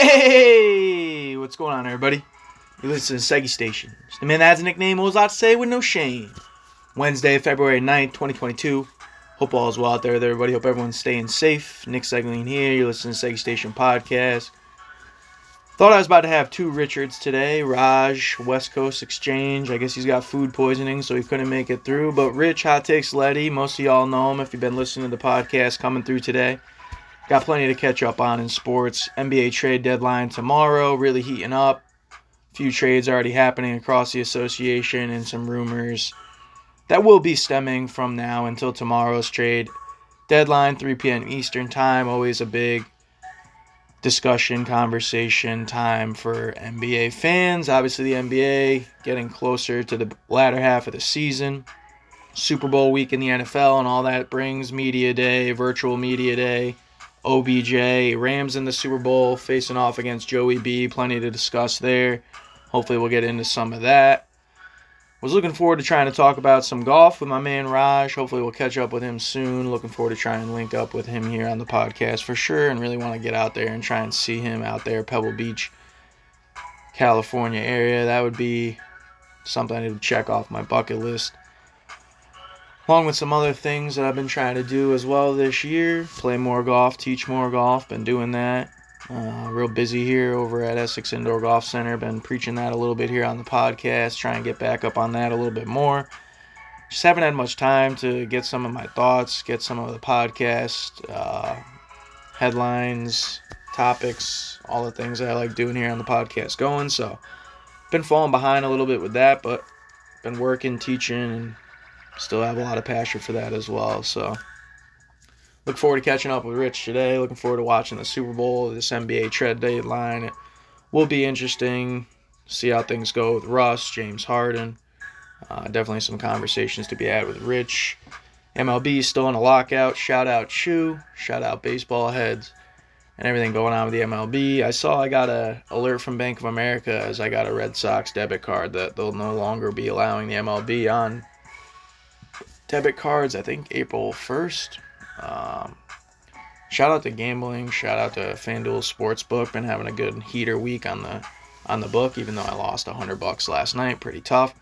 Hey, what's going on, everybody? You listen to Seggy Station. The man that has a nickname was lot to say with no shame. Wednesday, February 9th, 2022. Hope all is well out there everybody. Hope everyone's staying safe. Nick Segling here. You're listening to Seggy Station Podcast. Thought I was about to have two Richards today. Raj, West Coast Exchange. I guess he's got food poisoning, so he couldn't make it through. But Rich, Hot Takes Letty, most of y'all know him if you've been listening to the podcast coming through today. Got plenty to catch up on in sports. NBA trade deadline tomorrow, really heating up. A few trades already happening across the association and some rumors that will be stemming from now until tomorrow's trade deadline, 3 p.m. Eastern Time. Always a big discussion, conversation time for NBA fans. Obviously, the NBA getting closer to the latter half of the season. Super Bowl week in the NFL and all that brings media day, virtual media day. OBJ, Rams in the Super Bowl facing off against Joey B. Plenty to discuss there. Hopefully, we'll get into some of that. Was looking forward to trying to talk about some golf with my man Raj. Hopefully, we'll catch up with him soon. Looking forward to trying to link up with him here on the podcast for sure, and really want to get out there and try and see him out there, Pebble Beach, California area. That would be something I need to check off my bucket list along with some other things that I've been trying to do as well this year. Play more golf, teach more golf, been doing that. Uh, real busy here over at Essex Indoor Golf Center. Been preaching that a little bit here on the podcast, trying to get back up on that a little bit more. Just haven't had much time to get some of my thoughts, get some of the podcast uh, headlines, topics, all the things I like doing here on the podcast going. So, been falling behind a little bit with that, but been working, teaching, and still have a lot of passion for that as well. So look forward to catching up with Rich today. Looking forward to watching the Super Bowl, this NBA trade deadline. It will be interesting. See how things go with Russ, James Harden. Uh, definitely some conversations to be had with Rich. MLB is still in a lockout. Shout out Chew. Shout out baseball heads and everything going on with the MLB. I saw I got a alert from Bank of America as I got a Red Sox debit card that they'll no longer be allowing the MLB on debit cards. I think April first. Um, shout out to gambling. Shout out to FanDuel Sportsbook. Been having a good heater week on the on the book, even though I lost hundred bucks last night. Pretty tough.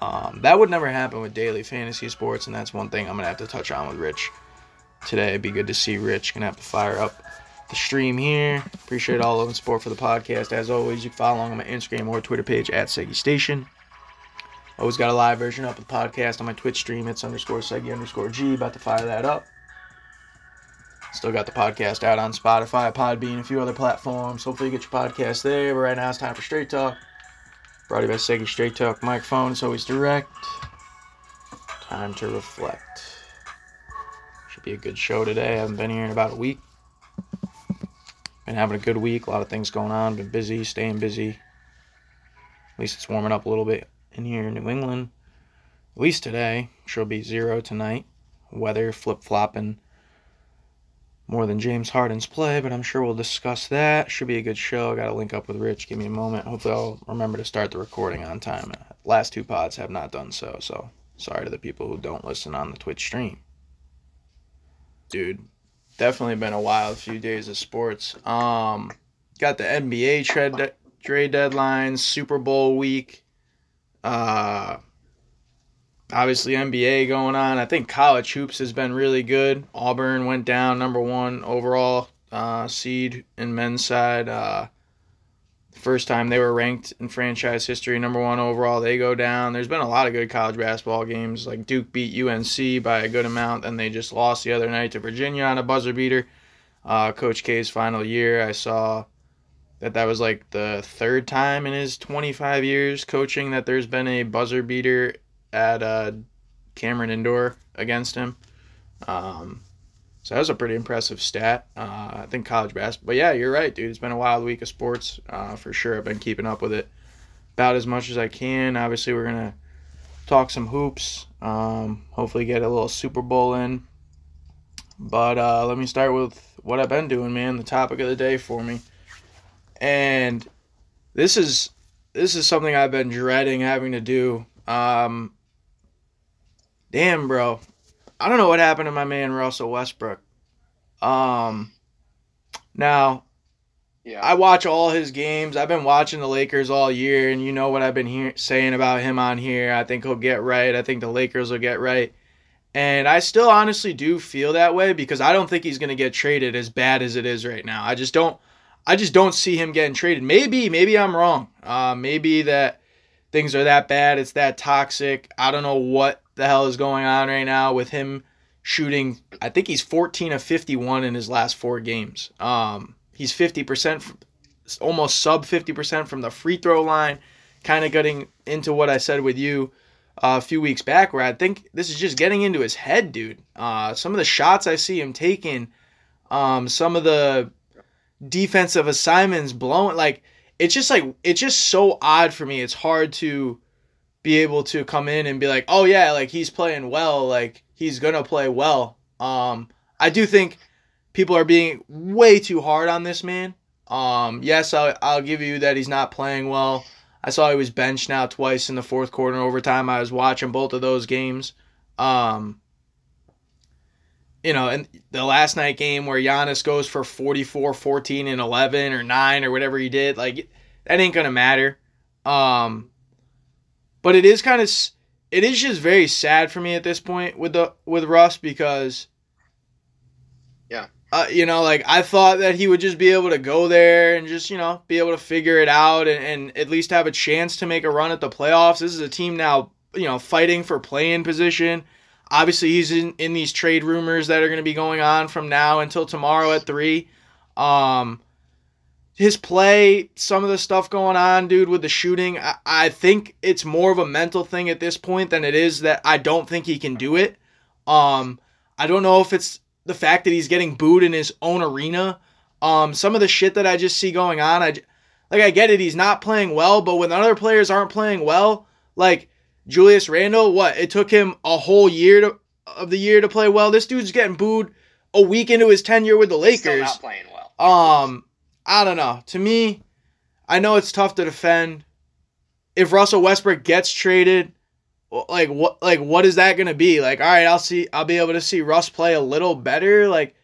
Um, that would never happen with daily fantasy sports, and that's one thing I'm gonna have to touch on with Rich today. It'd be good to see Rich. Gonna have to fire up the stream here. Appreciate all of the support for the podcast. As always, you can follow along on my Instagram or Twitter page at Seggy Station. Always got a live version up of the podcast on my Twitch stream. It's underscore Segi underscore G. About to fire that up. Still got the podcast out on Spotify, Podbean, a few other platforms. Hopefully, you get your podcast there. But right now, it's time for Straight Talk. Brought to you by Segi Straight Talk microphone. It's always direct. Time to reflect. Should be a good show today. I haven't been here in about a week. Been having a good week. A lot of things going on. Been busy, staying busy. At least it's warming up a little bit in here in New England. At least today. Sure will be zero tonight. Weather flip flopping more than James Harden's play, but I'm sure we'll discuss that. Should be a good show. Got to link up with Rich. Give me a moment. Hopefully, I'll remember to start the recording on time. Last two pods have not done so, so sorry to the people who don't listen on the Twitch stream. Dude, definitely been a wild few days of sports. Um, got the NBA trade trade deadline, Super Bowl week. Uh, obviously NBA going on. I think college hoops has been really good. Auburn went down number one overall uh, seed in men's side. Uh, first time they were ranked in franchise history, number one overall. They go down. There's been a lot of good college basketball games. Like Duke beat UNC by a good amount, and they just lost the other night to Virginia on a buzzer beater. Uh, Coach K's final year, I saw that that was like the third time in his 25 years coaching that there's been a buzzer beater at uh, Cameron Indoor against him. Um, so that was a pretty impressive stat. Uh, I think college basketball. But yeah, you're right, dude. It's been a wild week of sports uh, for sure. I've been keeping up with it about as much as I can. Obviously, we're gonna talk some hoops. Um, hopefully, get a little Super Bowl in. But uh, let me start with what I've been doing, man. The topic of the day for me and this is this is something I've been dreading having to do. Um, damn, bro, I don't know what happened to my man Russell Westbrook. Um, now, Yeah. I watch all his games. I've been watching the Lakers all year, and you know what I've been hear- saying about him on here. I think he'll get right. I think the Lakers will get right. And I still honestly do feel that way because I don't think he's going to get traded as bad as it is right now. I just don't. I just don't see him getting traded. Maybe, maybe I'm wrong. Uh, maybe that things are that bad. It's that toxic. I don't know what the hell is going on right now with him shooting. I think he's 14 of 51 in his last four games. Um, he's 50%, almost sub 50% from the free throw line. Kind of getting into what I said with you uh, a few weeks back, where I think this is just getting into his head, dude. Uh, some of the shots I see him taking, um, some of the defensive assignments blowing, like it's just like it's just so odd for me. It's hard to be able to come in and be like, oh yeah, like he's playing well, like he's gonna play well. Um, I do think people are being way too hard on this man. Um, yes, I'll, I'll give you that he's not playing well. I saw he was benched now twice in the fourth quarter overtime. I was watching both of those games. Um, you know, and the last night game where Giannis goes for 44, 14, and 11 or 9 or whatever he did, like, that ain't going to matter. Um, but it is kind of, it is just very sad for me at this point with the, with Russ because, yeah, uh, you know, like I thought that he would just be able to go there and just, you know, be able to figure it out and, and at least have a chance to make a run at the playoffs. This is a team now, you know, fighting for play-in position. Obviously, he's in, in these trade rumors that are going to be going on from now until tomorrow at three. Um, his play, some of the stuff going on, dude, with the shooting, I, I think it's more of a mental thing at this point than it is that I don't think he can do it. Um, I don't know if it's the fact that he's getting booed in his own arena. Um, some of the shit that I just see going on, I like I get it, he's not playing well, but when other players aren't playing well, like Julius Randle, what? It took him a whole year to, of the year to play well. This dude's getting booed a week into his tenure with the Lakers. Still not playing well. Um, I don't know. To me, I know it's tough to defend. If Russell Westbrook gets traded, like what like what is that gonna be? Like, all right, I'll see I'll be able to see Russ play a little better. Like,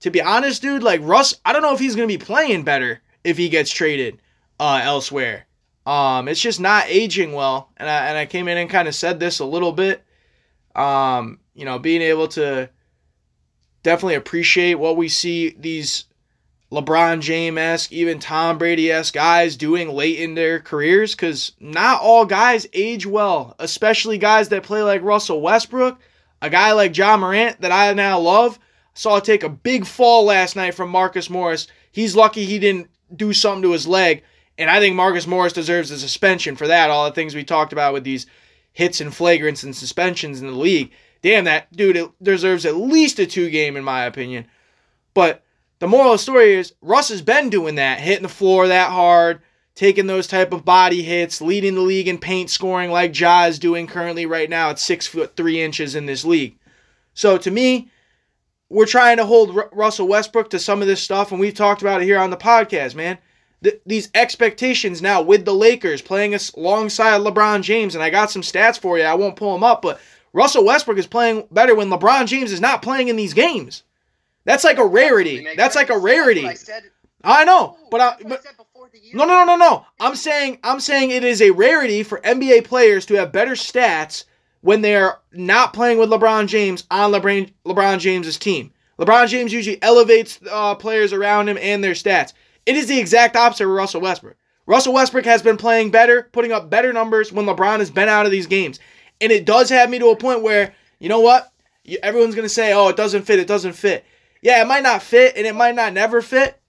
to be honest, dude, like Russ, I don't know if he's gonna be playing better if he gets traded uh elsewhere. Um, it's just not aging well, and I and I came in and kind of said this a little bit. Um, you know, being able to definitely appreciate what we see these LeBron James esque, even Tom Brady esque guys doing late in their careers, because not all guys age well, especially guys that play like Russell Westbrook, a guy like Ja Morant that I now love. Saw take a big fall last night from Marcus Morris. He's lucky he didn't do something to his leg. And I think Marcus Morris deserves a suspension for that. All the things we talked about with these hits and flagrants and suspensions in the league. Damn, that dude deserves at least a two game, in my opinion. But the moral of the story is Russ has been doing that, hitting the floor that hard, taking those type of body hits, leading the league in paint scoring like Ja is doing currently right now at six foot three inches in this league. So to me, we're trying to hold R- Russell Westbrook to some of this stuff, and we've talked about it here on the podcast, man th- these expectations now with the Lakers playing alongside LeBron James, and I got some stats for you. I won't pull them up, but Russell Westbrook is playing better when LeBron James is not playing in these games. That's like a rarity. That's like a rarity. I, I, know, but I, but no, no, no, no, no. I'm saying I'm saying it is a rarity for NBA players to have better stats when they're not playing with LeBron James on LeBron LeBron James's team. LeBron James usually elevates uh, players around him and their stats. It is the exact opposite with Russell Westbrook. Russell Westbrook has been playing better, putting up better numbers when LeBron has been out of these games. And it does have me to a point where, you know what? Everyone's going to say, oh, it doesn't fit, it doesn't fit. Yeah, it might not fit and it might not never fit.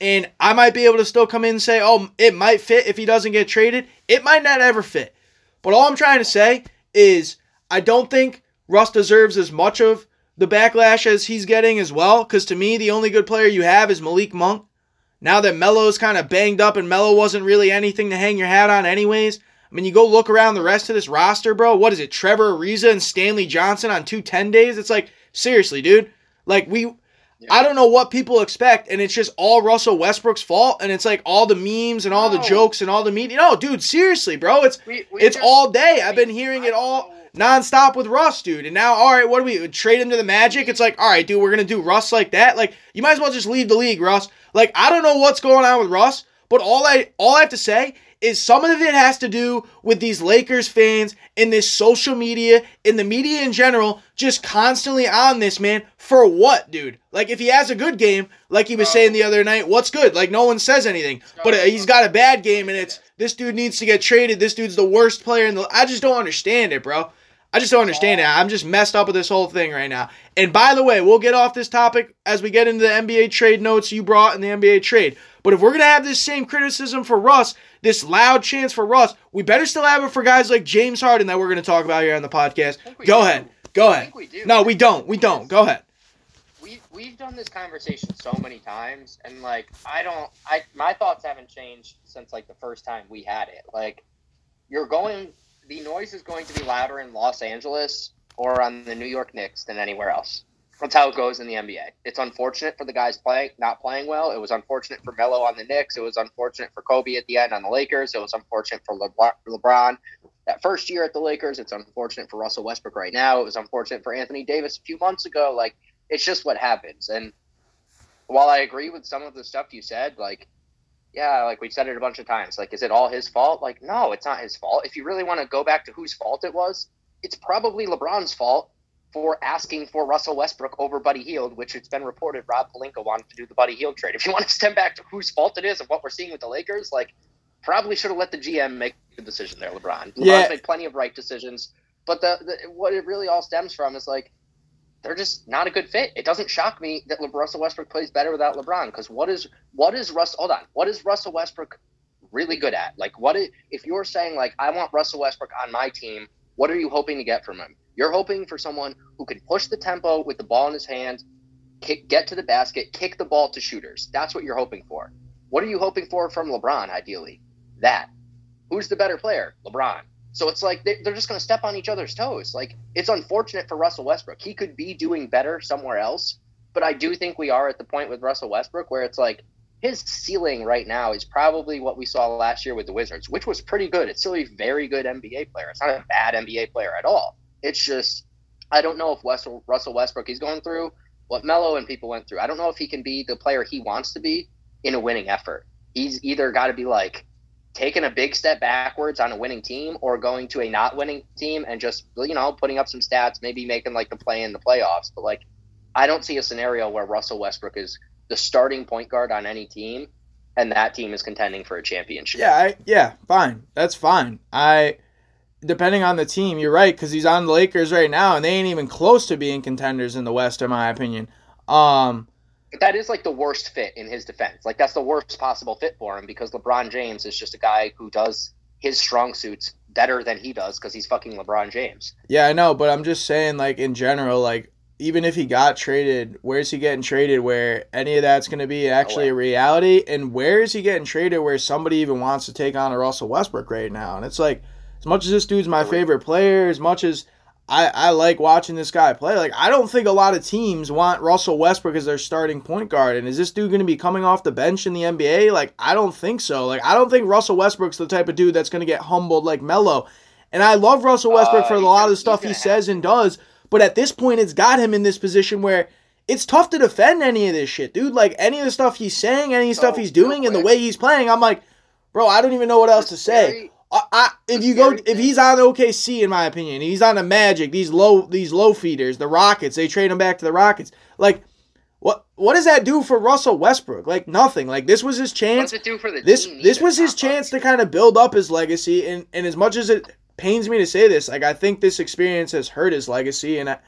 And I might be able to still come in and say, oh, it might fit if he doesn't get traded. It might not ever fit. But all I'm trying to say is I don't think Russ deserves as much of the backlash as he's getting as well. Because to me, the only good player you have is Malik Monk. Now that Melo's kind of banged up and Melo wasn't really anything to hang your hat on, anyways. I mean, you go look around the rest of this roster, bro. What is it? Trevor Ariza and Stanley Johnson on two 10 days? It's like, seriously, dude. Like, we. Yeah. I don't know what people expect, and it's just all Russell Westbrook's fault, and it's like all the memes and all no. the jokes and all the media. No, dude, seriously, bro, it's we, we it's just, all day. I've been hearing it all nonstop with Russ, dude. And now, all right, what do we trade him to the Magic? It's like, all right, dude, we're gonna do Russ like that. Like, you might as well just leave the league, Russ. Like I don't know what's going on with Russ, but all I all I have to say is some of it has to do with these Lakers fans and this social media and the media in general just constantly on this man for what, dude? Like if he has a good game, like he was saying the other night, what's good? Like no one says anything, but he's got a bad game and it's this dude needs to get traded. This dude's the worst player in the. I just don't understand it, bro. I just don't understand it. I'm just messed up with this whole thing right now. And by the way, we'll get off this topic as we get into the NBA trade notes you brought in the NBA trade. But if we're gonna have this same criticism for Russ, this loud chance for Russ, we better still have it for guys like James Harden that we're gonna talk about here on the podcast. Go do. ahead. Go I ahead. think we do. No, we don't. We don't. Go ahead. we we've done this conversation so many times and like I don't I my thoughts haven't changed since like the first time we had it. Like you're going the noise is going to be louder in Los Angeles or on the New York Knicks than anywhere else. That's how it goes in the NBA. It's unfortunate for the guys playing not playing well. It was unfortunate for Melo on the Knicks. It was unfortunate for Kobe at the end on the Lakers. It was unfortunate for LeBron, LeBron that first year at the Lakers. It's unfortunate for Russell Westbrook right now. It was unfortunate for Anthony Davis a few months ago. Like it's just what happens. And while I agree with some of the stuff you said, like, yeah, like we've said it a bunch of times, like, is it all his fault? Like, no, it's not his fault. If you really want to go back to whose fault it was, it's probably LeBron's fault for asking for Russell Westbrook over Buddy Hield, which it's been reported Rob Pelinka wanted to do the Buddy Hield trade. If you want to stem back to whose fault it is of what we're seeing with the Lakers, like, probably should have let the GM make the decision there, LeBron. LeBron's Yeah. made plenty of right decisions, but the, the what it really all stems from is like they're just not a good fit. It doesn't shock me that Russell Westbrook plays better without LeBron because what is what is Russ? Hold on, what is Russell Westbrook really good at? Like, what is, if you're saying like I want Russell Westbrook on my team? What are you hoping to get from him? You're hoping for someone who can push the tempo with the ball in his hand, kick, get to the basket, kick the ball to shooters. That's what you're hoping for. What are you hoping for from LeBron? Ideally, that. Who's the better player? LeBron. So it's like they- they're just going to step on each other's toes. Like it's unfortunate for Russell Westbrook. He could be doing better somewhere else, but I do think we are at the point with Russell Westbrook where it's like his ceiling right now is probably what we saw last year with the Wizards, which was pretty good. It's still a very good NBA player. It's not a bad NBA player at all. It's just I don't know if West, Russell Westbrook is going through what Melo and people went through. I don't know if he can be the player he wants to be in a winning effort. He's either got to be like taking a big step backwards on a winning team or going to a not winning team and just you know putting up some stats maybe making like the play in the playoffs but like i don't see a scenario where russell westbrook is the starting point guard on any team and that team is contending for a championship Yeah, I, yeah, fine. That's fine. I depending on the team, you're right because he's on the Lakers right now, and they ain't even close to being contenders in the West, in my opinion. Um, that is like the worst fit in his defense like that's the worst possible fit for him because lebron james is just a guy who does his strong suits better than he does because he's fucking lebron james yeah, I know, but I'm just saying, like in general, like even if he got traded, where's he getting traded? Where any of that's going to be actually oh, a reality, and where is he getting traded? Where somebody even wants to take on a Russell Westbrook right now? And it's like, as much as this dude's my favorite player, as much as I, I like watching this guy play. Like I don't think a lot of teams want Russell Westbrook as their starting point guard. And is this dude going to be coming off the bench in the NBA? Like I don't think so. Like I don't think Russell Westbrook's the type of dude that's going to get humbled like Melo. And I love Russell Westbrook Uh, for a lot of the stuff he says and does. But at this point, it's got him in this position where it's tough to defend any of this shit, dude. Like any of the stuff he's saying, any stuff So, he's doing, and the way he's playing, I'm like, bro, I don't even know what else to say. I, I, if you go, if he's on OKC, in my opinion, he's on the Magic, these low, these low feeders, the Rockets, they trade him back to the Rockets. Like, what, what does that do for Russell Westbrook? Like nothing. Like this was his chance. does it do for the This, team this was his chance to kind of build up his legacy. And, and as much as it pains me to say this, like I think this experience has hurt his legacy, and I,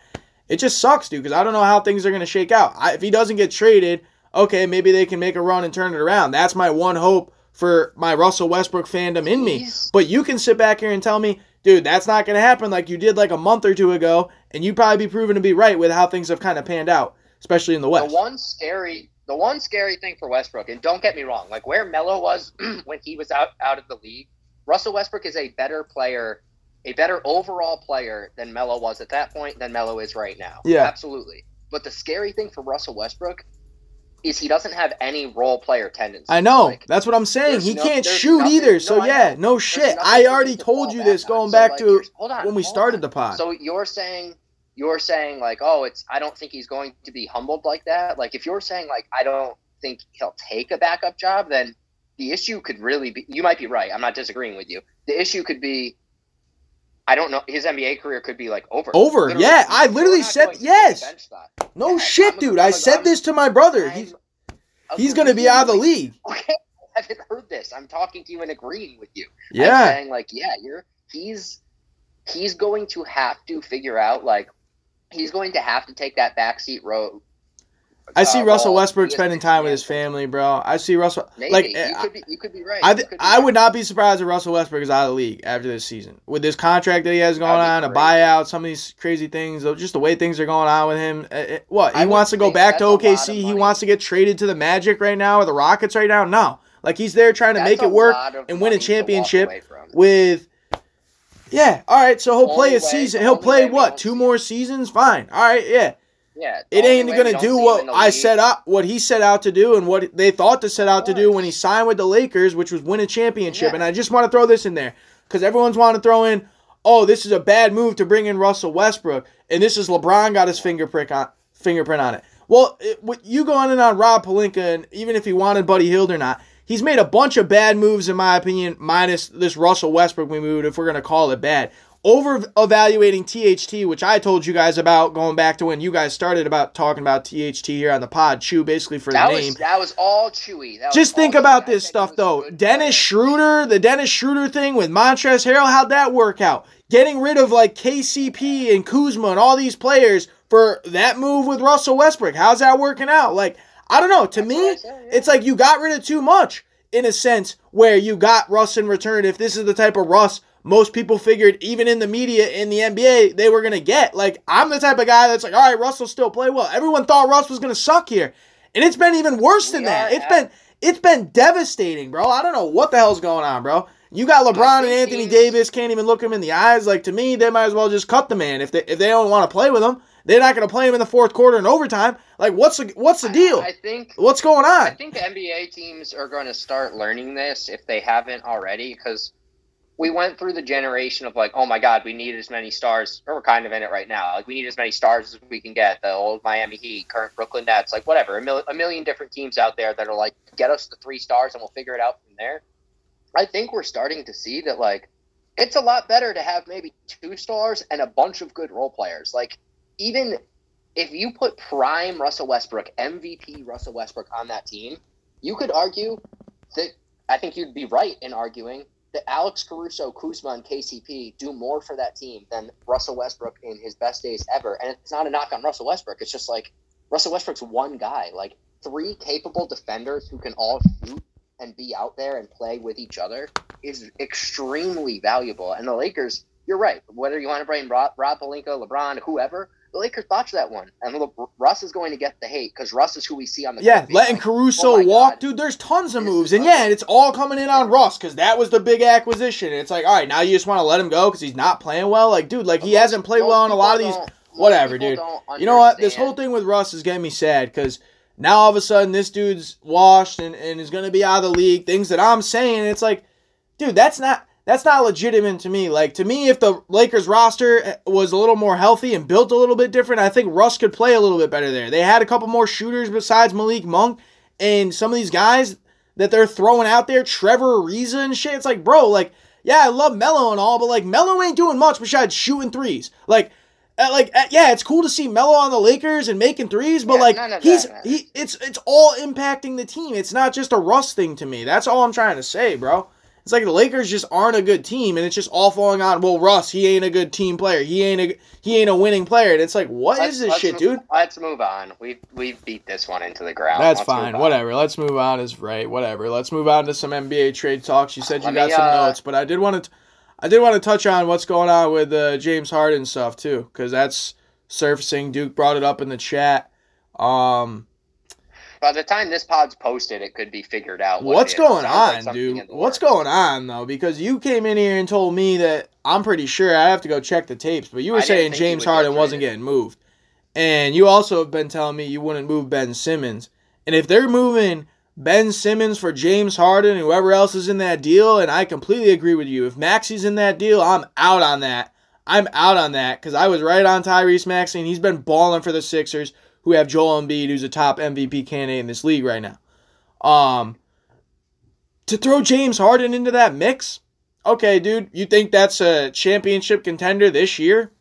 it just sucks, dude. Because I don't know how things are gonna shake out. I, if he doesn't get traded, okay, maybe they can make a run and turn it around. That's my one hope for my Russell Westbrook fandom in me. He's- But you can sit back here and tell me, dude, that's not going to happen like you did like a month or two ago, and you'd probably be proven to be right with how things have kind of panned out, especially in the West. The one scary, the one scary thing for Westbrook, and don't get me wrong, like where Melo was when he was out out of the league, Russell Westbrook is a better player, a better overall player than Melo was at that point than Melo is right now. Yeah. absolutely. But the scary thing for Russell Westbrook is he doesn't have any role player tendencies. I know. Like, that's what I'm saying. He no- can't shoot nothing- either. So no, I yeah, no shit. I already told you this going So, back like, to on, when we started on. the pod. So you're saying you're saying like, oh, it's I don't think he's going to be humbled like that. Like if you're saying like I don't think he'll take a backup job, then the issue could really be. You might be right. I'm not disagreeing with you. The issue could be. I don't know. His NBA career could be like over. Over, Literally, yeah, I literally said- going to see yes. No Yeah, shit, I'm- dude. I'm- I said I'm- this to my brother. I'm He's he's gonna be out of the league. Okay, I haven't heard this. I'm talking to you and agreeing with you. I'm Yeah. saying like, yeah, you're he's he's going to have to figure out like he's going to have to take that backseat road. I see uh, Russell. Westbrook spending time with his family, bro. I see Russell Maybe like you I- could be you could be right. I, be I right. would not be surprised if Russell Westbrook is out of the league after this season with this contract that he has going on, be a buyout, some of these crazy things, just the way things are going on with him. Uh, uh, what he would wants to go back to that's a lot of OKC? He wants to get traded to the Magic right now or the Rockets right now? No, like he's there trying to That's make it work and win a money to walk championship with. Yeah, all right. So he'll play a way- season. He'll play what? Two more seasons? Fine. All right. Yeah. Yeah, It ain't gonna do what I set up, what he set out to do, and what they thought to set out to do when he signed with the Lakers, which was win a championship. Yeah. And I just want to throw this in there because everyone's want to throw in, oh, this is a bad move to bring in Russell Westbrook, and this is LeBron got his fingerprint on fingerprint on it. Well, it, you going in on Rob Pelinka, and even if he wanted Buddy Hield or not, he's made a bunch of bad moves in my opinion, minus this Russell Westbrook we moved, if we're gonna call it bad over evaluating THT, which I told you guys about going back to when you guys started about talking about THT here on the pod. Chew basically for That the was name. that was all Chewy. That Just think about this stuff though. Dennis. Schroeder, the Dennis Schroeder thing with Montrezl Harrell, how'd that work out? Getting rid of like KCP and Kuzma and all these players for that move with Russell Westbrook. How's that working out? Like, I don't know. To That's me, said, yeah. it's like you got rid of too much in a sense where you got Russ in return. If this is the type of Russ most people figured, even in the media in the NBA, they were gonna get. Like, I'm the type of guy that's like, all right, Russell still play well. Everyone thought Russ was gonna suck here, and it's been even worse than We that. It's been it's been devastating, bro. I don't know what the hell's going on, bro. You got LeBron and Anthony Davis can't even look him in the eyes. Like to me, they might as well just cut the man if they if they don't want to play with him. They're not going to play him in the fourth quarter and overtime. Like what's the what's the deal? I, I think What's going on. I think NBA teams are going to start learning this if they haven't already, because we went through the generation of like, oh my God, we need as many stars, or we're kind of in it right now. Like we need as many stars as we can get. The old Miami Heat, current Brooklyn Nets, like whatever, a, mil- a million different teams out there that are like, get us the three stars and we'll figure it out from there. I think we're starting to see that like it's a lot better to have maybe two stars and a bunch of good role players. Like even if you put prime Russell Westbrook, MVP Russell Westbrook on that team, you could argue that I think you'd be right in arguing that Alex Caruso, Kuzma, and KCP do more for that team than Russell Westbrook in his best days ever. And it's not a knock on Russell Westbrook. It's just like Russell Westbrook's one guy. Like three capable defenders who can all shoot and be out there and play with each other is extremely valuable. And the Lakers, you're right. Whether you want to bring Rob, Rob Pelinka, LeBron, whoever, the Lakers botched that one. And Russ is going to get the hate because Russ is who we see on the Yeah, letting Like, Caruso oh walk, God. dude. There's tons of moves, and yeah, and it's all coming in on Russ because that was the big acquisition. It's like, all right, now you just want to let him go because he's not playing well. Like, dude, like he Most- hasn't played well in a lot of these. whatever, dude. You know what? This whole thing with Russ is getting me sad because now all of a sudden this dude's washed and, and is going to be out of the league. Things that I'm saying, it's like, dude, that's not that's not legitimate to me. Like to me, if the Lakers roster was a little more healthy and built a little bit different, I think Russ could play a little bit better there. They had a couple more shooters besides Malik Monk and some of these guys that they're throwing out there, Trevor Ariza and shit. It's like, bro, like, yeah, I love Melo and all, but like Melo ain't doing much besides shooting threes. Like, uh, like uh, yeah, it's cool to see Melo on the Lakers and making threes, but Yeah, like he's that he it's it's all impacting the team. It's not just a Russ thing to me. That's all I'm trying to say, bro. It's like the Lakers just aren't a good team, and it's just all falling on. Well, Russ, he ain't a good team player. He ain't a he ain't a winning player. And it's like, what is Let's- this let's shit, mo- dude? Let's move on. We've we've beat this one into the ground. That's Let's fine. Whatever. Let's move on. Is right. Whatever. Let's move on to some NBA trade talks. You said you Let got me, some uh, notes, but I did want to, I did want to touch on what's going on with uh, James Harden stuff too, because that's surfacing. Duke brought it up in the chat. Um, By the time this pod's posted, it could be figured out. what what's it is. It going sounds like on, dude? What's going on though? Because you came in here and told me that I'm pretty sure I have to go check the tapes, but you were I saying James would get Harden wasn't getting moved, and you also have been telling me you wouldn't move Ben Simmons. And if they're moving Ben Simmons for James Harden and whoever else is in that deal, and I completely agree with you. If Maxey's in that deal, I'm out on that. I'm out on that because I was right on Tyrese Maxey, and he's been balling for the Sixers, who have Joel Embiid, who's a top MVP candidate in this league right now. Um, to throw James Harden into that mix, okay, dude, you think that's a championship contender this year?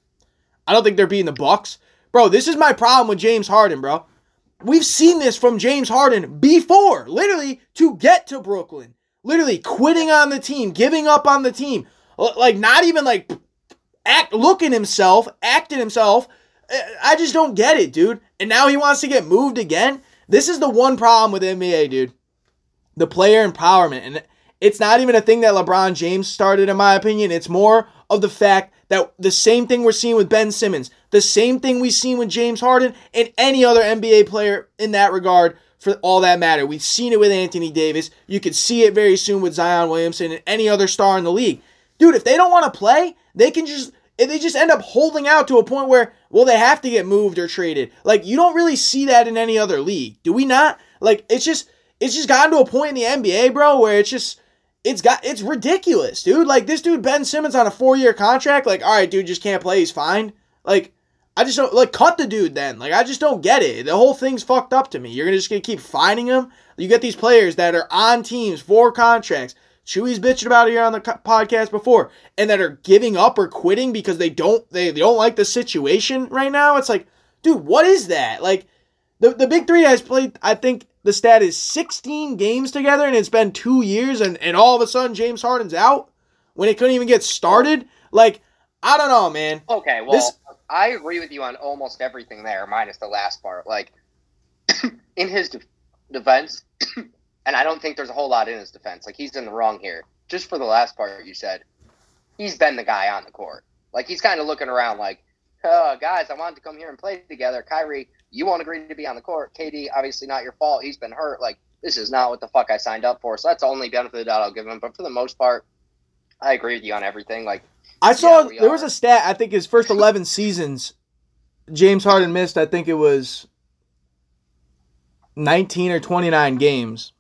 I don't think they're beating the Bucks. Bro, this is my problem with James Harden, bro. We've seen this from James Harden before, literally to get to Brooklyn. Literally quitting on the team, giving up on the team. Like not even like act looking himself, acting himself. I just don't get it, dude. And now he wants to get moved again. This is the one problem with NBA, dude. The player empowerment. And it's not even a thing that LeBron James started, in my opinion. It's more of the fact that the same thing we're seeing with Ben Simmons, the same thing we've seen with James Harden and any other NBA player in that regard for all that matter. We've seen it with Anthony Davis. You could see it very soon with Zion Williamson and any other star in the league. Dude, if they don't want to play, they can just they just end up holding out to a point where well they have to get moved or traded. Like you don't really see that in any other league. Do we not? Like it's just it's just gotten to a point in the NBA, bro, where it's just it's got it's ridiculous, dude. Like this dude Ben Simmons on a four year contract. Like, all right, dude, just can't play. He's fine. Like, I just don't like cut the dude. Then, like, I just don't get it. The whole thing's fucked up to me. You're just gonna keep finding him. You get these players that are on teams for contracts. Chewy's bitching about it here on the podcast before, and that are giving up or quitting because they don't they, they don't like the situation right now. It's like, dude, what is that? Like, the the big three has played. I think the stat is 16 games together, and it's been two years, and, and all of a sudden James Harden's out when it couldn't even get started. Like, I don't know, man. Okay, well, this... I agree with you on almost everything there, minus the last part. Like, in his de- defense, and I don't think there's a whole lot in his defense. Like, he's in the wrong here. Just for the last part you said, he's been the guy on the court. Like, he's kind of looking around like, oh, guys, I wanted to come here and play together. Kyrie, you won't agree to be on the court. KD, obviously not your fault. He's been hurt. Like, this is not what the fuck I signed up for. So that's the only benefit of the doubt I'll give him. But for the most part, I agree with you on everything. Like, I saw yeah, there are. was a stat. I think his first eleven seasons, James Harden missed. I think it was nineteen or twenty nine games.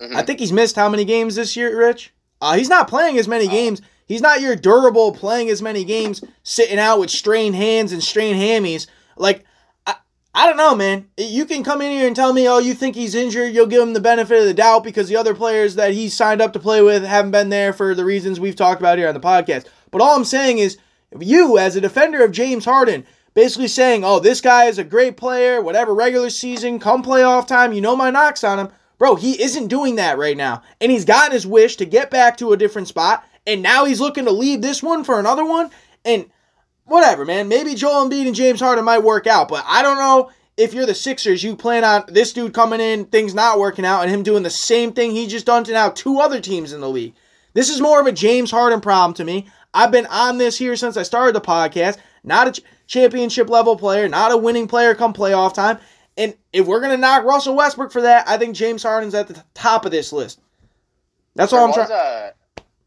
Mm-hmm. I think he's missed how many games this year, Rich? Uh, he's not playing as many oh. games. He's not your durable playing as many games, sitting out with strained hands and strained hammies. Like I don't know, man. You can come in here and tell me, oh, you think he's injured. You'll give him the benefit of the doubt because the other players that he signed up to play with haven't been there for the reasons we've talked about here on the podcast. But all I'm saying is, you, as a defender of James Harden, basically saying, oh, this guy is a great player, whatever, regular season, come playoff time, you know my knocks on him. Bro, he isn't doing that right now. And he's gotten his wish to get back to a different spot. And now he's looking to leave this one for another one. And whatever, man. Maybe Joel Embiid and James Harden might work out, but I don't know if you're the Sixers, you plan on this dude coming in, things not working out, and him doing the same thing he just done to now two other teams in the league. This is more of a James Harden problem to me. I've been on this here since I started the podcast. Not a ch- championship level player, not a winning player come playoff time. And if we're gonna knock Russell Westbrook for that, I think James Harden's at the top of this list. That's all I'm trying.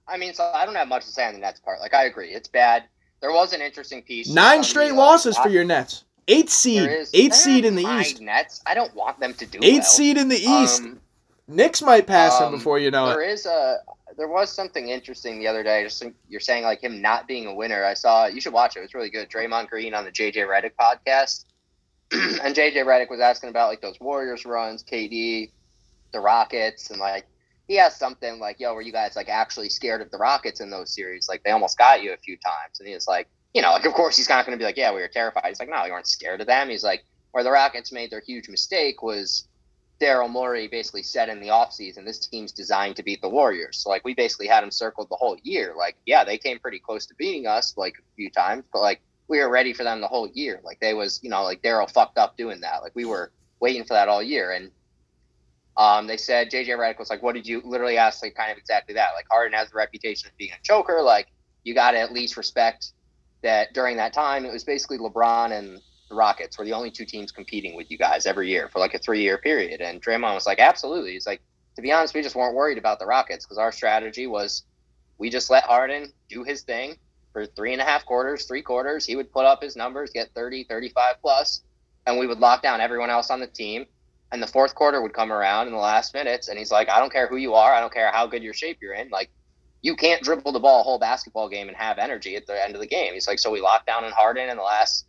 I mean, so I don't have much to say on the Nets part. Like I agree, it's bad. There was an interesting piece. Nine straight losses for your Nets. Eight seed, eight seed in the East. Nets. I don't want them to do eight well. seed in the East. Um, Knicks might pass um, him before you know there it. There is a there was something interesting the other day. Just you're saying like him not being a winner. I saw you should watch it. It was really good. Draymond Green on the JJ Redick podcast, and JJ Redick was asking about like those Warriors runs, KD, the Rockets, and like he asked something like, "Yo, were you guys like actually scared of the Rockets in those series? Like they almost got you a few times." And he was like, "You know, like of course he's not going to be like, yeah, we were terrified." He's like, "No, you weren't scared of them." He's like, "Where the Rockets made their huge mistake was." Daryl Morey basically said in the offseason, this team's designed to beat the Warriors. So, like, we basically had them circled the whole year. Like, yeah, they came pretty close to beating us, like, a few times, but, like, we were ready for them the whole year. Like, they was, you know, like, Daryl fucked up doing that. Like, we were waiting for that all year. And um, they said JJ Redick was like, "What did you?" Literally asked like kind of exactly that. Like Harden has the reputation of being a choker. Like you got to at least respect that during that time it was basically LeBron and the Rockets were the only two teams competing with you guys every year for like a three year period. And Draymond was like, "Absolutely." He's like, "To be honest, we just weren't worried about the Rockets because our strategy was we just let Harden do his thing." For three and a half quarters, three quarters, he would put up his numbers, get 30, 35 plus, and we would lock down everyone else on the team and the fourth quarter would come around in the last minutes, and he's like, I don't care who you are, I don't care how good your shape you're in, like you can't dribble the ball a whole basketball game and have energy at the end of the game. He's like, so we locked down and Harden in the last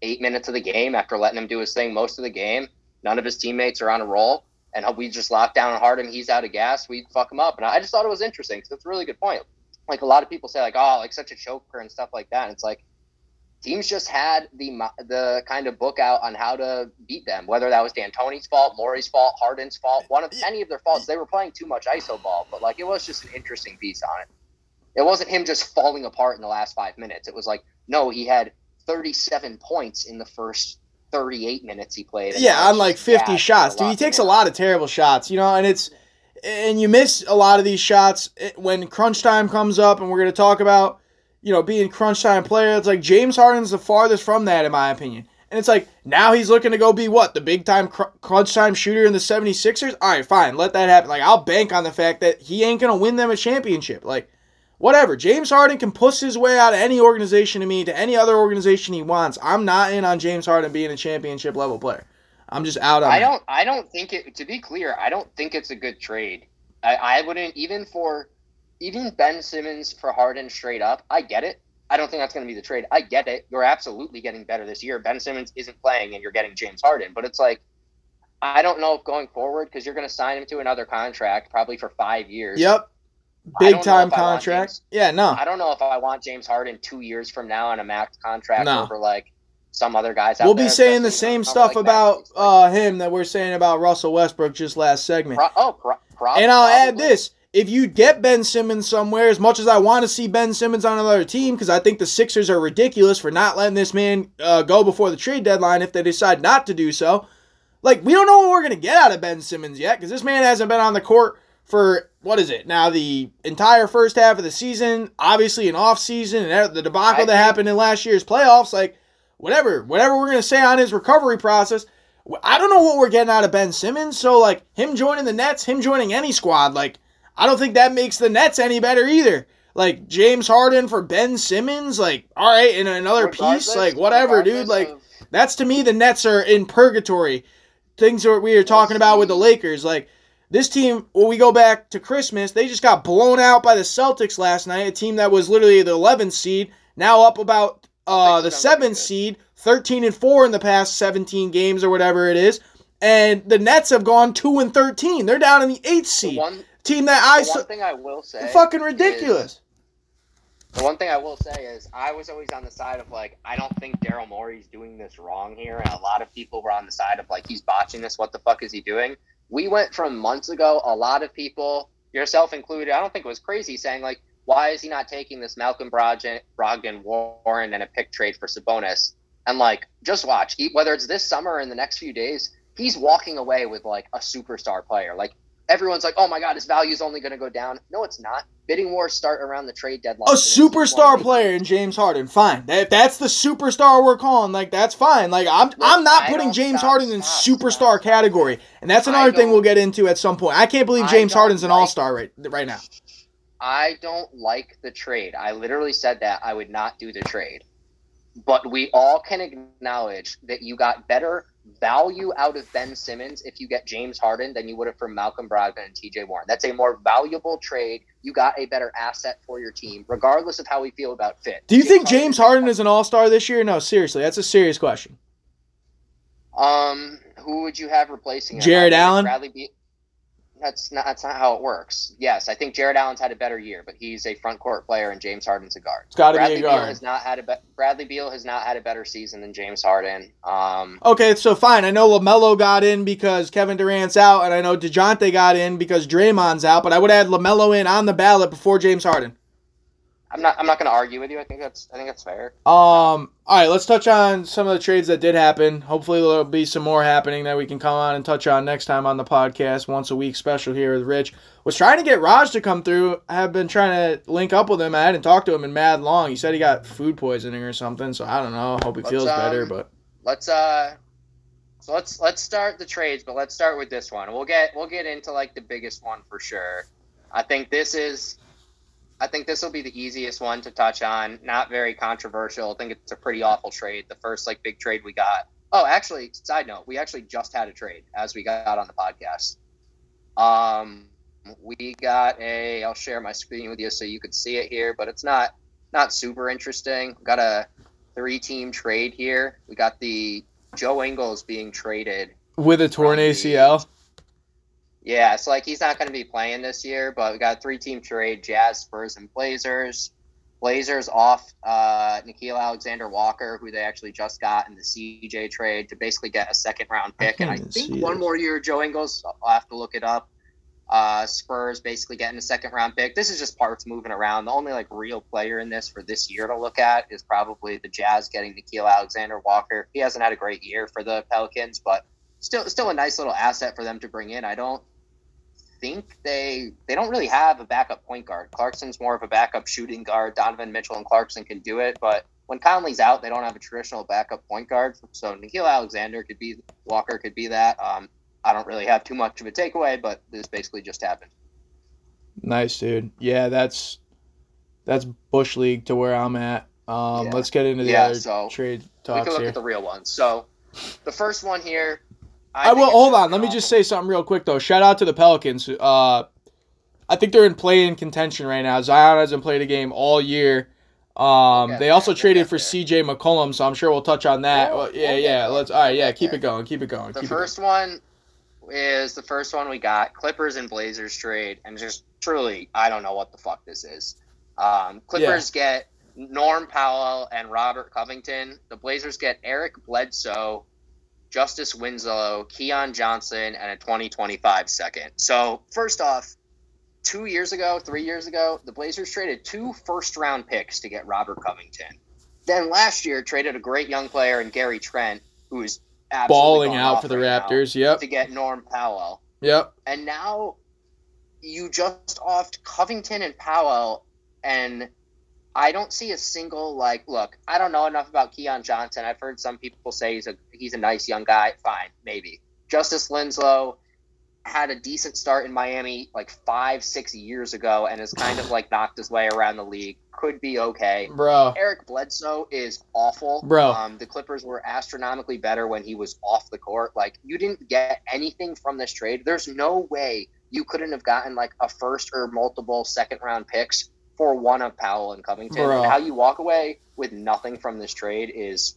eight minutes of the game after letting him do his thing most of the game. None of his teammates are on a roll, and we just lock down and Harden, he's out of gas, we fuck him up. And I just thought it was interesting because it's a really good point. Like a lot of people say, like, oh, like such a choker and stuff like that. And it's like teams just had the the kind of book out on how to beat them, whether that was D'Antoni's fault, Morey's fault, Harden's fault, one of any of their faults. They were playing too much ISO ball, but like it was just an interesting piece on it. It wasn't him just falling apart in the last five minutes. It was like, no, he had 37 points in the first 38 minutes he played. Yeah, on like 50 shots. Dude, he takes a lot of terrible shots, you know, and it's and you miss a lot of these shots eh, when crunch time comes up and we're going to talk about, you know, being crunch time player. It's like James Harden's the farthest from that in my opinion. And it's like now he's looking to go be what? The big time cr- crunch time shooter in the 76ers? All right, fine. Let that happen. Like I'll bank on the fact that he ain't going to win them a championship. Like whatever. James Harden can puss his way out of any organization to me to any other organization he wants. I'm not in on James Harden being a championship level player. I'm just out on. I don't. I don't think it. To be clear, I don't think it's a good trade. I, I wouldn't even for even Ben Simmons for Harden straight up. I get it. I don't think that's going to be the trade. I get it. You're absolutely getting better this year. Ben Simmons isn't playing, and you're getting James Harden. But it's like, I don't know if going forward because you're going to sign him to another contract, probably for five years. Yep big time contract. James, yeah, no. I don't know if I want James Harden two years from now on a max contract no. over like some other guys. we'll be there, saying the same stuff like about uh, him that we're saying about Russell Westbrook just last segment. Pro- oh, pro- pro- and I'll probably. add this: if you get Ben Simmons somewhere, as much as I want to see Ben Simmons on another team, because I think the Sixers are ridiculous for not letting this man uh, go before the trade deadline if they decide not to do so. Like we don't know what we're gonna get out of Ben Simmons yet, because this man hasn't been on the court for what is it now the entire first half of the season obviously an off season and the debacle that happened in last year's playoffs like whatever whatever we're going to say on his recovery process i don't know what we're getting out of ben simmons so like him joining the nets him joining any squad like i don't think that makes the nets any better either. Like james harden for ben simmons like all right in another regardless, piece like whatever dude like of... that's to me the nets are in purgatory. Things that we are talking about with the lakers like this team, when we go back to Christmas, they just got blown out by the Celtics last night, a team that was literally the 11th seed, now up about uh, the 7th seed, 13 and 4 in the past 17 games or whatever it is. And the Nets have gone 2 and 13. They're down in the 8th seed. One, team that I One thing I will say fucking ridiculous. Is, the one thing I will say is I was always on the side of like I don't think Daryl Morey's doing this wrong here, and a lot of people were on the side of like he's botching this. What the fuck is he doing? we went from months ago, a lot of people, yourself included, I don't think it was crazy, saying like, why is he not taking this Malcolm Brogdon, Brogdon Warren and a pick trade for Sabonis? And like, just watch, whether it's this summer or in the next few days, he's walking away with like a superstar player. Like everyone's like, oh my god, his value is only going to go down. No, it's not. Bidding wars start around the trade deadline. A superstar player in James Harden, fine. If that's the superstar we're calling, like that's fine. Like I'm, Look, I'm not putting James stop, Harden in stop, superstar stop, category, and that's another thing we'll get into at some point. I can't believe James Harden's an like, all star right right now. I don't like the trade. I literally said that I would not do the trade, but we all can acknowledge that you got better value out of Ben Simmons if you get James Harden than you would have from Malcolm Brogdon and TJ Warren. That's a more valuable trade. You got a better asset for your team, regardless of how we feel about fit. Do you James think James Harden, Harden is an all star this year? No, seriously. That's a serious question. Um, who would you have replacing him? Jarrett Allen? Bradley Be- that's not that's not how it works. Yes, I think Jarrett Allen's had a better year, but he's a front court player and James Harden's a guard. It's got to be a guard. Beal has not had a be- Bradley Beal has not had a better season than James Harden. Um, okay, so fine. I know Lamelo got in because Kevin Durant's out, and I know Dejounte got in because Draymond's out. But I would add Lamelo in on the ballot before James Harden. I'm not. I'm not going to argue with you. I think that's. I think that's fair. Um. All right. Let's touch on some of the trades that did happen. Hopefully, there'll be some more happening that we can come on and touch on next time on the podcast. Once a week special here with Rich. Was trying to get Raj to come through. I have been trying to link up with him. I hadn't talked to him in mad long. He said he got food poisoning or something. So I don't know. Hope he let's, feels um, better. But let's uh. So let's let's start the trades, but let's start with this one. We'll get we'll get into like the biggest one for sure. I think this is I think this will be the easiest one to touch on. Not very controversial. I think it's a pretty awful trade. The first like big trade we got. Oh, actually, side note, we actually just had a trade as we got on the podcast. Um, we got a. I'll share my screen with you so you could see it here, but it's not not super interesting. We got a three team trade here. We got the Joe Ingles being traded with a torn ACL. Yeah, it's like he's not going to be playing this year, but we got a three-team trade: Jazz, Spurs, and Blazers. Blazers off uh, Nickeil Alexander Walker, who they actually just got in the CJ trade to basically get a second round pick. can't and I think one this. more year, Joe Ingles, I'll have to look it up. Uh, Spurs basically getting a second round pick. This is just parts moving around. The only like real player in this for this year to look at is probably the Jazz getting Nickeil Alexander Walker. He hasn't had a great year for the Pelicans, but still still a nice little asset for them to bring in. I don't think they they don't really have a backup point guard. Clarkson's more of a backup shooting guard. Donovan Mitchell and Clarkson can do it, but when Conley's out, they don't have a traditional backup point guard. So Nickeil Alexander could be Walker could be that. Um, I don't really have too much of a takeaway, but this basically just happened. Nice, dude. Yeah, that's that's bush league to where I'm at. Um, Yeah. let's get into the Yeah, other so trade we talks can look here. at the real ones. So the first one here. I, think will hold on. Let me just say something real quick though. Shout out to the Pelicans. Uh, I think they're in play in contention right now. Zion hasn't played a game all year. Um, they also We'll traded for. C.J. McCollum, so I'm sure we'll touch on that. We'll- Well, yeah, we'll yeah. Let's. All right, yeah. Keep there. it going. Keep it going. The keep first one is the first one we got Clippers and Blazers trade, and just truly, I don't know what the fuck this is. Um, Clippers get Norm Powell and Robert Covington. The Blazers get Eric Bledsoe, Justice Winslow, Keon Johnson, and a 2025 second. So, first off, two years ago, three years ago, the Blazers traded two first round picks to get Robert Covington. Then last year, traded a great young player in Gary Trent, who is Balling out for the right Raptors. Yep. to get Norm Powell. Yep. And now you just offed Covington and Powell, and I don't see a single like. Look, I don't know enough about Keon Johnson. I've heard some people say he's a he's a nice young guy. Fine, maybe. Justice Winslow had a decent start in Miami like five, six years ago, and has kind of like knocked his way around the league. Could be okay. Bro. Eric Bledsoe is awful. Bro. Um, the Clippers were astronomically better when he was off the court. Like, you didn't get anything from this trade. There's no way you couldn't have gotten like a first or multiple second round picks for one of Powell and Covington. Bro. And how you walk away with nothing from this trade is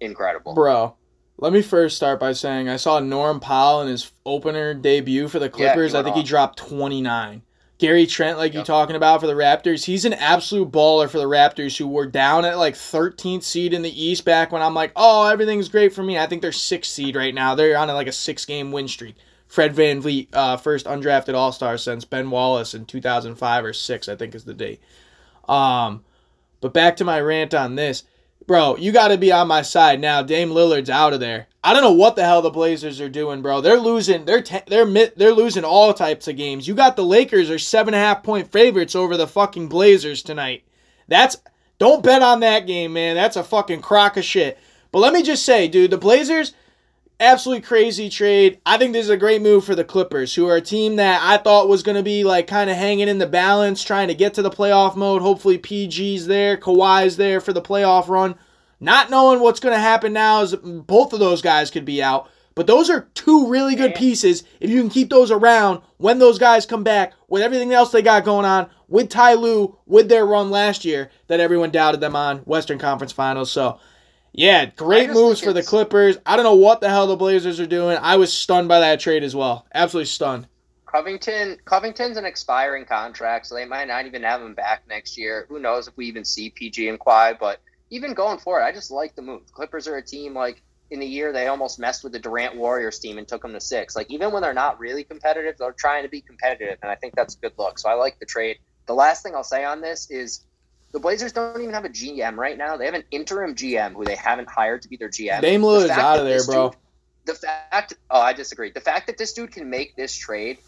incredible. Bro, let me first start by saying I saw Norm Powell in his opener debut for the Clippers. he I think he dropped 29. Gary Trent, like you Yep. talking about for the Raptors, he's an absolute baller for the Raptors who were down at like 13th seed in the East back when I'm like, oh, everything's great for me. I think they're sixth seed right now. They're on like a six game win streak. Fred VanVleet, uh, first undrafted All Star since Ben Wallace in 2005 or six, I think is the date. Um, but back to my rant on this. Bro, you got to be on my side now. Dame Lillard's out of there. I don't know what the hell the Blazers are doing, bro. They're losing. They're te- they're mi- they're losing all types of games. You got the Lakers are seven and a half point favorites over the fucking Blazers tonight. That's don't bet on that game, man. That's a fucking crock of shit. But let me just say, dude, the Blazers absolutely crazy trade. I think this is a great move for the Clippers, who are a team that I thought was going to be like kind of hanging in the balance, trying to get to the playoff mode. Hopefully, PG's there, Kawhi's there for the playoff run. Not knowing what's going to happen now is both of those guys could be out. But those are two really good pieces. If you can keep those around when those guys come back with everything else they got going on, with Ty Lue, with their run last year that everyone doubted them on Western Conference Finals. So, yeah, great moves think for the Clippers. I don't know what the hell the Blazers are doing. I was stunned by that trade as well. Absolutely stunned. Covington Covington's an expiring contract, so they might not even have him back next year. Who knows if we even see PG and Kawhi, but even going forward, I just like the move. Clippers are a team like in the year they almost messed with the Durant Warriors team and took them to six. Like even when they're not really competitive, they're trying to be competitive, and I think that's a good look. So I like the trade. The last thing I'll say on this is the Blazers don't even have a GM right now. They have an interim GM who they haven't hired to be their GM. Dame The Lillard's out of there, bro. dude- the fact oh i disagree the fact that this dude can make this trade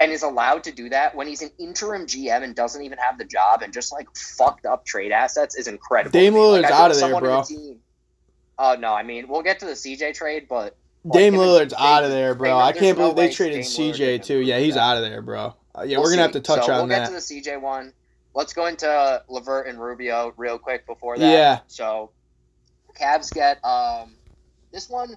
and is allowed to do that when he's an interim gm and doesn't even have the job and just like fucked up trade assets is incredible Dame me. Like, Lillard's out of there, bro. the oh no i mean we'll get to the cj trade but Dame him Lillard's Dame- out of there, bro. Dame- I can't no believe they traded Dame CJ too. Yeah, he's out of there, bro. Uh, yeah, We'll we're gonna have to touch so on we'll that. get to the cj one let's go into levert and rubio real quick before that Yeah. so Cavs get um this one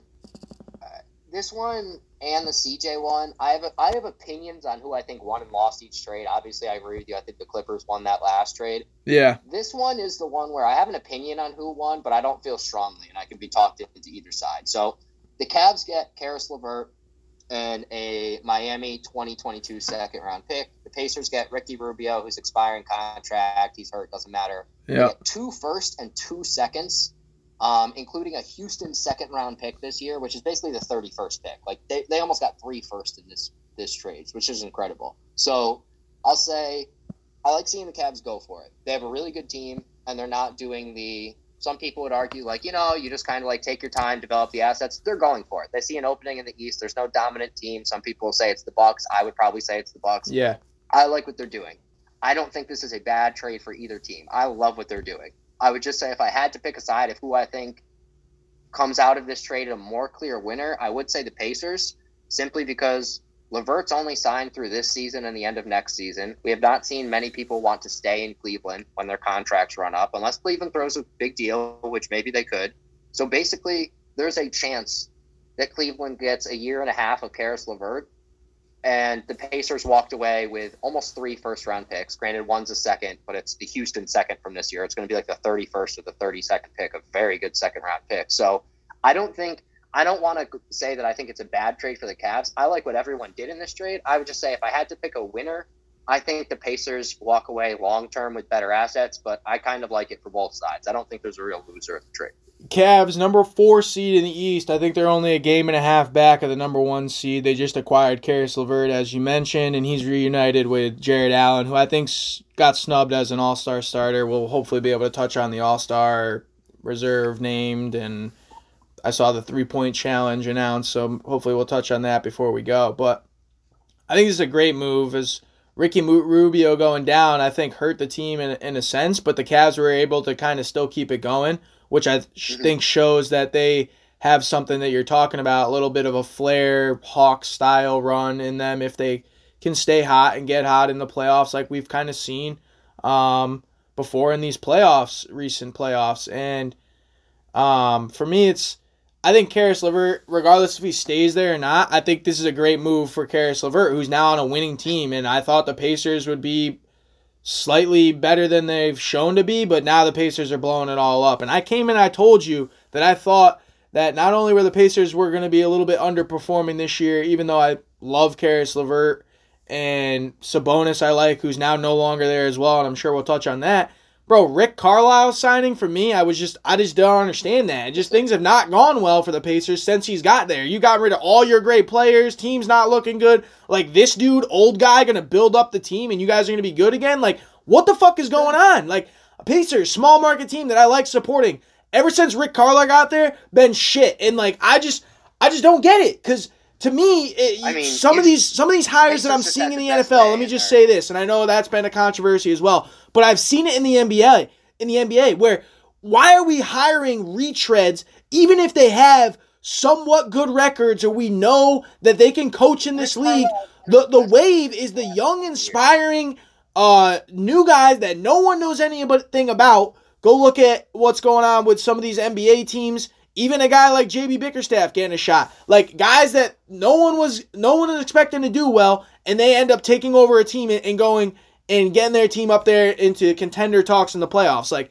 uh, this one and the CJ one. I have I have opinions on who I think won and lost each trade. Obviously, I agree with you. I think the Clippers won that last trade. yeah, This one is the one where I have an opinion on who won, but I don't feel strongly, and I can be talked into either side. So the Cavs get Karis LeVert, and a Miami 2022 second round pick. The Pacers get Ricky Rubio, who's expiring contract. He's hurt, doesn't matter. Yeah. two first and two seconds, um, including a Houston second round pick this year, which is basically the 31st pick. Like they, they almost got three first in this this trade, which is incredible. So I'll say I like seeing the Cavs go for it. They have a really good team, and they're not doing the. Some people would argue, like you know, you just kind of like take your time, develop the assets. They're going for it. They see an opening in the East. There's no dominant team. Some people say it's the Bucks. I would probably say it's the Bucks. Yeah. I like what they're doing. I don't think this is a bad trade for either team. I love what they're doing. I would just say if I had to pick a side of who I think comes out of this trade a more clear winner, I would say the Pacers, simply because Levert's only signed through this season and the end of next season. We have not seen many people want to stay in Cleveland when their contracts run up, unless Cleveland throws a big deal, which maybe they could. So basically, there's a chance that Cleveland gets a year and a half of Karis Levert and the Pacers walked away with almost three first round picks. Granted, one's a second, but it's the Houston second from this year. It's going to be like the 31st or the 32nd pick, a very good second round pick. So I don't think, I don't want to say that I think it's a bad trade for the Cavs. I like what everyone did in this trade. I would just say if I had to pick a winner, I think the Pacers walk away long term with better assets, but I kind of like it for both sides. I don't think there's a real loser in the trade. Cavs, number four seed in the East. I think they're only a game and a half back of the number one seed. They just acquired Karis LeVert, as you mentioned, and he's reunited with Jarrett Allen, who I think got snubbed as an All Star starter. We'll hopefully be able to touch on the All Star reserve named, and I saw the three point challenge announced, so hopefully we'll touch on that before we go. But I think this is a great move. As Ricky Rubio going down, I think hurt the team in, in a sense, but the Cavs were able to kind of still keep it going which I th- think shows that they have something that you're talking about, a little bit of a flair hawk style run in them if they can stay hot and get hot in the playoffs like we've kind of seen um, before in these playoffs, recent playoffs. And um, for me, it's I think Karis Levert, regardless if he stays there or not, I think this is a great move for Karis Levert, who's now on a winning team. And I thought the Pacers would be slightly better than they've shown to be, but now the Pacers are blowing it all up. And I came in, I told you that I thought that not only were the Pacers were going to be a little bit underperforming this year, even though I love Karis Levert and Sabonis, I like, who's now no longer there as well, and I'm sure we'll touch on that. Bro, Rick Carlisle signing for me, I was just, I just don't understand that. Just things have not gone well for the Pacers since he's got there. You got rid of all your great players, team's not looking good. Like this dude, old guy, gonna build up the team, and you guys are gonna be good again. Like, what the fuck is going on? Like, a Pacers, small market team that I like supporting. Ever since Rick Carlisle got there, been shit, and like, I just, I just don't get it, cause to me, it, I mean, some of these some of these hires that I'm seeing had in the the NFL. Let me just there. say this, and I know that's been a controversy as well, but I've seen it in the NBA. In the NBA, where why are we hiring retreads even if they have somewhat good records or we know that they can coach in this league? The the wave is the young, inspiring, uh, new guys that no one knows anything about. Go look at what's going on with some of these NBA teams. Even a guy like JB Bickerstaff getting a shot. Like guys that no one was no one was expecting to do well, and they end up taking over a team and- going and getting their team up there into contender talks in the playoffs. Like,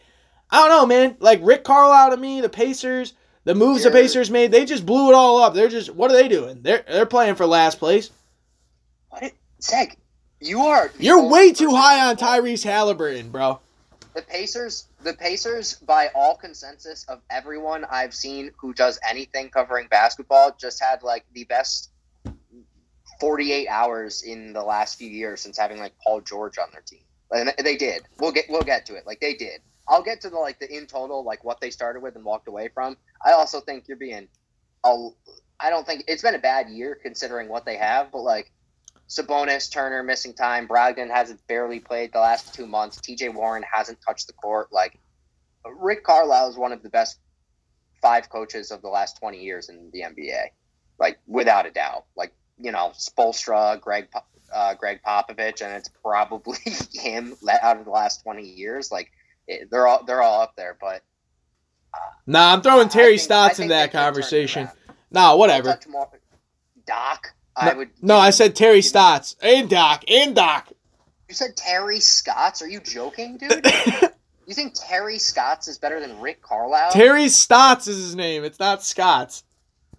I don't know, man. Like Rick Carlisle to me, the Pacers, the moves the Pacers made, they just blew it all up. They're just what are they doing? They're they're playing for last place. What? Zach, you are. You're way too high on in the world- Tyrese Halliburton, bro. The Pacers, the Pacers, by all consensus of everyone I've seen who does anything covering basketball, just had like the best 48 hours in the last few years since having like Paul George on their team. And they did. We'll get we'll get to it. Like they did. I'll get to the like the in total like what they started with and walked away from. I also think you're being a I don't think it's been a bad year considering what they have, but like Sabonis, Turner missing time. Brogdon hasn't barely played the last two months. TJ Warren hasn't touched the court. Like Rick Carlisle is one of the best five coaches of the last 20 years in the NBA, like without a doubt. Like you know, Spoelstra, Greg, uh, Gregg Popovich, and it's probably him let out of the last 20 years. Like it, they're all they're all up there, but Nah, I'm throwing Terry think- Stotts into that could turn it conversation. Nah, whatever. touch more- I No, would. no, I said Terry Stotts and Doc and Doc. You said Terry Scotts? Are you joking, dude? you think Terry Scotts is better than Rick Carlisle? Terry Stotts is his name. It's not Scott's.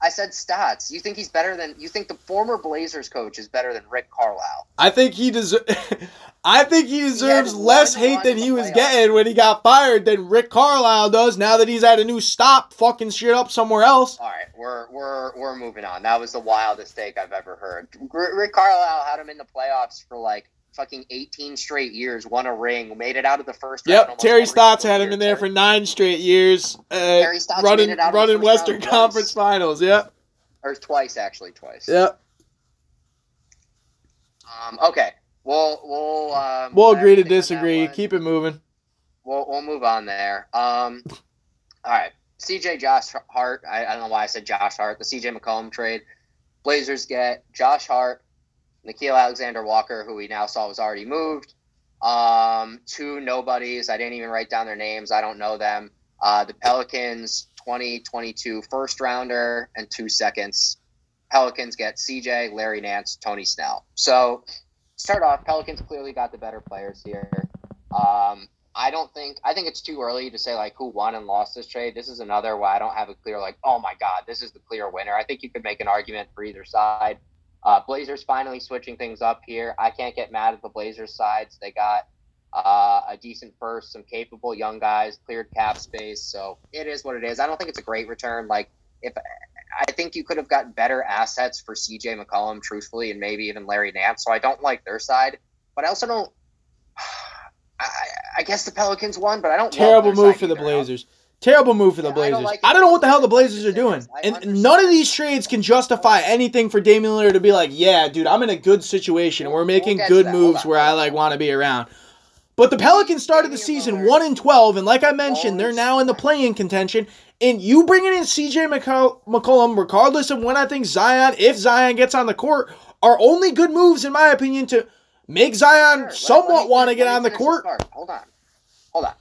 I said stats. You think he's better than you think the former Blazers coach is better than Rick Carlisle? I think he deserves. I think he deserves had less hate than he was getting when he got fired than Rick Carlisle does now that he's at a new stop, fucking shit up somewhere else. All right, we're we're we're moving on. That was the wildest take I've ever heard. Rick Carlisle had him in the playoffs for like fucking 18 straight years, won a ring, made it out of the first round. Yep, Terry Stotts had him in there for nine straight years, uh, running made it out of the running Western Conference twice. Finals. Yep, or twice actually, twice. yep. Um, okay, we'll we'll um, We'll agree to everything on that disagree. Keep it moving. we'll we'll move on there. Um, all right, CJ Josh Hart. I, I don't know why I said Josh Hart. The CJ McCollum trade. Blazers get Josh Hart, Nickeil Alexander Walker, who we now saw was already moved. Um, two nobodies. I didn't even write down their names. I don't know them. Uh, the Pelicans 2022 first rounder and two seconds. Pelicans get CJ, Larry Nance, Tony Snell. So start off, Pelicans clearly got the better players here. Um, I don't think I think it's too early to say like who won and lost this trade. This is another where I don't have a clear like, oh my god, this is the clear winner. I think you could make an argument for either side. Uh, Blazers finally switching things up here. I can't get mad at the Blazers sides. They got uh, a decent first, some capable young guys, cleared cap space. So it is what it is. I don't think it's a great return. Like if I think you could have gotten better assets for CJ McCollum, truthfully, and maybe even Larry Nance. So I don't like their side, but I also don't. I, I guess the Pelicans won, but I don't. Terrible move for the. Blazers. Terrible move for the Yeah, I don't Blazers. like. I don't know what the hell the Blazers are doing. And none of these trades can justify anything for Damian Lillard to be like, yeah, dude, I'm in a good situation and we're We'll making good moves where I like want to be around. But the Pelicans started the season 1 and 12 and like I mentioned, they're now in the play-in contention and you bringing in CJ McColl- McCollum regardless of when I think Zion if Zion gets on the court are only good moves in my opinion to make Zion somewhat want to get on the court. Hold on. Hold on.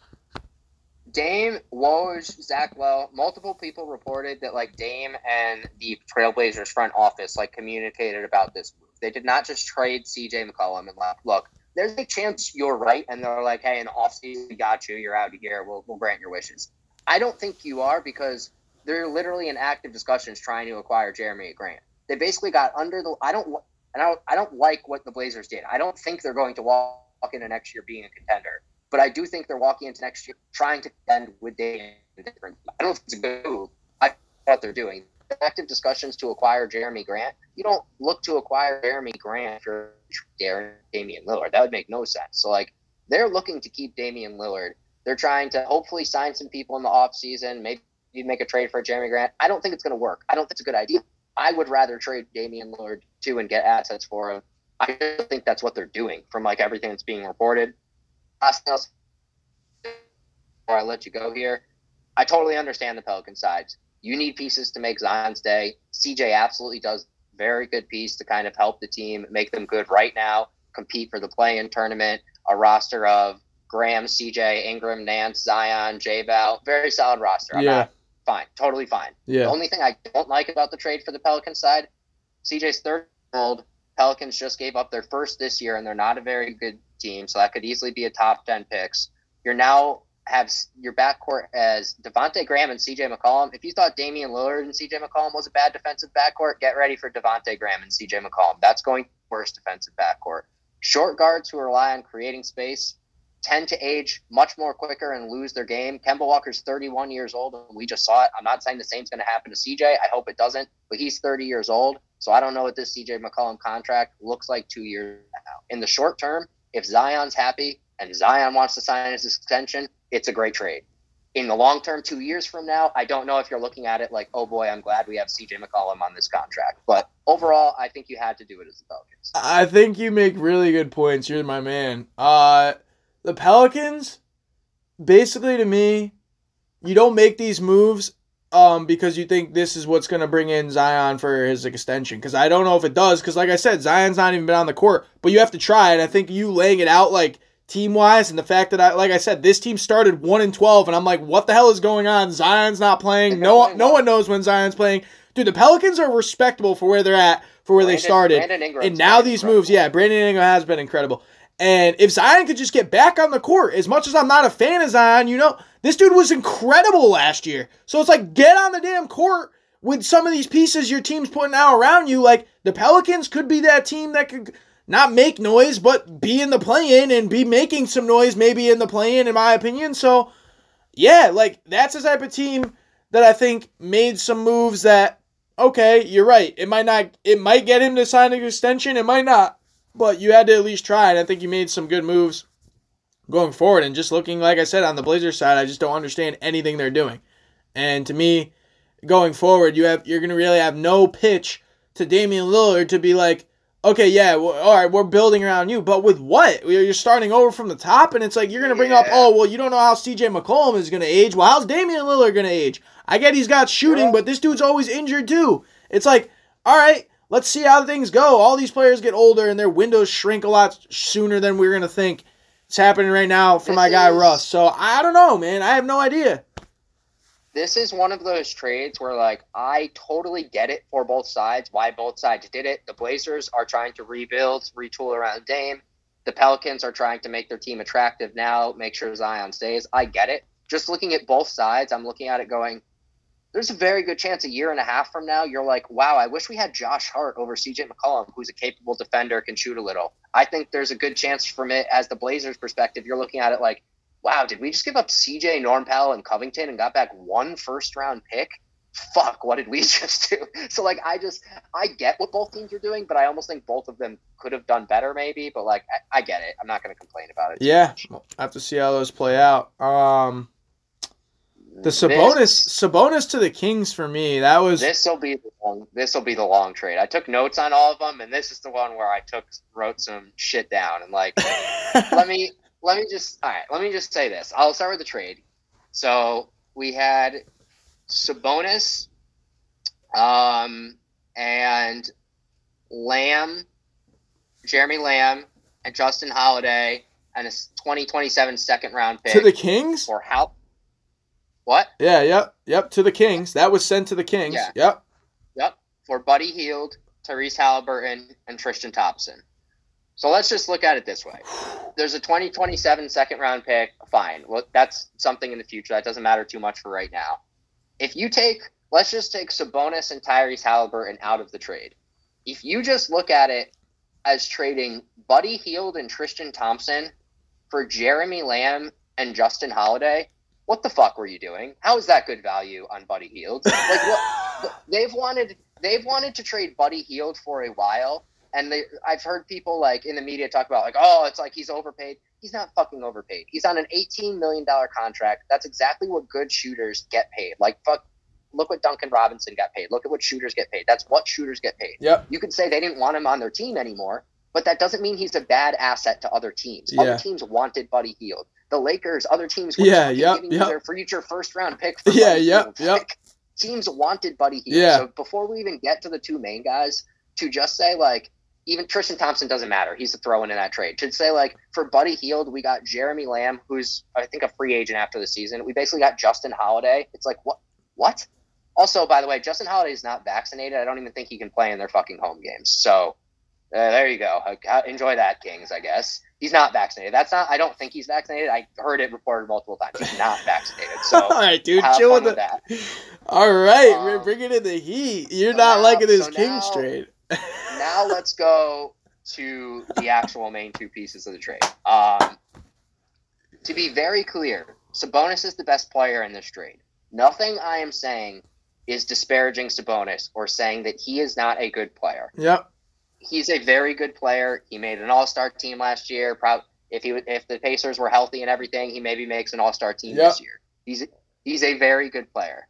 Dame, Woj, Zach Lowe, multiple people reported that like Dame and the Trailblazers front office like communicated about this move. They did not just trade CJ McCollum and like, look, there's a chance you're right, and they're like, hey, in the offseason, we got you, you're out of here, we'll, we'll grant your wishes. I don't think you are because they're literally in active discussions trying to acquire Jerami Grant. They basically got under the. I don't. And I don't, I don't like what the Blazers did. I don't think they're going to walk into next year being a contender. But I do think they're walking into next year trying to end with Dame. I don't think it's a good move. I know what they're doing. Active discussions to acquire Jerami Grant. You don't look to acquire Jerami Grant if you're Darren Damian Lillard. That would make no sense. So like they're looking to keep Damian Lillard. They're trying to hopefully sign some people in the offseason, maybe make a trade for Jerami Grant. I don't think it's going to work. I don't think it's a good idea. I would rather trade Damian Lillard too and get assets for him. I think that's what they're doing from like everything that's being reported. Last thing else before I let you go here, I totally understand the Pelican sides. You need pieces to make Zion's day. CJ absolutely does very good piece to kind of help the team make them good right now, compete for the play-in tournament. A roster of Graham, CJ, Ingram, Nance, Zion, J Bell, very solid roster. I'm Yeah. not fine, totally fine. Yeah. The only thing I don't like about the trade for the Pelican side, CJ's third old. Pelicans just gave up their first this year, and they're not a very good team, so that could easily be a top ten picks. You're now have your backcourt as Devonte Graham and CJ McCollum. If you thought Damian Lillard and CJ McCollum was a bad defensive backcourt, get ready for Devonte Graham and CJ McCollum. That's going worst defensive backcourt. Short guards who rely on creating space tend to age much more quicker and lose their game. Kemba Walker's 31 years old, and we just saw it. I'm not saying the same's going to happen to CJ. I hope it doesn't, but he's 30 years old, so I don't know what this CJ McCollum contract looks like two years now. In the short term, if Zion's happy and Zion wants to sign his extension, it's a great trade. In the long term, two years from now, I don't know if you're looking at it like, oh boy, I'm glad we have CJ McCollum on this contract. But overall, I think you had to do it as the Pelicans. I think you make really good points. You're my man. Uh, the Pelicans, basically to me, you don't make these moves um, because you think this is what's going to bring in Zion for his extension. Because I don't know if it does. Because like I said, Zion's not even been on the court, but you have to try. And I think you laying it out like team wise, and the fact that I, like I said, this team started one and twelve, and I'm like, what the hell is going on? Zion's not playing. No, no one knows when Zion's playing. Dude, the Pelicans are respectable for where they're at, for where they started. And now these incredible. moves, yeah, Brandon Ingram has been incredible. And if Zion could just get back on the court, as much as I'm not a fan of Zion, you know, this dude was incredible last year. So it's like, get on the damn court with some of these pieces your team's putting out around you, like the Pelicans could be that team that could not make noise, but be in the play in and be making some noise maybe in the play in, in my opinion. So, yeah, like that's the type of team that I think made some moves that, okay, you're right. It might not, it might get him to sign an extension, it might not, but you had to at least try. And I think you made some good moves going forward. And just looking, like I said, on the Blazers side, I just don't understand anything they're doing. And to me, going forward, you have you're gonna really have no pitch to Damian Lillard to be like, okay, yeah, well, all right, we're building around you, but with what? You're starting over from the top, and it's like you're gonna bring up, oh, well, you don't know how C.J. McCollum is gonna age. Well, how's Damian Lillard gonna age? I get he's got shooting, but this dude's always injured too. It's like, all right, let's see how things go. All these players get older, and their windows shrink a lot sooner than we're gonna think. It's happening right now for This my guy is- Russ. So I don't know, man. I have no idea. this is one of those trades where like I totally get it for both sides, why both sides did it. The Blazers are trying to rebuild, retool around Dame. The Pelicans are trying to make their team attractive now, make sure Zion stays. I get it. Just looking at both sides, I'm looking at it going, there's a very good chance a year and a half from now, you're like, wow, I wish we had Josh Hart over CJ McCollum, who's a capable defender, can shoot a little. I think there's a good chance from it as the Blazers' perspective. You're looking at it like, wow, did we just give up CJ, Norm Powell, and Covington and got back one first round pick? Fuck, what did we just do? So, like, I just, I get what both teams are doing, but I almost think both of them could have done better, maybe. But, like, I, I get it. I'm not going to complain about it. Yeah, much. we'll have to see how those play out. Um, the Sabonis, This- Sabonis to the Kings for me. That was This will be the long. This will be the long trade. I took notes on all of them, and this is the one where I took wrote some shit down and like let me let me just all right. Let me just say this. I'll start with the trade. So we had Sabonis, um, and Lamb, Jeremy Lamb, and Justin Holiday, and a 2027 second round pick to the Kings. for how? What? Yeah, yep, yep. To the Kings. That was sent to the Kings. Yeah. Yep. Yep, for Buddy Hield, Tyrese Halliburton, and Tristan Thompson. So let's just look at it this way. There's a 2027 second round pick. Fine. Well, that's something in the future. That doesn't matter too much for right now. If you take, let's just take Sabonis and Tyrese Halliburton out of the trade. If you just look at it as trading Buddy Hield and Tristan Thompson for Jeremy Lamb and Justin Holiday, what the fuck were you doing? How is that good value on Buddy Hield? Like what? they've wanted they've wanted to trade Buddy Hield for a while, and they I've heard people like in the media talk about like, oh, it's like he's overpaid. He's not fucking overpaid. He's on an eighteen million dollar contract. That's exactly what good shooters get paid. Like fuck. Look what Duncan Robinson got paid. Look at what shooters get paid. That's what shooters get paid. Yep. You could say they didn't want him on their team anymore, but that doesn't mean he's a bad asset to other teams. Yeah. Other teams wanted Buddy Hield. The Lakers, other teams were Yeah, yep, giving you yep. their future first round pick for Yeah, Buddy yep, yep. Like, teams wanted Buddy Hield. Yeah. So before we even get to the two main guys, to just say like even Tristan Thompson doesn't matter. He's a throw in in that trade. To say like for Buddy Hield, we got Jeremy Lamb, who's I think a free agent after the season. We basically got Justin Holiday. It's like what what? Also, by the way, Justin Holiday is not vaccinated. I don't even think he can play in their fucking home games. So uh, there you go. Uh, Enjoy that, Kings. I guess he's not vaccinated. That's not. I don't think he's vaccinated. I heard it reported multiple times. He's not vaccinated. So All right, dude. Chill with the. that. All right, Um, we're bringing in the heat. You're so not now- liking this so Kings now- trade. now let's go to the actual main two pieces of the trade. Um, to be very clear, Sabonis is the best player in this trade. Nothing I am saying is disparaging Sabonis or saying that he is not a good player. Yep. He's a very good player. He made an All Star team last year. Proud if he if the Pacers were healthy and everything, he maybe makes an All Star team Yep. this year. He's he's a very good player.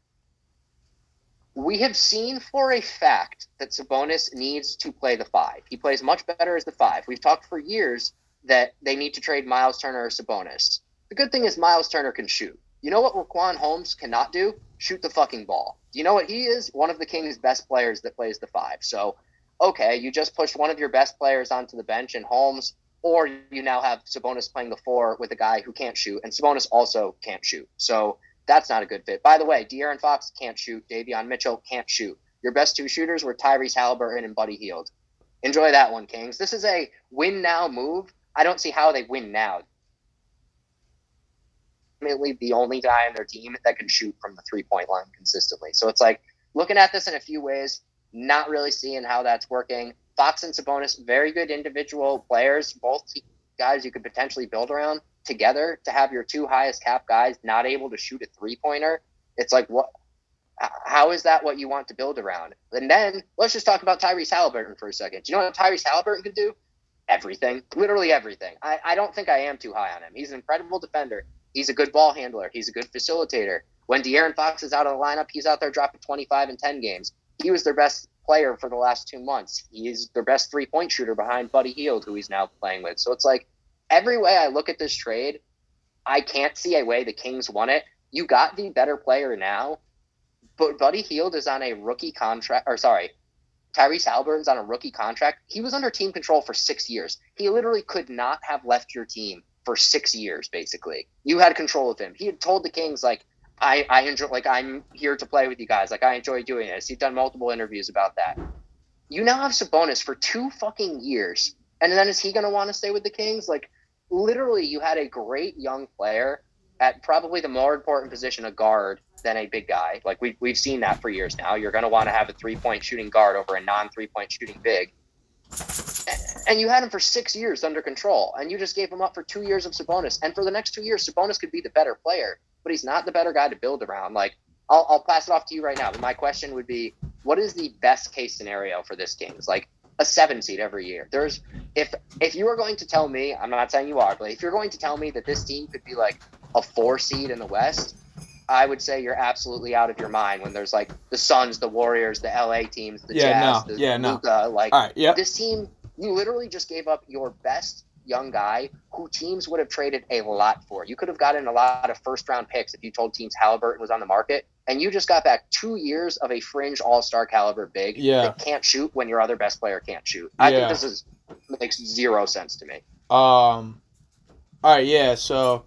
We have seen for a fact that Sabonis needs to play the five. He plays much better as the five. We've talked for years that they need to trade Miles Turner or Sabonis. The good thing is Miles Turner can shoot. You know what Raquan Holmes cannot do? Shoot the fucking ball. Do you know what he is? One of the Kings' best players that plays the five. So, okay, you just pushed one of your best players onto the bench in Holmes, or you now have Sabonis playing the four with a guy who can't shoot, and Sabonis also can't shoot. So that's not a good fit. By the way, De'Aaron Fox can't shoot. Davion Mitchell can't shoot. Your best two shooters were Tyrese Halliburton and Buddy Hield. Enjoy that one, Kings. This is a win now move. I don't see how they win now. Ultimately, the only guy on their team that can shoot from the three point line consistently. So it's like looking at this in a few ways, not really seeing how that's working. Fox and Sabonis, very good individual players, both guys you could potentially build around together to have your two highest cap guys not able to shoot a three pointer. It's like what how is that what you want to build around? And then let's just talk about Tyrese Halliburton for a second. Do you know what Tyrese Halliburton can do? Everything, literally everything. I, I don't think I am too high on him. He's an incredible defender. He's a good ball handler. He's a good facilitator. When De'Aaron Fox is out of the lineup, he's out there dropping 25 and 10 games. He was their best player for the last two months. He's their best three point shooter behind Buddy Hield, who he's now playing with. So it's like every way I look at this trade, I can't see a way the Kings won it. You got the better player now, but Buddy Hield is on a rookie contract, or sorry, Tyrese Halliburton's on a rookie contract. He was under team control for six years. He literally could not have left your team for six years, basically. You had control of him. He had told the Kings, like, I, I enjoy like I'm here to play with you guys. Like I enjoy doing this. He's done multiple interviews about that. You now have Sabonis for two fucking years. And then is he gonna want to stay with the Kings? Like literally you had a great young player at probably the more important position, a guard, than a big guy. Like we we've seen that for years now. You're gonna want to have a three point shooting guard over a non three point shooting big. And you had him for six years under control, and you just gave him up for two years of Sabonis. And for the next two years, Sabonis could be the better player but he's not the better guy to build around. Like, I'll, I'll pass it off to you right now. But my question would be, what is the best case scenario for this Kings? Like a seven seed every year. There's if if you are going to tell me, I'm not saying you are, but if you're going to tell me that this team could be like a four seed in the West, I would say you're absolutely out of your mind when there's like the Suns, the Warriors, the LA teams, the yeah, Jazz, no. the yeah, Luka, no. like All right, yeah. this team you literally just gave up your best young guy who teams would have traded a lot for. You could have gotten a lot of first round picks if you told teams Halliburton was on the market, and you just got back two years of a fringe all star caliber big Yeah. that can't shoot when your other best player can't shoot. I Yeah. think this is makes zero sense to me. Um. All right, yeah. So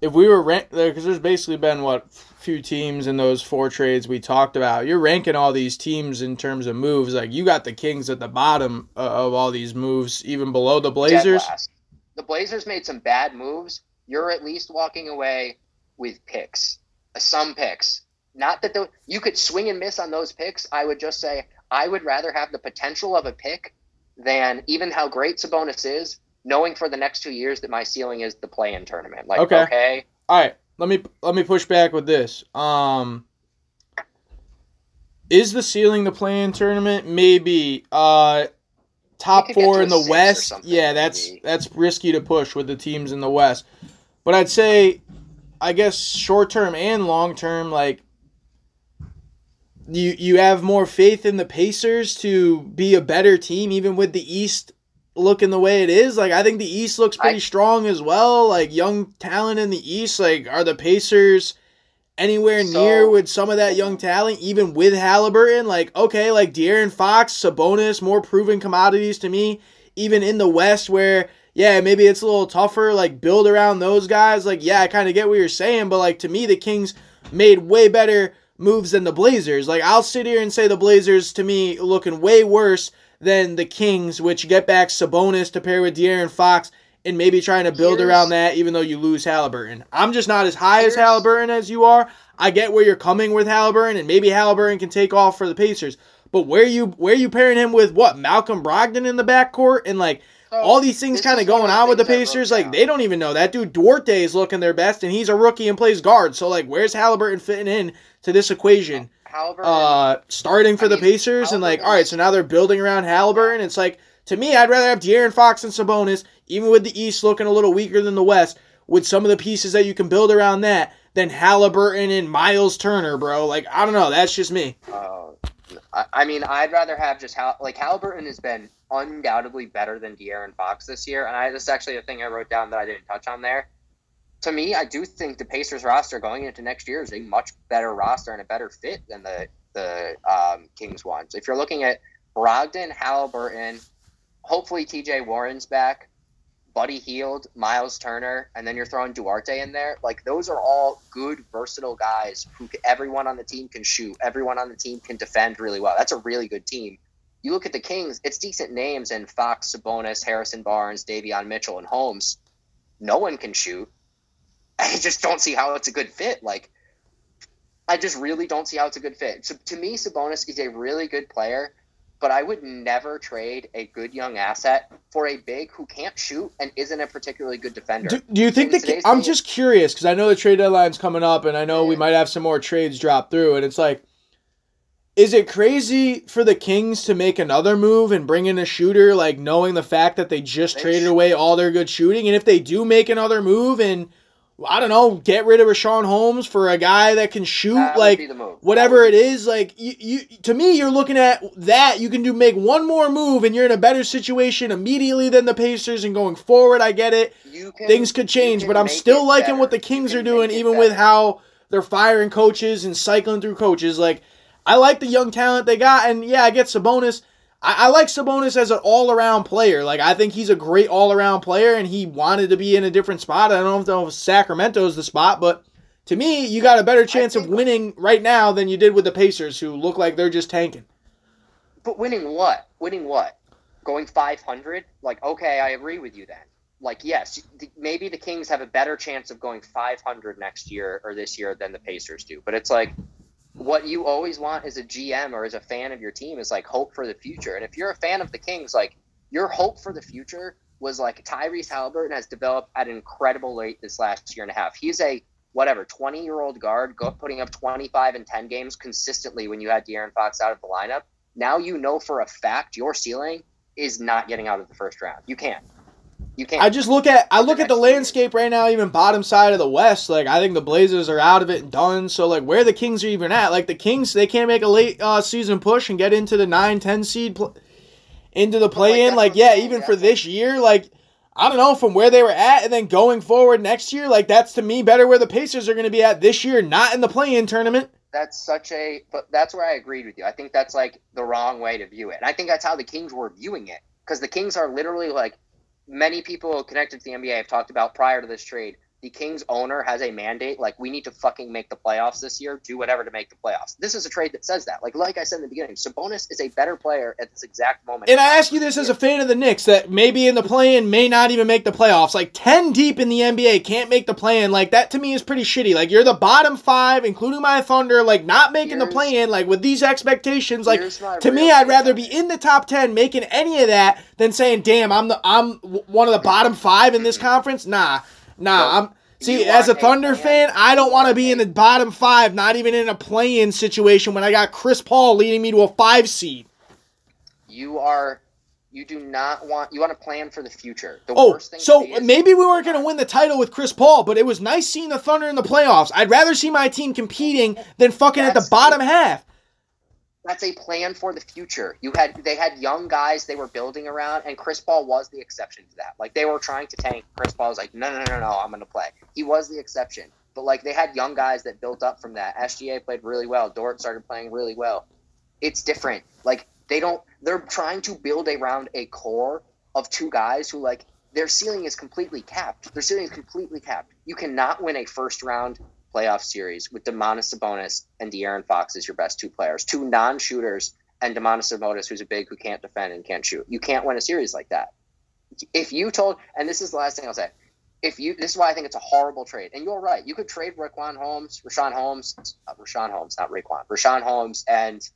if we were rank there, because there's basically been what few teams in those four trades we talked about. You're ranking all these teams in terms of moves. Like you got the Kings at the bottom uh, of all these moves, even below the Blazers. The Blazers made some bad moves. You're at least walking away with picks, uh, some picks. Not that the, you could swing and miss on those picks. I would just say I would rather have the potential of a pick than even how great Sabonis is, knowing for the next two years that my ceiling is the play-in tournament. Like, Okay. okay, All right, let me let me push back with this. Um, is the ceiling the playing tournament? Maybe. Uh, top You could get four in the West. Yeah, that's maybe. that's risky to push with the teams in the West. But I'd say, I guess short term and long term, like you you have more faith in the Pacers to be a better team, even with the East looking the way it is. Like I think the East looks pretty I- strong as well. Like young talent in the East. Like are the Pacers anywhere So- near with some of that young talent, even with Halliburton? Like okay, like De'Aaron Fox, Sabonis, more proven commodities to me. Even in the West, where yeah, maybe it's a little tougher. Like build around those guys. Like yeah, I kind of get what you're saying, but like to me, the Kings made way better moves than the Blazers. Like I'll sit here and say the Blazers to me looking way worse than the Kings, which get back Sabonis to pair with De'Aaron Fox and maybe trying to build Here's- around that even though you lose Halliburton. I'm just not as high as Halliburton as you are. I get where you're coming with Halliburton and maybe Halliburton can take off for the Pacers. But where you where are you pairing him with what Malcolm Brogdon in the backcourt and like So, all these things kind of going on with the things I wrote Pacers, like down. they don't even know that dude Duarte is looking their best, and he's a rookie and plays guard. So like, where's Halliburton fitting in to this equation? Halliburton, Uh, starting for I the mean, Pacers, and like, all right, so now they're building around Halliburton. It's like to me, I'd rather have De'Aaron Fox and Sabonis, even with the East looking a little weaker than the West, with some of the pieces that you can build around that, than Halliburton and Miles Turner, bro. Like, I don't know, that's just me. Uh, I, I mean, I'd rather have just Hal, like Halliburton has been undoubtedly better than De'Aaron Fox this year, and I this is actually a thing I wrote down that I didn't touch on there. To me, I do think the Pacers roster going into next year is a much better roster and a better fit than the the um, Kings ones. If you're looking at Brogdon, Halliburton, hopefully T.J. Warren's back, Buddy Hield, Miles Turner, and then you're throwing Duarte in there. Like those are all good, versatile guys who everyone on the team can shoot. Everyone on the team can defend really well. That's a really good team. You look at the Kings; it's decent names in Fox, Sabonis, Harrison Barnes, Davion Mitchell, and Holmes. No one can shoot. I just don't see how it's a good fit. Like I just really don't see how it's a good fit. So to me, Sabonis is a really good player, but I would never trade a good young asset for a big who can't shoot and isn't a particularly good defender. Do, do you think In the? I'm day- just curious because I know the trade deadline's coming up, and I know we might have some more trades drop through, and it's like, is it crazy for the Kings to make another move and bring in a shooter, like knowing the fact that they just They traded away all their good shooting, and if they do make another move and I don't know, get rid of Richaun Holmes for a guy that can shoot, That like be the move. That whatever it is, like you, you to me, you're looking at that. You can do make one more move, and you're in a better situation immediately than the Pacers. And going forward, I get it you can, things could change, but I'm still liking better. what the Kings are doing, even with how they're firing coaches and cycling through coaches. Like, I like the young talent they got, and yeah, I get Sabonis. I, I like Sabonis as an all around player. Like, I think he's a great all around player, and he wanted to be in a different spot. I don't know if Sacramento is the spot, but to me, you got a better chance of winning right now than you did with the Pacers, who look like they're just tanking. But winning what? Winning what? Going 500? Like, okay, I agree with you then. Like, yes, th- maybe the Kings have a better chance of going 500 next year or this year than the Pacers do. But it's like, what you always want as a GM or as a fan of your team is like hope for the future. And if you're a fan of the Kings, like, your hope for the future was like Tyrese Halliburton has developed at an incredible rate this last year and a half. He's a whatever 20 year old guard putting up 25 and 10 games consistently when you had De'Aaron Fox out of the lineup now you know for a fact your ceiling is not getting out of the first round. You can't. You can't. I just look at I look at the landscape right now, even bottom side of the West. Like I think the Blazers are out of it and done. So like where the Kings are even at, like the Kings, they can't make a late uh, season push and get into the 9-10 seed pl- into the play in. that's Like yeah, even for this year, like I don't know from where they were at and then going forward next year, like that's to me better where the Pacers are going to be at this year, not in the play in tournament. that's such a but that's where I agreed with you. I think that's like the wrong way to view it. And I think that's how the Kings were viewing it because the Kings are literally like many people connected to the NBA have talked about prior to this trade. The Kings owner has a mandate like we need to fucking make the playoffs this year, do whatever to make the playoffs. This is a trade that says that. Like like I said in the beginning, Sabonis is a better player at this exact moment. And I ask you this as a fan of the Knicks that maybe in the play-in may not even make the playoffs. Like 10 deep in the NBA can't make the play-in. Like that to me is pretty shitty. Like you're the bottom 5 including my Thunder like not making the Here's- play-in like with these expectations like to me I'd rather be in the top 10 making any of that than saying damn I'm the I'm one of the bottom 5 in this conference. Nah. Nah, So, I'm See, as a Thunder fan- fan, I don't want to be in the bottom five, not even in a play-in situation when I got Chris Paul leading me to a five seed. you are you do not want you want to plan for the future. The Oh, worst thing so maybe we weren't going to win the title with Chris Paul, but it was nice seeing the Thunder in the playoffs. I'd rather see my team competing than fucking at the bottom half. That's a plan for the future. You had they had young guys they were building around, and Chris Paul was the exception to that. Like they were trying to tank. Chris Paul was like, no, no, no, no, I'm gonna play. He was the exception, but like they had young guys that built up from that. SGA played really well. Dort started playing really well. It's different. Like they don't. They're trying to build around a core of two guys who like their ceiling is completely capped. Their ceiling is completely capped. You cannot win a first round playoff series with Domantas Sabonis and De'Aaron Fox as your best two players, two non-shooters, and Domantas Sabonis, who's a big who can't defend and can't shoot. You can't win a series like that. If you told, and this is the last thing I'll say, if you, this is why I think it's a horrible trade. And you're right, you could trade Raquan Holmes, Richaun Holmes, uh, Richaun Holmes, not Raquan, Richaun Holmes, and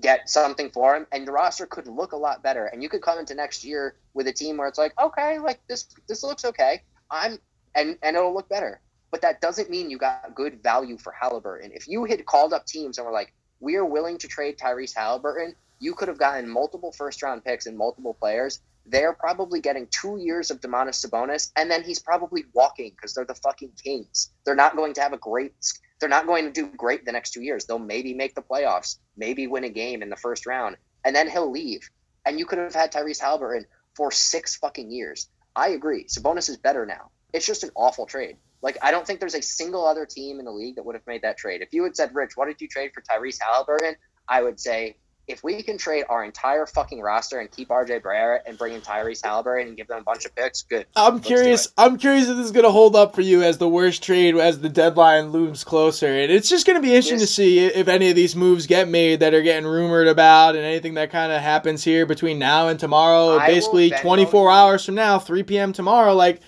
get something for him, and the roster could look a lot better. And you could come into next year with a team where it's like, okay, like this, this looks okay. I'm, and and it'll look better but that doesn't mean you got good value for Halliburton. If you had called up teams and were like, we are willing to trade Tyrese Halliburton, you could have gotten multiple first round picks and multiple players. They're probably getting two years of Domantas Sabonis, and then he's probably walking because they're the fucking Kings. They're not going to have a great. They're not going to do great the next two years. They'll maybe make the playoffs, maybe win a game in the first round, and then he'll leave. And you could have had Tyrese Halliburton for six fucking years. I agree. Sabonis is better now. It's just an awful trade. Like I don't think there's a single other team in the league that would have made that trade. If you had said, "Rich, what did you trade for Tyrese Halliburton?" I would say, if we can trade our entire fucking roster and keep RJ Barrett and bring in Tyrese Halliburton and give them a bunch of picks, good. I'm Let's curious. I'm curious if this is gonna hold up for you as the worst trade as the deadline looms closer. And it's just gonna be interesting to see if any of these moves get made that are getting rumored about, and anything that kind of happens here between now and tomorrow. I Basically, 24 hours from now, 3 p.m. tomorrow. Like,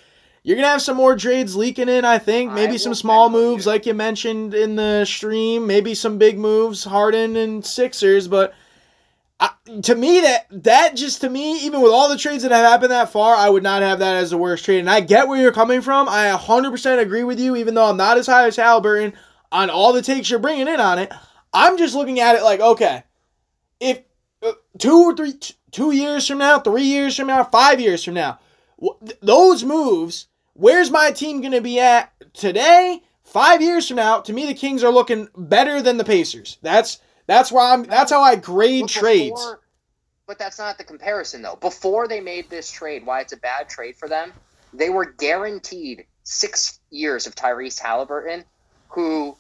You're gonna have some more trades leaking in, I think. Maybe will some small moves, like you mentioned in the stream. Maybe some big moves, Harden and Sixers. But I, to me, that that just to me, even with all the trades that have happened that far, I would not have that as the worst trade. And I get where you're coming from. I 100% agree with you, even though I'm not as high as Halliburton on all the takes you're bringing in on it. I'm just looking at it like, okay, if uh, two or three, t- two years from now, three years from now, five years from now, th- those moves, where's my team going to be at today? Five years from now, to me, the Kings are looking better than the Pacers. That's that's why I'm. That's how I grade But trades. But that's not the comparison, though. Before they made this trade, why it's a bad trade for them, they were guaranteed six years of Tyrese Halliburton, who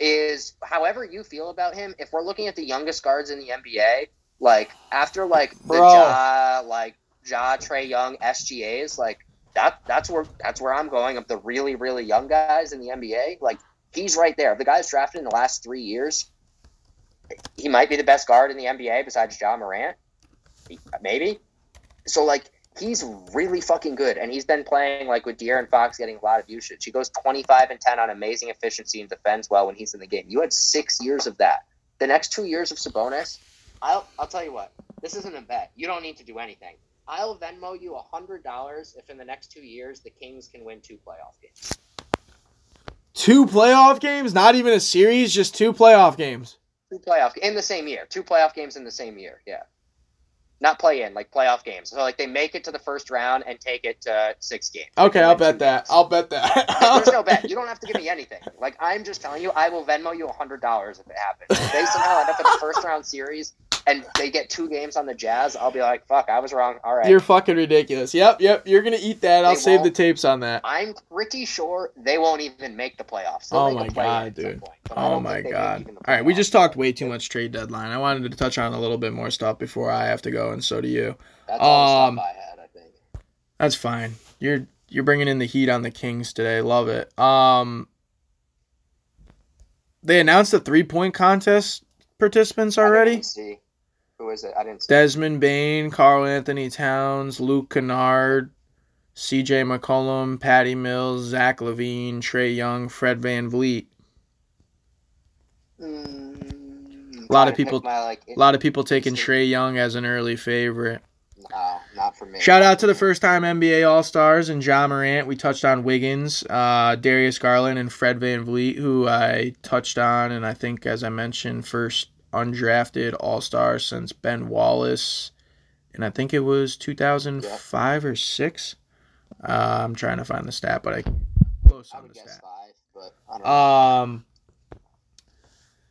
is, however you feel about him, if we're looking at the youngest guards in the NBA, like after like the Bro. Ja, like Ja, Trae Young, SGAs, like that that's where that's where I'm going of the really really young guys in the NBA. Like he's right there. The guys drafted in the last three years, he might be the best guard in the NBA besides Ja Morant. Maybe. So like he's really fucking good, and he's been playing like with De'Aaron Fox getting a lot of usage. He goes twenty five and ten on amazing efficiency and defends well when he's in the game. You had six years of that. The next two years of Sabonis, I'll I'll tell you what. This isn't a bet. You don't need to do anything. I'll Venmo you a hundred dollars if in the next two years the Kings can win two playoff games. Two playoff games, not even a series, just two playoff games. Two playoff in the same year. Two playoff games in the same year. Yeah. Not play in, like playoff games. So like they make it to the first round and take it to six games. Okay, I'll bet that. games. I'll bet that. There's no bet. You don't have to give me anything. Like I'm just telling you, I will Venmo you a hundred dollars if it happens. If they somehow end up in a first round series and they get two games on the Jazz, I'll be like, fuck, I was wrong. All right. You're fucking ridiculous. Yep, yep. You're gonna eat that. I'll They save the tapes on that. I'm pretty sure they won't even make the playoffs. They'll Oh my God, dude. point, Oh my think they make god. All right, we just talked way too much trade deadline. I wanted to touch on a little bit more stuff before I have to go, and so do you. That's all Um, the stuff I had. I think. That's fine. You're you're bringing in the heat on the Kings today. Love it. Um, they announced the three point contest participants I didn't already. see. Who is it? I didn't see. Desmond Bane, Karl Anthony Towns, Luke Kennard, C.J. McCollum, Patty Mills, Zach LaVine, Trae Young, Fred VanVleet. Mm, A lot of trying to pick people- My, like, A lot of people taking Trae Young as an early favorite. No, not for me. Shout out to the first time NBA All Stars and Ja Morant. We touched on Wiggins, uh, Darius Garland, and Fred VanVleet, who I touched on, and I think, as I mentioned, first undrafted All Star since Ben Wallace, and I think it was 2005 or six. Uh, I'm trying to find the stat, but I close I on the stat. five, but I don't know. Um,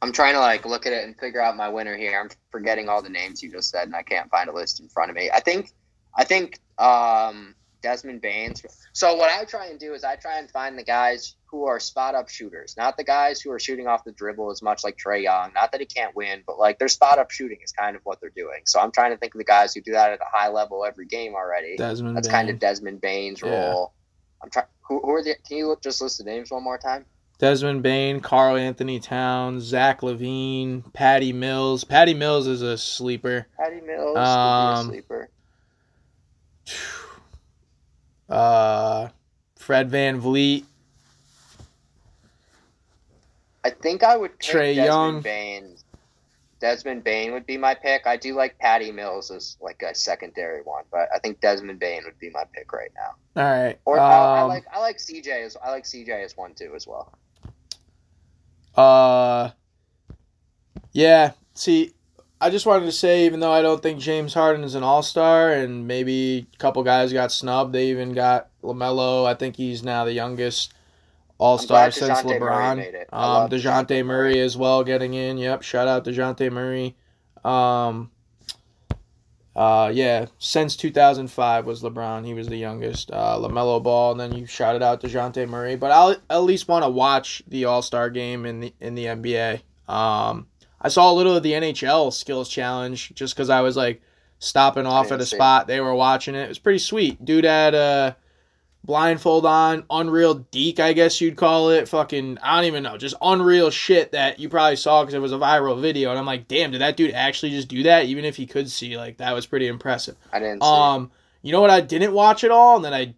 I'm trying to like look at it and figure out my winner here. I'm forgetting all the names you just said, and I can't find a list in front of me. I think, I think um, Desmond Baines. So what I try and do is I try and find the guys who are spot up shooters, not the guys who are shooting off the dribble as much like Trae Young. Not that he can't win, but like their spot up shooting is kind of what they're doing. So I'm trying to think of the guys who do that at a high level every game already. Desmond That's Bane. kind of Desmond Bane's Yeah. role. I'm trying. Who, who are the? Can you look, just list the names one more time? Desmond Bane, Karl Anthony Towns, Zach LaVine, Patty Mills. Patty Mills is a sleeper. Patty Mills, Um, a sleeper. Uh, Fred VanVleet. I think I would Trae Desmond Young. Bane. Desmond Bane would be my pick. I do like Patty Mills as like a secondary one, but I think Desmond Bane would be my pick right now. All right. Or I, I um, like I like CJ as I like CJ as one too as well. Uh, yeah. See, I just wanted to say, even though I don't think James Harden is an All Star, and maybe a couple guys got snubbed, they even got LaMelo. I think he's now the youngest All Star since Murray LeBron. made it. Um, Dejounte Murray as well getting in. Yep. Shout out Dejounte Murray. Um. Uh yeah, since 2005 was LeBron. He was the youngest. Uh, LaMelo Ball, and then you shouted out Dejounte Murray. But I'll at least want to watch the All Star game in the in the NBA. Um, I saw a little of the NHL Skills Challenge just because I was like stopping off at a see it. spot. They were watching it. It was pretty sweet. Dude had a blindfold on, unreal deke, I guess you'd call it. Fucking, I don't even know, just unreal shit that you probably saw because it was a viral video. And I'm like, damn, did that dude actually just do that? Even if he could see, like that was pretty impressive. I didn't see. it. Um, you know what I didn't watch at all, and then I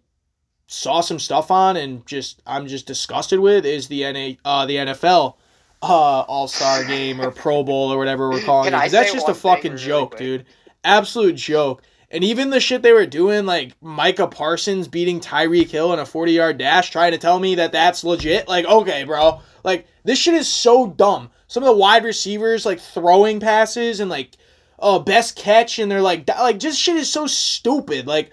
saw some stuff on and just I'm just disgusted with is the NA uh the NFL uh All Star Game or Pro Bowl or whatever we're calling it. That's just a fucking really joke, quick? dude. Absolute joke. And even the shit they were doing, like Micah Parsons beating Tyreek Hill in a 40 yard dash, trying to tell me that that's legit. Like, okay, bro. Like, this shit is so dumb. Some of the wide receivers, like, throwing passes and, like, oh, best catch, and they're like, like, just shit is so stupid. Like,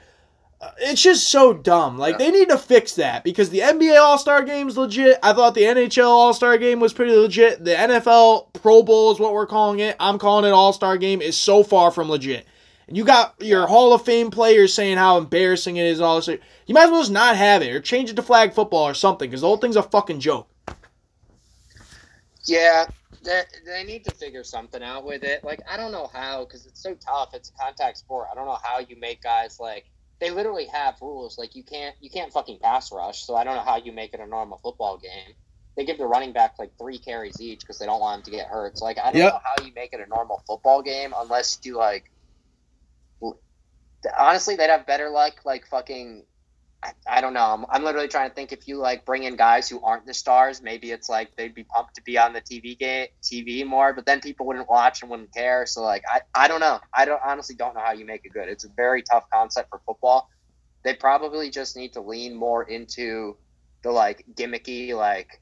uh, it's just so dumb. Like, Yeah. they need to fix that because the NBA All Star Game is legit. I thought the NHL All Star Game was pretty legit. The NFL Pro Bowl is what we're calling it. I'm calling it All Star Game is so far from legit. And you got your Hall of Fame players saying how embarrassing it is all this. You might as well just not have it or change it to flag football or something because the whole thing's a fucking joke. Yeah, they, they need to figure something out with it. Like, I don't know how, because it's so tough. It's a contact sport. I don't know how you make guys like they literally have rules. Like, you can't you can't fucking pass rush. So I don't know how you make it a normal football game. They give the running back like three carries each because they don't want him to get hurt. So like, I don't Yep. know how you make it a normal football game unless you like. Honestly, they'd have better luck like fucking I, I don't know. I'm, I'm literally trying to think if you like bring in guys who aren't the stars, maybe it's like they'd be pumped to be on the TV game, TV more, but then people wouldn't watch and wouldn't care. So like, I, I don't know. I don't honestly don't know how you make it good. It's a very tough concept for football. They probably just need to lean more into the like gimmicky like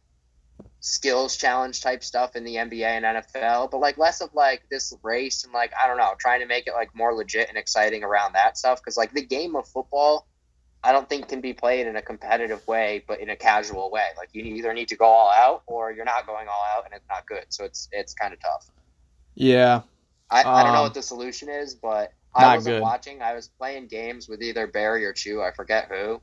skills challenge type stuff in the NBA and NFL, but like less of like this race and like I don't know, trying to make it like more legit and exciting around that stuff because like the game of football I don't think can be played in a competitive way, but in a casual way. Like you either need to go all out or you're not going all out, and it's not good. So it's it's kind of tough. Yeah. I, I don't know Um, what the solution is, but I wasn't good. watching. I was playing games with either Barry or Chew. I forget who.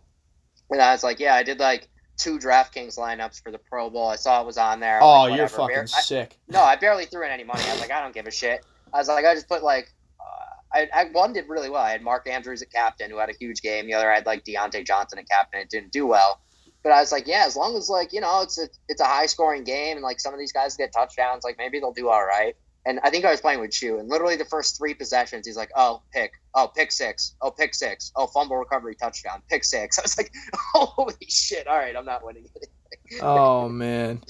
And I was like, yeah, I did like two DraftKings lineups for the Pro Bowl. I saw it was on there. Oh, like, you're fucking Bar- I- sick. no, I barely threw in any money. I was like, I don't give a shit. I was like, I just put like, uh, I, I one did really well. I had Mark Andrews at captain, who had a huge game. The other I had like Diontae Johnson at captain. It didn't do well, but I was like, yeah, as long as like you know it's a it's a high scoring game and like some of these guys get touchdowns, like maybe they'll do all right. And I think I was playing with Chew, and literally the first three possessions, he's like, "Oh, pick, oh, pick six, oh, pick six, oh, fumble recovery touchdown, pick six. I was like, "Holy shit! All right, I'm not winning it." Oh man,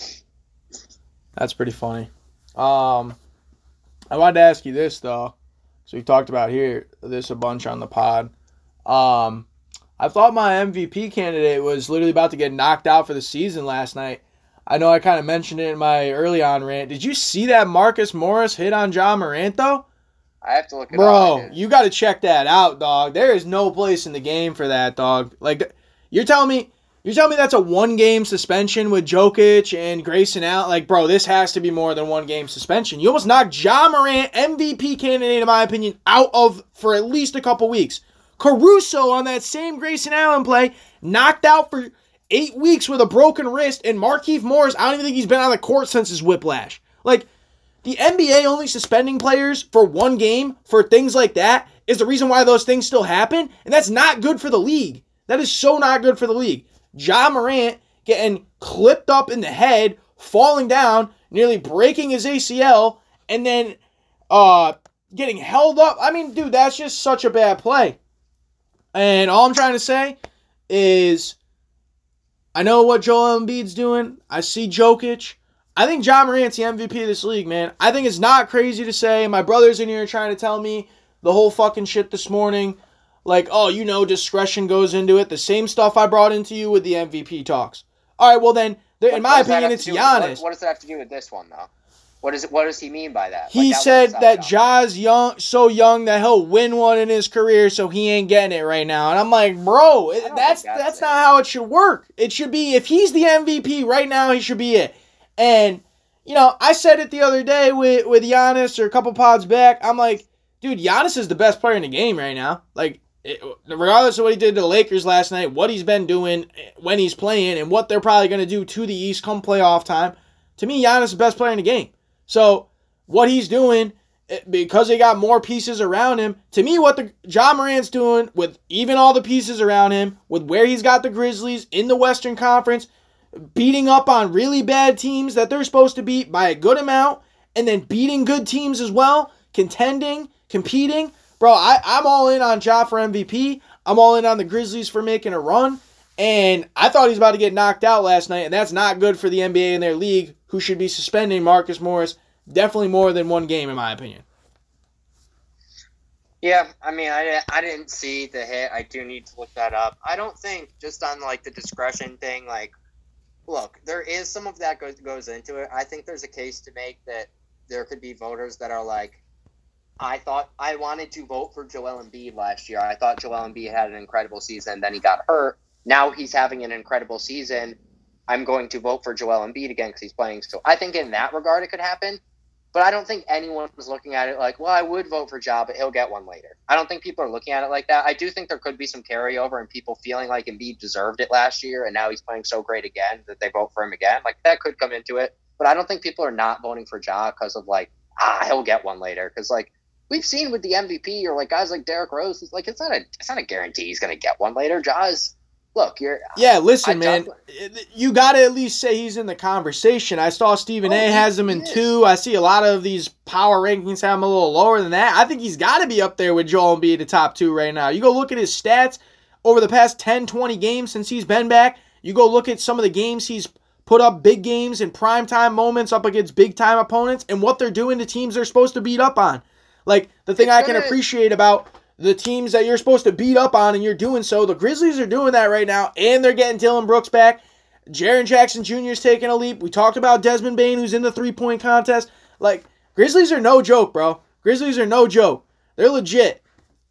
that's pretty funny. Um, I wanted to ask you this though, so we talked about here this a bunch on the pod. Um, I thought my MVP candidate was literally about to get knocked out for the season last night. I know I kind of mentioned it in my early on rant. Did you see that Marcus Morris hit on Ja Morant though? I have to look it up. Bro, I you got to check that out, dog. There is no place in the game for that, dog. Like, you're telling me, you're telling me that's a one game suspension with Jokic and Grayson out. Like, bro, this has to be more than one game suspension. You almost knocked Ja Morant, MVP candidate, in my opinion, out of for at least a couple weeks. Caruso on that same Grayson Allen play, knocked out for eight weeks with a broken wrist, and Markieff Morris, I don't even think he's been on the court since his whiplash. Like, the NBA only suspending players for one game for things like that is the reason why those things still happen, and that's not good for the league. That is so not good for the league. Ja Morant getting clipped up in the head, falling down, nearly breaking his ACL, and then uh getting held up. I mean, dude, that's just such a bad play. And all I'm trying to say is I know what Joel Embiid's doing. I see Jokic. I think Ja Morant's the MVP of this league, man. I think it's not crazy to say. My brother's in here trying to tell me the whole fucking shit this morning. Like, oh, you know, discretion goes into it. The same stuff I brought into you with the MVP talks. All right, well then, in What my opinion, it's with- what- Giannis. What, does that have to do with this one, though? What is it? What does he mean by that? He Like, that said that Ja's young, so young that he'll win one in his career, so he ain't getting it right now. And I'm like, bro, it- that's that's, that's not how it should work. It should be if he's the MVP right now, he should be it. And you know, I said it the other day with with Giannis or a couple pods back. I'm like, dude, Giannis is the best player in the game right now. Like, it, regardless of what he did to the Lakers last night, what he's been doing eh, when he's playing, and what they're probably going to do to the East come playoff time. To me, Giannis is the best player in the game. So what he's doing eh, because they got more pieces around him. To me, what the Ja Morant's doing with even all the pieces around him, with where he's got the Grizzlies in the Western Conference, beating up on really bad teams that they're supposed to beat by a good amount, and then beating good teams as well, contending, competing. Bro, I, I'm all in on Ja for MVP. I'm all in on the Grizzlies for making a run. And I thought he was about to get knocked out last night, and that's not good for the NBA and their league, who should be suspending Marcus Morris definitely more than one game, in my opinion. Yeah, I mean, I, I didn't see the hit. I do need to look that up. I don't think just on like the discretion thing, like, look, there is some of that goes goes into it. I think there's a case to make that there could be voters that are like, I thought I wanted to vote for Joel Embiid last year. I thought Joel Embiid had an incredible season. Then he got hurt. Now he's having an incredible season. I'm going to vote for Joel Embiid again because he's playing. So I think in that regard it could happen. But I don't think anyone was looking at it like, well, I would vote for Ja, but he'll get one later. I don't think people are looking at it like that. I do think there could be some carryover and people feeling like Embiid deserved it last year and now he's playing so great again that they vote for him again. Like that could come into it. But I don't think people are not voting for Ja because of like, ah, he'll get one later. Because like we've seen with the MVP or like guys like Derrick Rose, it's like it's not a it's not a guarantee he's gonna get one later. Ja's look, you're yeah. Listen, I man, you got to at least say he's in the conversation. I saw Stephen oh, A. has him in is. two. I see a lot of these power rankings have him a little lower than that. I think he's got to be up there with Joel Embiid, the top two right now. You go look at his stats over the past 10, 20 games since he's been back. You go look at some of the games he's put up big games in primetime moments up against big time opponents and what they're doing to teams they're supposed to beat up on. Like the thing I can appreciate about the teams that you're supposed to beat up on and you're doing so. The Grizzlies are doing that right now, and they're getting Dillon Brooks back. Jaren Jackson Jr. is taking a leap. We talked about Desmond Bane, who's in the three point contest. Like, Grizzlies are no joke, bro. Grizzlies are no joke. They're legit.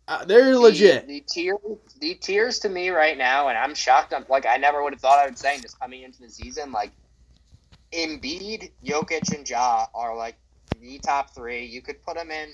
Uh, they're the, legit. The tiers, the tiers to me right now, and I'm shocked. I'm like, I never would have thought I would say this coming into the season. Like, Embiid, Jokic, and Ja are like the top three. You could put them in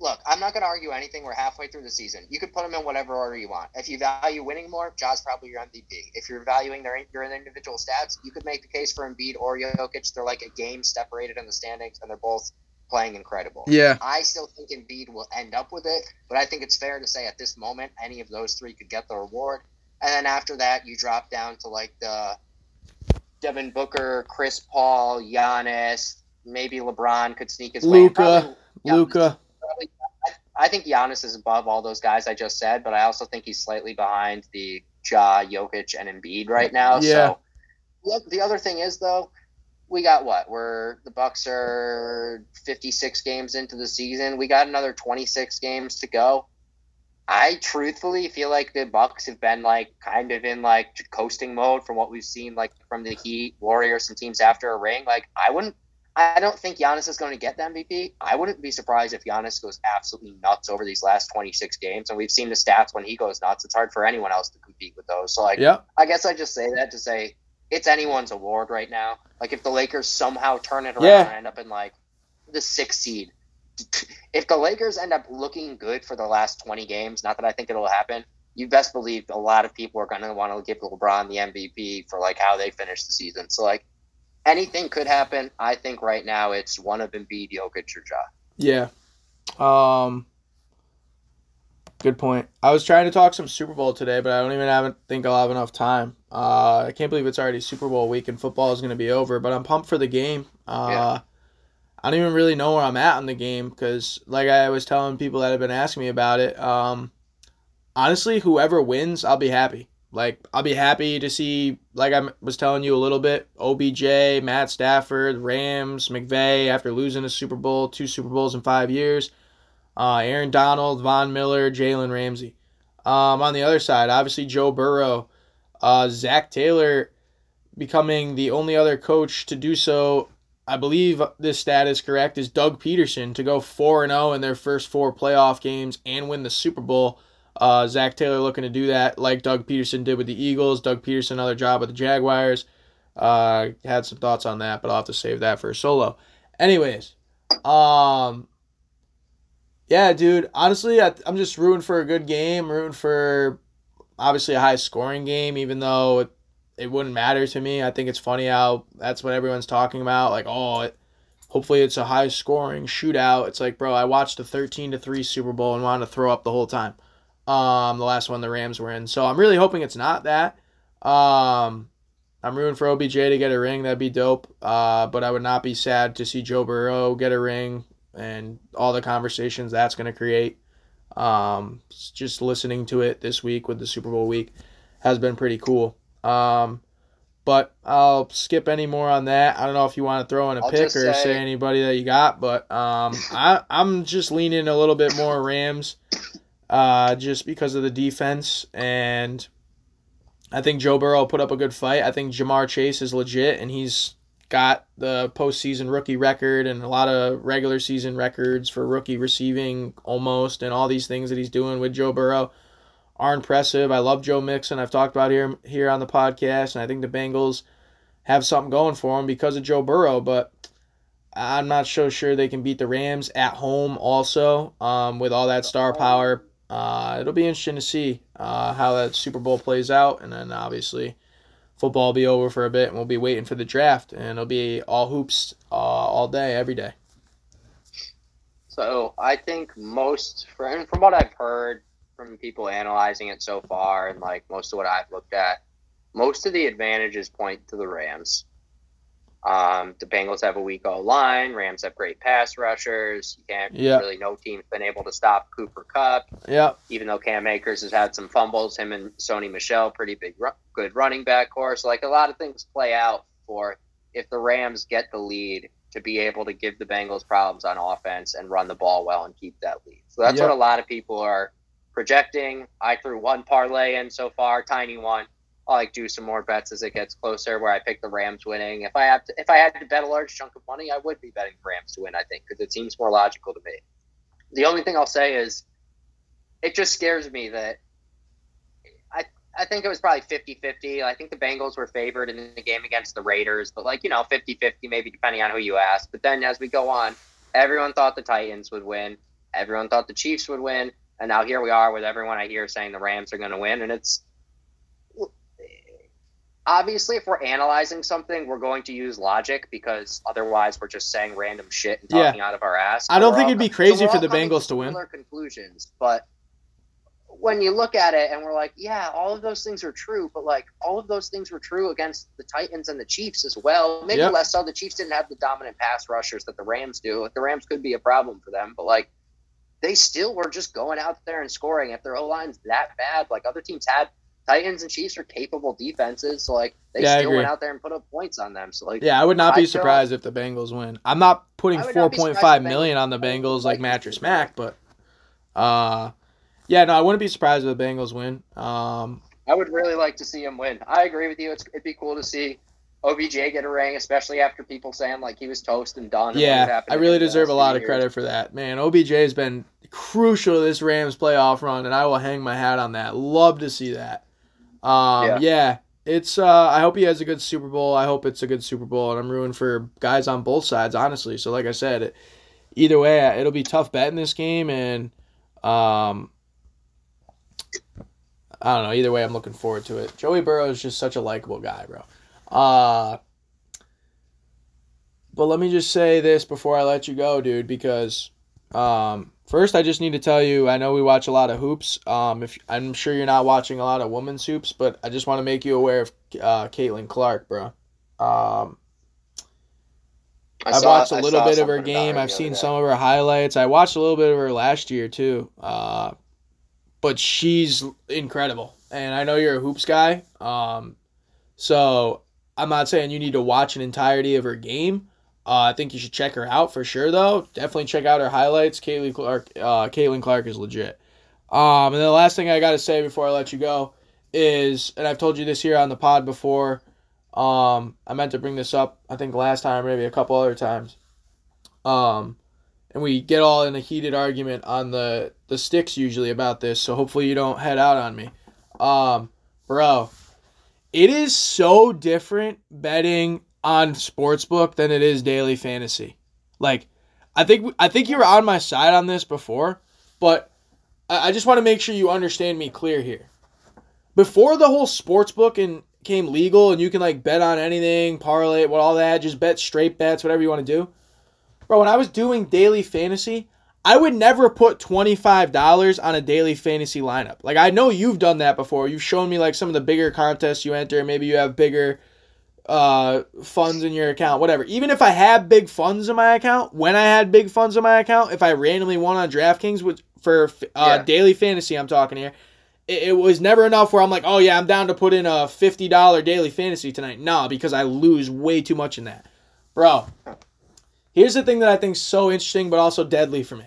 look, I'm not going to argue anything. We're halfway through the season. You could put them in whatever order you want. If you value winning more, Ja's probably your MVP. If you're valuing their your individual stats, you could make the case for Embiid or Jokic. They're like a game separated in the standings, and they're both playing incredible. Yeah. I still think Embiid will end up with it, but I think it's fair to say at this moment, any of those three could get the reward. And then after that, you drop down to like the Devin Booker, Chris Paul, Giannis, maybe LeBron could sneak his Luka, way. Luka, Luka. I think Giannis is above all those guys I just said, but I also think he's slightly behind the Ja, Jokic, and Embiid right now. Yeah. So look, the other thing is though, we got what? We're the Bucks are 56 games into the season. We got another 26 games to go. I truthfully feel like the Bucks have been like kind of in like coasting mode from what we've seen like from the Heat, Warriors, and teams after a ring. Like I wouldn't I don't think Giannis is going to get the MVP. I wouldn't be surprised if Giannis goes absolutely nuts over these last 26 games. And we've seen the stats when he goes nuts. It's hard for anyone else to compete with those. So, like, yeah. I guess I just say that to say it's anyone's award right now. Like, if the Lakers somehow turn it around yeah. and end up in, like, the sixth seed, if the Lakers end up looking good for the last 20 games, not that I think it'll happen, you best believe a lot of people are going to want to give LeBron the MVP for, like, how they finish the season. So, like, anything could happen. I think right now it's one of Embiid, Jokic, or Ja. Yeah. Um. Good point. I was trying to talk some Super Bowl today, but I don't even have think I'll have enough time. Uh, I can't believe it's already Super Bowl week and football is going to be over. But I'm pumped for the game. Uh, yeah. I don't even really know where I'm at in the game because, like I was telling people that have been asking me about it, um, honestly, whoever wins, I'll be happy. Like I'll be happy to see, like I was telling you a little bit, OBJ, Matt Stafford, Rams, McVay after losing a Super Bowl, two Super Bowls in five years. Uh, Aaron Donald, Von Miller, Jalen Ramsey. Um, on the other side, obviously Joe Burrow, uh, Zac Taylor becoming the only other coach to do so. I believe this stat is correct. Is Doug Pederson to go four and zero oh in their first four playoff games and win the Super Bowl? Uh, Zac Taylor looking to do that like Doug Pederson did with the Eagles. Doug Pederson, another job with the Jaguars. Uh, had some thoughts on that, but I'll have to save that for a solo. Anyways, um, yeah, dude. Honestly, I, am just rooting for a good game. Rooting for obviously a high scoring game, even though it, it wouldn't matter to me. I think it's funny how that's what everyone's talking about. Like, oh, it, hopefully it's a high scoring shootout. It's like, bro, I watched the 13 to three Super Bowl and wanted to throw up the whole time. Um, the last one the Rams were in. So I'm really hoping it's not that. Um, I'm rooting for OBJ to get a ring. That'd be dope. Uh, but I would not be sad to see Joe Burrow get a ring and all the conversations that's going to create. Um, just listening to it this week with the Super Bowl week has been pretty cool. Um, but I'll skip any more on that. I don't know if you want to throw in a I'll pick or say, say- anybody that you got, but um, I I'm just leaning a little bit more Rams, uh, just because of the defense and I think Joe Burrow put up a good fight. I think Ja'Marr Chase is legit and he's got the postseason rookie record and a lot of regular season records for rookie receiving almost and all these things that he's doing with Joe Burrow are impressive. I love Joe Mixon. I've talked about here here on the podcast, and I think the Bengals have something going for them because of Joe Burrow. But I'm not so sure they can beat the Rams at home. Also, um, with all that star power, uh, it'll be interesting to see uh, how that Super Bowl plays out, and then obviously football will be over for a bit, and we'll be waiting for the draft, and it'll be all hoops uh, all day, every day. So I think most, from, from what I've heard from people analyzing it so far, and like most of what I've looked at, most of the advantages point to the Rams. Um, the Bengals have a weak O line. Rams have great pass rushers. You can't Yeah. really no team's been able to stop Cooper Kupp, Yep. even though Cam Akers has had some fumbles. Him and Sony Michel, pretty big, good running back course. Like a lot of things play out for if the Rams get the lead to be able to give the Bengals problems on offense and run the ball well and keep that lead. So that's Yeah. what a lot of people are projecting. I threw one parlay in so far, tiny one. I'll like do some more bets as it gets closer where I pick the Rams winning. If I have to, if I had to bet a large chunk of money, I would be betting the Rams to win, I think, because it seems more logical to me. The only thing I'll say is it just scares me that I I think it was probably 50-50. I think the Bengals were favored in the game against the Raiders, but like, you know, 50-50 maybe depending on who you ask. But then as we go on, everyone thought the Titans would win. Everyone thought the Chiefs would win. And now here we are with everyone I hear saying the Rams are going to win and it's obviously if we're analyzing something, we're going to use logic because otherwise we're just saying random shit and Yeah. talking out of our ass. I don't think all it'd be crazy we're for the Bengals to win. similar Conclusions, but when you look at it and we're like, yeah, all of those things are true, but like all of those things were true against the Titans and the Chiefs as well. Maybe Yep. less so. The Chiefs didn't have the dominant pass rushers that the Rams do. The Rams could be a problem for them, but like they still were just going out there and scoring. If their O line's that bad, like other teams had, Titans and Chiefs are capable defenses, so like they Yeah, still went out there and put up points on them. So like Yeah, I would not I be surprised if the Bengals win. I'm not putting four point five million on the. Bengals like Mattress Mac, but uh yeah, no, I wouldn't be surprised if the Bengals win. Um I would really like to see him win. I agree with you. It's, it'd be cool to see OBJ get a ring, especially after people saying like he was toast and done. and what had yeah, I really deserve a lot of years. credit for that. Man, OBJ has been crucial to this Rams playoff run and I will hang my hat on that. Love to see that. Um yeah, Yeah. it's uh I hope he has a good Super Bowl. I hope it's a good Super Bowl and I'm rooting for guys on both sides, honestly. So like I said, it, either way, it'll be tough betting this game and um I don't know. Either way, I'm looking forward to it. Joey Burrow is just such a likable guy, bro. Uh, but let me just say this before I let you go, dude, because um, first I just need to tell you, I know we watch a lot of hoops. Um, if I'm sure you're not watching a lot of women's hoops, but I just want to make you aware of uh, Caitlin Clark, bro. Um, I I've saw- watched a little bit of her game. the I've seen some of her highlights. I watched a little bit of her last year too. Uh, but she's incredible, and I know you're a hoops guy. Um, so I'm not saying you need to watch an entirety of her game. Uh, I think you should check her out for sure, though. Definitely check out her highlights. Caitlin Clark, uh, Caitlin Clark is legit. Um, and the last thing I got to say before I let you go is, and I've told you this here on the pod before. Um, I meant to bring this up. I think last time, maybe a couple other times. Um, and we get all in a heated argument on the the sticks usually about this. So hopefully you don't head out on me. Um, bro, it is so different betting on sportsbook than it is daily fantasy. Like, I think I think you were on my side on this before, but I, I just want to make sure you understand me clear here. Before the whole sportsbook and came legal and you can like bet on anything, parlay, what all that, just bet straight bets, whatever you want to do. Bro, when I was doing daily fantasy, I would never put $25 on a daily fantasy lineup. Like I know you've done that before. You've shown me like some of the bigger contests you enter, maybe you have bigger uh funds in your account, whatever. Even if I had big funds in my account, when I had big funds in my account, if I randomly won on DraftKings with for uh Yeah. daily fantasy I'm talking here, it, it was never enough where I'm like, oh yeah, I'm down to put in a fifty dollar daily fantasy tonight. Nah, because I lose way too much in that, bro. Here's the thing that I think is so interesting, but also deadly for me.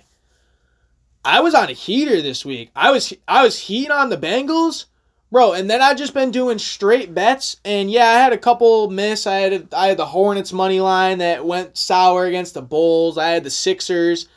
I was on a heater this week. I was I was heating on the Bengals, bro, and then I just been doing straight bets. And yeah, I had a couple miss. I had I had the Hornets money line that went sour against the Bulls. I had the Sixers.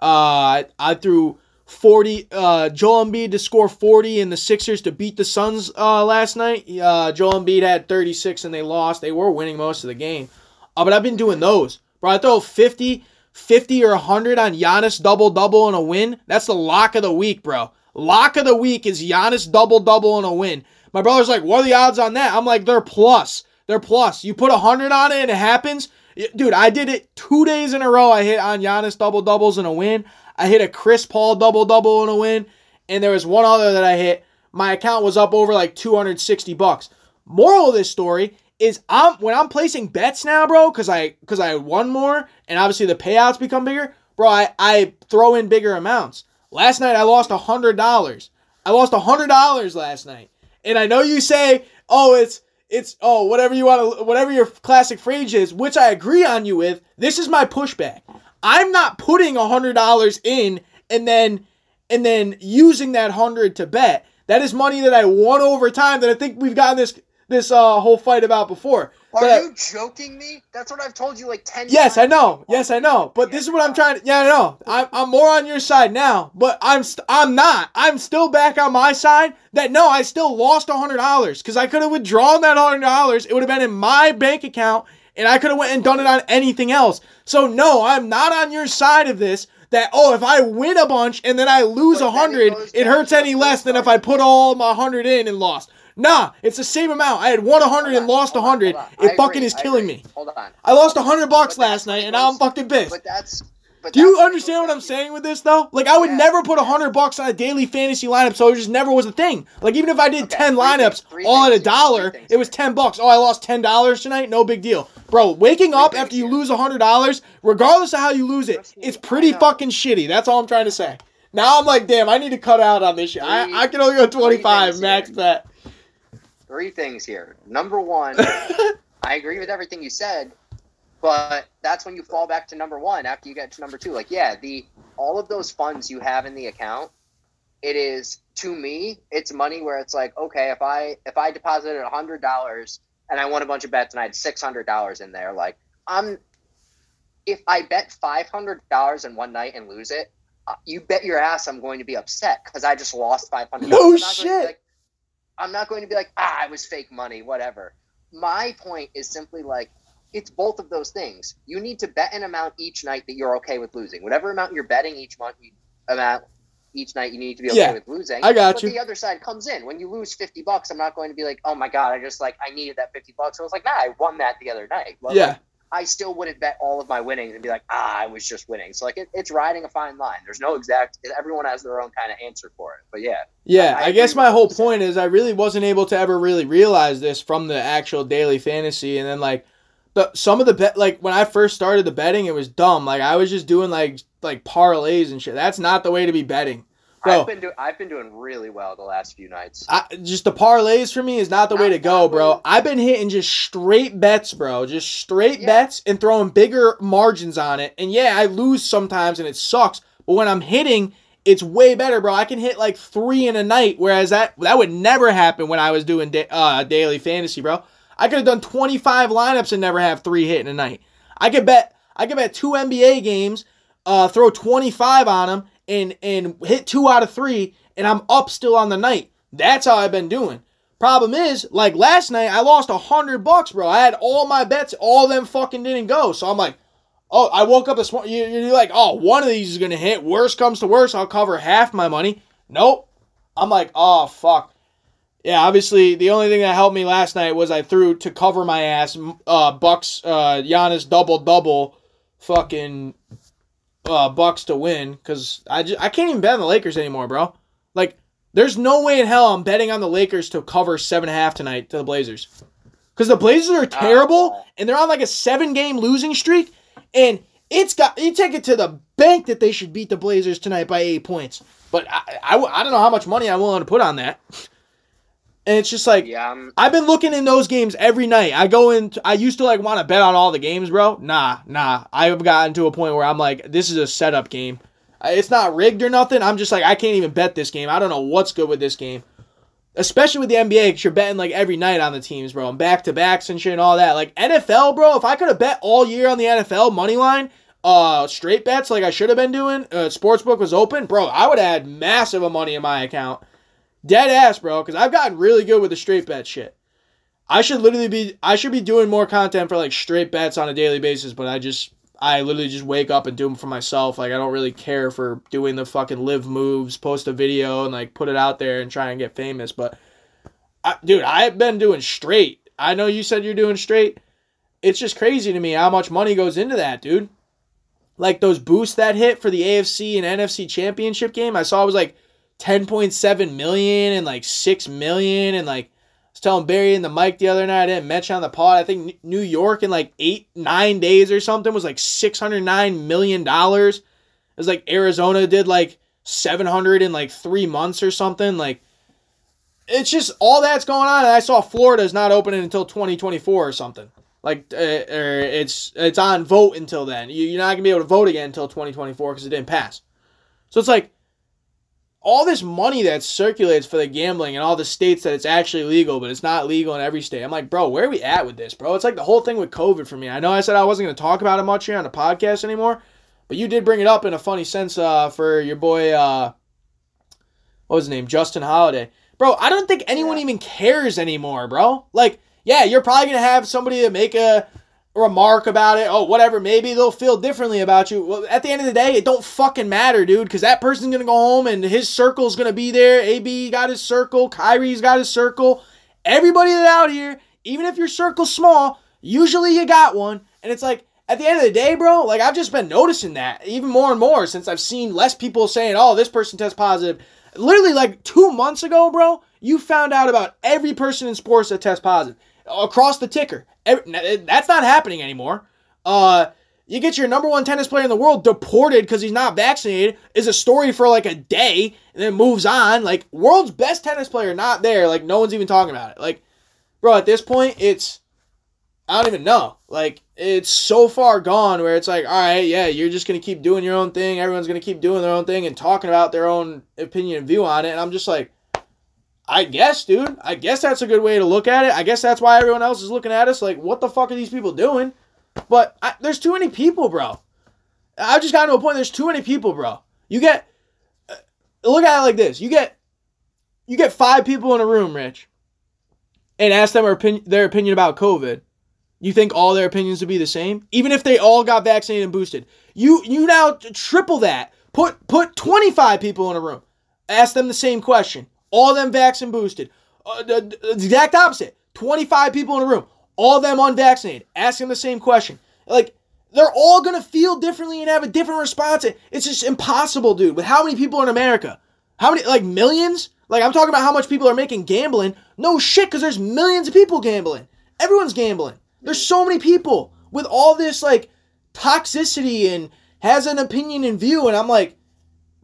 Uh, I, I threw 40 uh Joel Embiid to score 40 and the Sixers to beat the Suns uh last night. Uh Joel Embiid had 36 and they lost. They were winning most of the game. Uh, but I've been doing those. Bro, I throw 50, 50 or 100 on Giannis double double and a win. That's the lock of the week, bro. Lock of the week is Giannis double double and a win. My brother's like, "What are the odds on that?" I'm like, "They're plus. They're plus. You put a 100 on it and it happens." Dude, I did it 2 days in a row. I hit on Giannis double doubles and a win. I hit a Chris Paul double double and a win, and there was one other that I hit. My account was up over like 260 bucks. Moral of this story is I'm when I'm placing bets now, bro, because I because I won more and obviously the payouts become bigger, bro. I, I throw in bigger amounts. Last night I lost a hundred dollars. I lost a hundred dollars last night, and I know you say, oh, it's it's oh whatever you want to whatever your classic phrase is, which I agree on you with. This is my pushback. I'm not putting a hundred dollars in and then and then using that hundred to bet. That is money that I won over time that I think we've gotten this this uh, whole fight about before. Are But you joking me? That's what I've told you like ten Yes, I know. Yes, I know. But this is what I'm trying to. Yeah, I know. I'm, I'm more on your side now, but I'm st- I'm not. I'm still back on my side. That no, I still lost a hundred dollars because I could have withdrawn that hundred dollars. It would have been in my bank account, and I could have went and done it on anything else. So no, I'm not on your side of this. That oh, if I win a bunch and then I lose a it hundred, goes it hurts any less than if I put all my hundred in and lost. Nah, it's the same amount. I had won a hundred Hold and lost a on, hundred. on. It I fucking agree, is killing me. Hold on. I lost a hundred bucks But last night, and now I'm fucking pissed. But that's. But Do you that's when it understand what I'm saying with this though? Like I would Yeah. never put a hundred bucks on a daily fantasy lineup, so it just never was a thing. Like even if I did Okay, ten lineups things- all at a dollar, it was ten bucks. Oh, I lost ten dollars tonight, no big deal, bro. Waking up after you here. lose a hundred dollars, regardless of how you lose it, it's pretty fucking shitty. That's all I'm trying to say. Now I'm like, damn, I need to cut out on this shit. I, Three- I can only go twenty five max bet. Three things here. Number one, I agree with everything you said, but that's when you fall back to number one after you get to number two. Like, yeah, the all of those funds you have in the account, it is to me, it's money where it's like, okay, if I if I deposited a hundred dollars and I won a bunch of bets and I had six hundred dollars in there, like I'm if I bet five hundred dollars in one night and lose it, uh, you bet your ass I'm going to be upset because I just lost five hundred. No shit. I'm not going to be like, ah, it was fake money, whatever. My point is simply like, it's both of those things. You need to bet an amount each night that you're okay with losing. Whatever amount you're betting each month, you, amount each night you need to be okay Yeah, with losing. I got but you. the other side comes in. When you lose 50 bucks, I'm not going to be like, oh my God, I just like, I needed that 50 bucks. I was like, nah, I won that the other night. But, Yeah. like, I still wouldn't bet all of my winnings and be like, ah, I was just winning. So like, it, it's riding a fine line. There's no exact. Everyone has their own kind of answer for it. But yeah, Yeah, I I, guess my whole point is I really wasn't able to ever really realize this from the actual daily fantasy, and then like the some of the bet like when I first started the betting, it was dumb. Like I was just doing like like parlays and shit. That's not the way to be betting, bro. I've been doing. I've been doing really well the last few nights. I, just the parlays for me is not the way to go, bro. I've been hitting just straight bets, bro. Just straight Yeah. bets and throwing bigger margins on it. And yeah, I lose sometimes and it sucks. But when I'm hitting, it's way better, bro. I can hit like three in a night, whereas that that would never happen when I was doing da- uh, daily fantasy, bro. I could have done 25 lineups and never have three hit in a night. I could bet I could bet two NBA games, uh, throw 25 on them and and hit two out of three, and I'm up still on the night. That's how I've been doing. Problem is, like last night, I lost a hundred bucks, bro. I had all my bets, all them fucking didn't go. So I'm like, oh, I woke up this morning. you- You're like, oh, one of these is gonna hit. Worst comes to worst, I'll cover half my money. Nope. I'm like, oh fuck. Yeah, obviously the only thing that helped me last night was I threw to cover my ass. Uh, Bucks, uh, Giannis double double, fucking, uh, Bucks to win because I just I can't even bet on the Lakers anymore, bro. Like, there's no way in hell I'm betting on the Lakers to cover seven and a half tonight to the Blazers. Because the Blazers are terrible and they're on like a seven game losing streak. And it's got you take it to the bank that they should beat the Blazers tonight by eight points. But I, I, I don't know how much money I'm willing to put on that. And it's just like Yeah, I'm, I've been looking in those games every night. I go in. I used to like want to bet on all the games, bro. Nah, nah. I've gotten to a point where I'm like, this is a setup game. It's not rigged or nothing. I'm just like, I can't even bet this game. I don't know what's good with this game. Especially with the NBA, because you're betting like every night on the teams, bro, and back to backs and shit and all that. Like NFL, bro. If I could have bet all year on the NFL money line, uh, straight bets like I should have been doing, uh, sportsbook was open, bro. I would have had massive of money in my account. Dead ass, bro, because I've gotten really good with the straight bet shit. I should literally be I should be doing more content for like straight bets on a daily basis, but I just I literally just wake up and do them for myself. Like I don't really care for doing the fucking live moves, post a video and like put it out there and try and get famous. But I, dude, I've been doing straight. I know you said you're doing straight. It's just crazy to me how much money goes into that, dude. Like those boosts that hit for the AFC and NFC championship game, I saw it was like 10.7 million and like 6 million and like I was telling Barry and the mic the other night I didn't mention on the pod I think New York in like 8 9 days or something was like 609 million dollars. It was like Arizona did like 700 in like 3 months or something like it's just all that's going on and I saw Florida's not opening until 2024 or something. Like uh, or it's it's on vote until then. You, you're not to be able to vote again until 2024 cuz it didn't pass. So it's like all this money that circulates for the gambling in all the states that it's actually legal, but it's not legal in every state. I'm like, bro, where are we at with this, bro? It's like the whole thing with COVID for me. I know I said I wasn't going to talk about it much here on the podcast anymore, but you did bring it up in a funny sense uh, for your boy, uh, what was his name? Justin Holiday. Bro, I don't think anyone Yeah. even cares anymore, bro. Like, yeah, you're probably going to have somebody to make a remark about it. Oh, whatever. Maybe they'll feel differently about you. Well, at the end of the day, it don't fucking matter, dude, because that person's gonna go home and his circle's gonna be there. AB got his circle. Kyrie's got his circle. Everybody that out here, even if your circle's small, usually you got one. And it's like at the end of the day, bro. Like I've just been noticing that even more and more since I've seen less people saying, "Oh, this person tests positive." Literally, like two months ago, bro, you found out about every person in sports that tests positive across the ticker. That's not happening anymore. Uh, you get your number one tennis player in the world deported because he's not vaccinated is a story for like a day and then moves on. Like world's best tennis player not there. Like no one's even talking about it. Like, bro, at this point, it's I don't even know. Like it's so far gone where it's like, all right, yeah, you're just gonna keep doing your own thing. Everyone's gonna keep doing their own thing and talking about their own opinion and view on it. And I'm just like, I guess, dude. I guess that's a good way to look at it. I guess that's why everyone else is looking at us like, what the fuck are these people doing? But I, there's too many people, bro. I've just gotten to a point. There's too many people, bro. You get uh, look at it like this. You get you get five people in a room, Rich, and ask them their opinion, their opinion about COVID. You think all their opinions would be the same, even if they all got vaccinated and boosted? You you now triple that. Put put 25 people in a room. Ask them the same question. All them and boosted. Uh, the, the exact opposite. 25 people in a room. All them unvaccinated. asking the same question. Like they're all gonna feel differently and have a different response. It's just impossible, dude. With how many people in America? How many? Like millions? Like I'm talking about how much people are making gambling. No shit, because there's millions of people gambling. Everyone's gambling. There's so many people with all this like toxicity and has an opinion and view, and I'm like,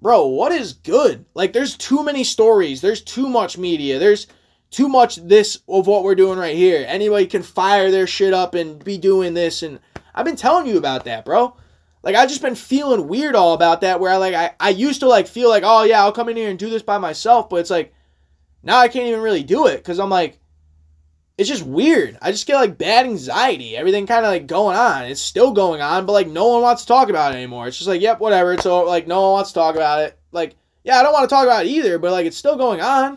bro, what is good? Like, there's too many stories. There's too much media. There's too much this of what we're doing right here. Anybody can fire their shit up and be doing this, and I've been telling you about that, bro. Like I've just been feeling weird all about that. Where I like I, I used to like feel like oh yeah I'll come in here and do this by myself, but it's like now I can't even really do it because I'm like it's just weird. I just get like bad anxiety. Everything kind of like going on. It's still going on, but like no one wants to talk about it anymore. It's just like yep whatever. So like no one wants to talk about it. Like yeah I don't want to talk about it either, but like it's still going on.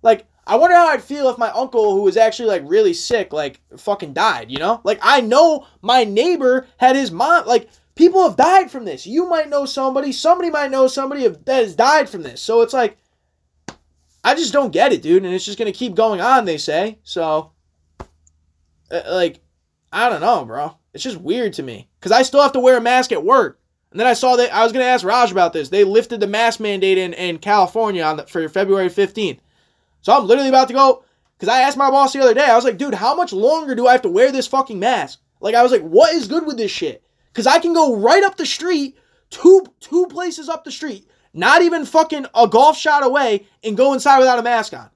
Like I wonder how I'd feel if my uncle, who was actually like really sick, like fucking died, you know? Like I know my neighbor had his mom, like people have died from this. You might know somebody, somebody might know somebody that has died from this. So it's like, I just don't get it, dude. And it's just going to keep going on, they say. So, uh, like, I don't know, bro. It's just weird to me. Because I still have to wear a mask at work. And then I saw that, I was going to ask Raj about this. They lifted the mask mandate in, in California on the, for February 15th. So I'm literally about to go because I asked my boss the other day. I was like, dude, how much longer do I have to wear this fucking mask? Like I was like, what is good with this shit? Because I can go right up the street, two two places up the street, not even fucking a golf shot away, and go inside without a mask on.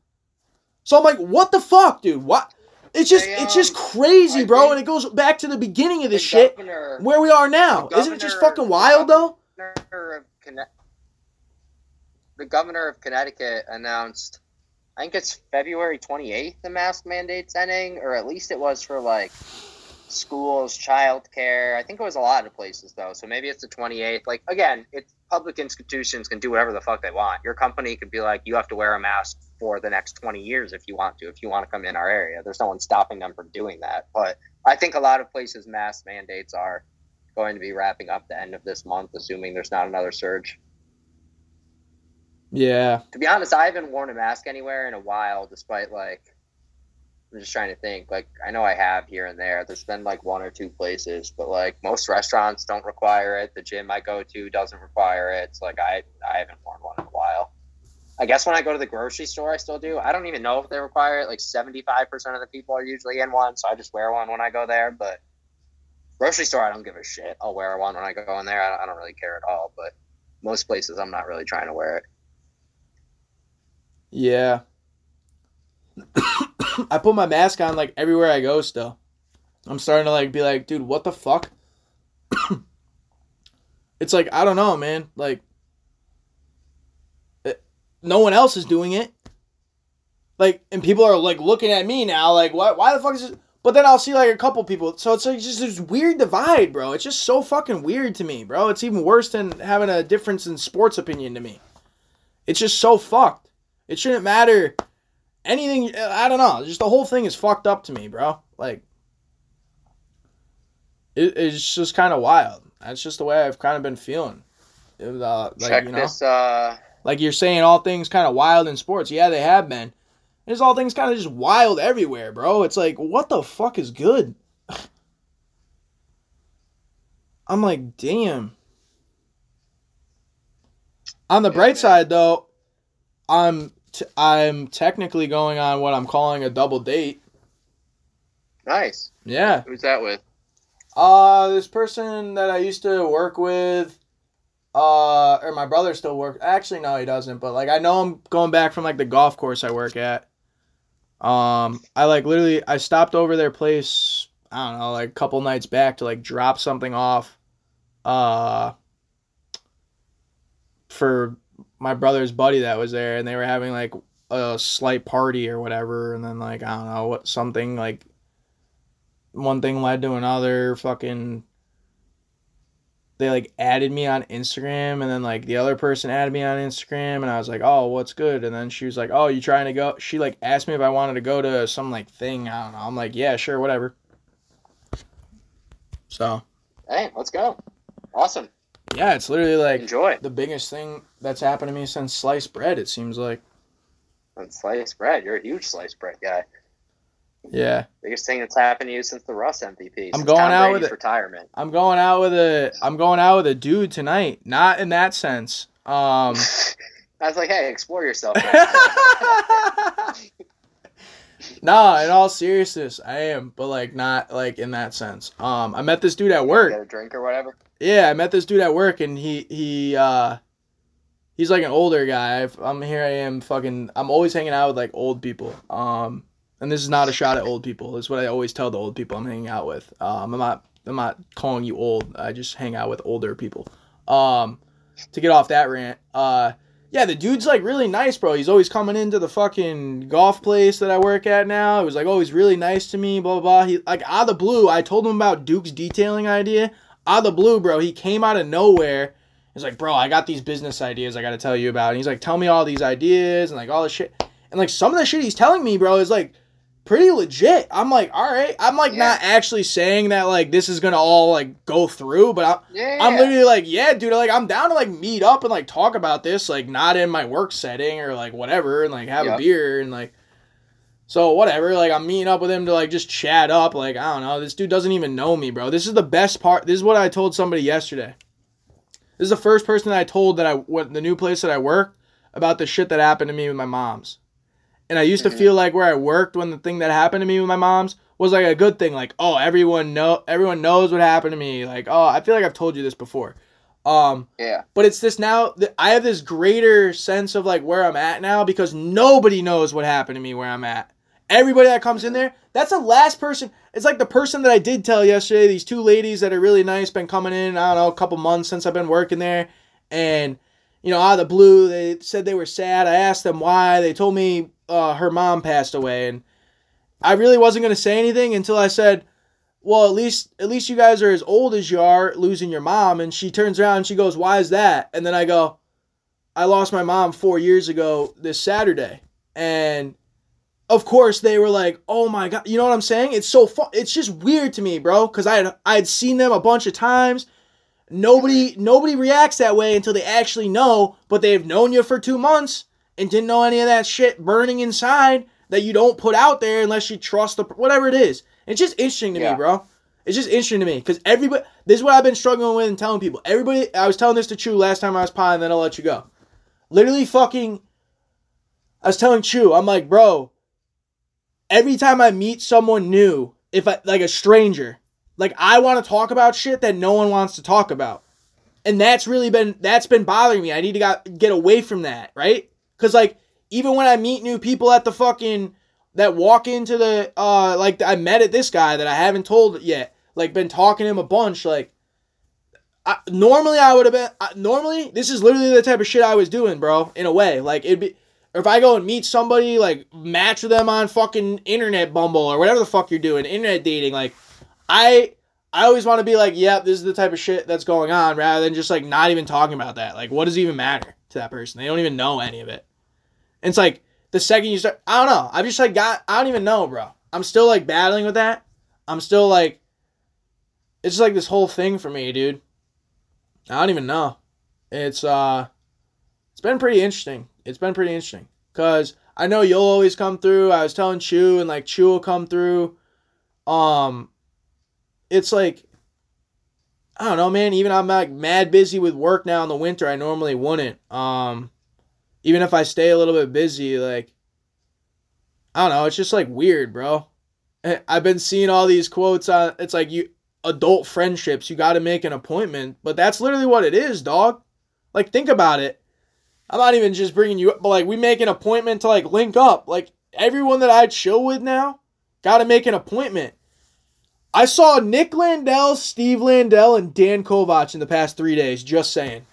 So I'm like, what the fuck, dude? What? It's just, They, it's just um, crazy, I bro. And it goes back to the beginning of this shit, governor- where we are now. the Isn't it just fucking wild, though? the governor of Connecticut announced, I think it's February 28th, the mask mandate's ending, or at least it was for like schools, childcare. I think it was a lot of places though, so maybe it's the 28th. Like again, it's public institutions can do whatever the fuck they want. Your company could be like, you have to wear a mask for the next 20 years if you want to, if you want to come in our area. There's no one stopping them from doing that. But I think a lot of places mask mandates are going to be wrapping up the end of this month, assuming there's not another surge. Yeah. To be honest, I haven't worn a mask anywhere in a while, despite like I'm just trying to think. Like I know I have here and there. There's been like one or two places, but like most restaurants don't require it. The gym I go to doesn't require it. It's like I I haven't worn one in a while. I guess when I go to the grocery store, I still do. I don't even know if they require it. Like 75% of the people are usually in one, so I just wear one when I go there. But grocery store, I don't give a shit. I'll wear one when I go in there. I don't, I don't really care at all. But most places, I'm not really trying to wear it. Yeah. I put my mask on like everywhere I go still. I'm starting to like be like, dude, what the fuck? it's like I don't know, man. Like it, no one else is doing it. Like and people are like looking at me now like why why the fuck is this? But then I'll see like a couple people. So it's like just this weird divide, bro. It's just so fucking weird to me, bro. It's even worse than having a difference in sports opinion to me. It's just so fucked. It shouldn't matter anything. I don't know. Just the whole thing is fucked up to me, bro. Like, it, it's just kind of wild. That's just the way I've kind of been feeling. Uh, like Check you know, this. Uh, like you're saying, all things kind of wild in sports. Yeah, they have been. There's all things kind of just wild everywhere, bro. It's like, what the fuck is good? I'm like, damn. On the bright side, though, I'm t- I'm technically going on what I'm calling a double date. nice. Yeah. Who's that with? Uh, this person that I used to work with, uh, or my brother still works. Actually, no, he doesn't. But like, I know I'm going back from like the golf course I work at. Um, I like literally, I stopped over their place. I don't know, like a couple nights back to like drop something off. Uh, for my brother's buddy that was there, and they were having like a slight party or whatever, and then like I don't know what something like one thing led to another fucking they like added me on Instagram and then like the other person added me on Instagram and I was like, "Oh, what's good?" And then she was like, "Oh, you trying to go?" She like asked me if I wanted to go to some like thing, I don't know. I'm like, "Yeah, sure, whatever." So, Hey, let's go. Awesome. Yeah, it's literally like Enjoy. the biggest thing that's happened to me since sliced bread, it seems like. And sliced bread. You're a huge sliced bread guy. Yeah. Biggest thing that's happened to you since the Russ MVP. I'm going Tom out Brady's with it. retirement. I'm going out with a I'm going out with a dude tonight. Not in that sense. Um I was like, hey, explore yourself. no, in all seriousness, I am, but like not like in that sense. Um, I met this dude at work. Get a drink or whatever. Yeah, I met this dude at work, and he he uh, he's like an older guy. I'm here. I am fucking. I'm always hanging out with like old people. Um, and this is not a shot at old people. It's what I always tell the old people I'm hanging out with. Um, I'm not I'm not calling you old. I just hang out with older people. Um, to get off that rant. Uh, yeah, the dude's like really nice, bro. He's always coming into the fucking golf place that I work at now. It was like, oh, he's really nice to me, blah, blah, blah. He, like, out of the blue, I told him about Duke's detailing idea. Out of the blue, bro, he came out of nowhere. He's like, bro, I got these business ideas I got to tell you about. And he's like, tell me all these ideas and like all this shit. And like some of the shit he's telling me, bro, is like pretty legit. I'm like, all right. I'm like Yeah. not actually saying that like this is gonna all like go through, but I'm, Yeah. I'm literally like, yeah, dude, like I'm down to like meet up and like talk about this, like not in my work setting or like whatever, and like have Yeah. a beer and like so whatever. Like I'm meeting up with him to like just chat up. Like I don't know, this dude doesn't even know me, bro. This is the best part. This is what I told somebody yesterday. This is the first person that I told that I went the new place that I work about the shit that happened to me with my mom's. And I used to feel like where I worked when the thing that happened to me with my mom's was like a good thing. Like, oh, everyone know everyone knows what happened to me. Like, oh, I feel like I've told you this before. Um, Yeah. but it's this now. I have this greater sense of like where I'm at now because nobody knows what happened to me where I'm at. Everybody that comes in there, that's the last person. It's like the person that I did tell yesterday. These two ladies that are really nice, been coming in. I don't know, a couple months since I've been working there, and you know, out of the blue, they said they were sad. I asked them why. They told me uh, her mom passed away, and I really wasn't gonna say anything until I said, "Well, at least at least you guys are as old as you are, losing your mom." And she turns around and she goes, "Why is that?" And then I go, "I lost my mom four years ago this Saturday," and of course they were like, "Oh my god," you know what I'm saying? It's so fun. It's just weird to me, bro, because I had I had seen them a bunch of times. Nobody nobody reacts that way until they actually know, but they've known you for two months and didn't know any of that shit burning inside that you don't put out there unless you trust the whatever it is. It's just interesting to Yeah. me, bro. It's just interesting to me because everybody. This is what I've been struggling with and telling people. Everybody, I was telling this to Chew last time I was pie, and then I'll let you go. Literally, fucking. I was telling Chew, I'm like, bro. Every time I meet someone new, if I like a stranger, like I want to talk about shit that no one wants to talk about, and that's really been that's been bothering me. I need to got, get away from that, right? Because like even when I meet new people at the fucking that walk into the uh like I met at this guy that I haven't told yet, like been talking to him a bunch, like. I, normally I would have been. I, normally this is literally the type of shit I was doing, bro. In a way, like it'd be. Or if I go and meet somebody, like match with them on fucking internet Bumble or whatever the fuck you're doing, internet dating, like I I always want to be like, yep, this is the type of shit that's going on, rather than just like not even talking about that. Like, what does it even matter to that person? They don't even know any of it. And it's like the second you start, I don't know. I've just like got, I don't even know, bro. I'm still like battling with that. I'm still like, it's just like this whole thing for me, dude. I don't even know. It's uh, it's been pretty interesting. It's been pretty interesting because I know you'll always come through. I was telling Chew and like Chew will come through. Um, it's like I don't know, man. Even I'm like mad busy with work now in the winter. I normally wouldn't. Um, even if I stay a little bit busy, like I don't know. It's just like weird, bro. Eh, I've been seeing all these quotes on. It's like you adult friendships. You got to make an appointment, but that's literally what it is, dog. Like think about it. I'm not even just bringing you up, but like we make an appointment to like link up. Like everyone that I chill with now, got to make an appointment. I saw Nick Landell, Steve Landell, and Dan Kovac in the past three days. Just saying.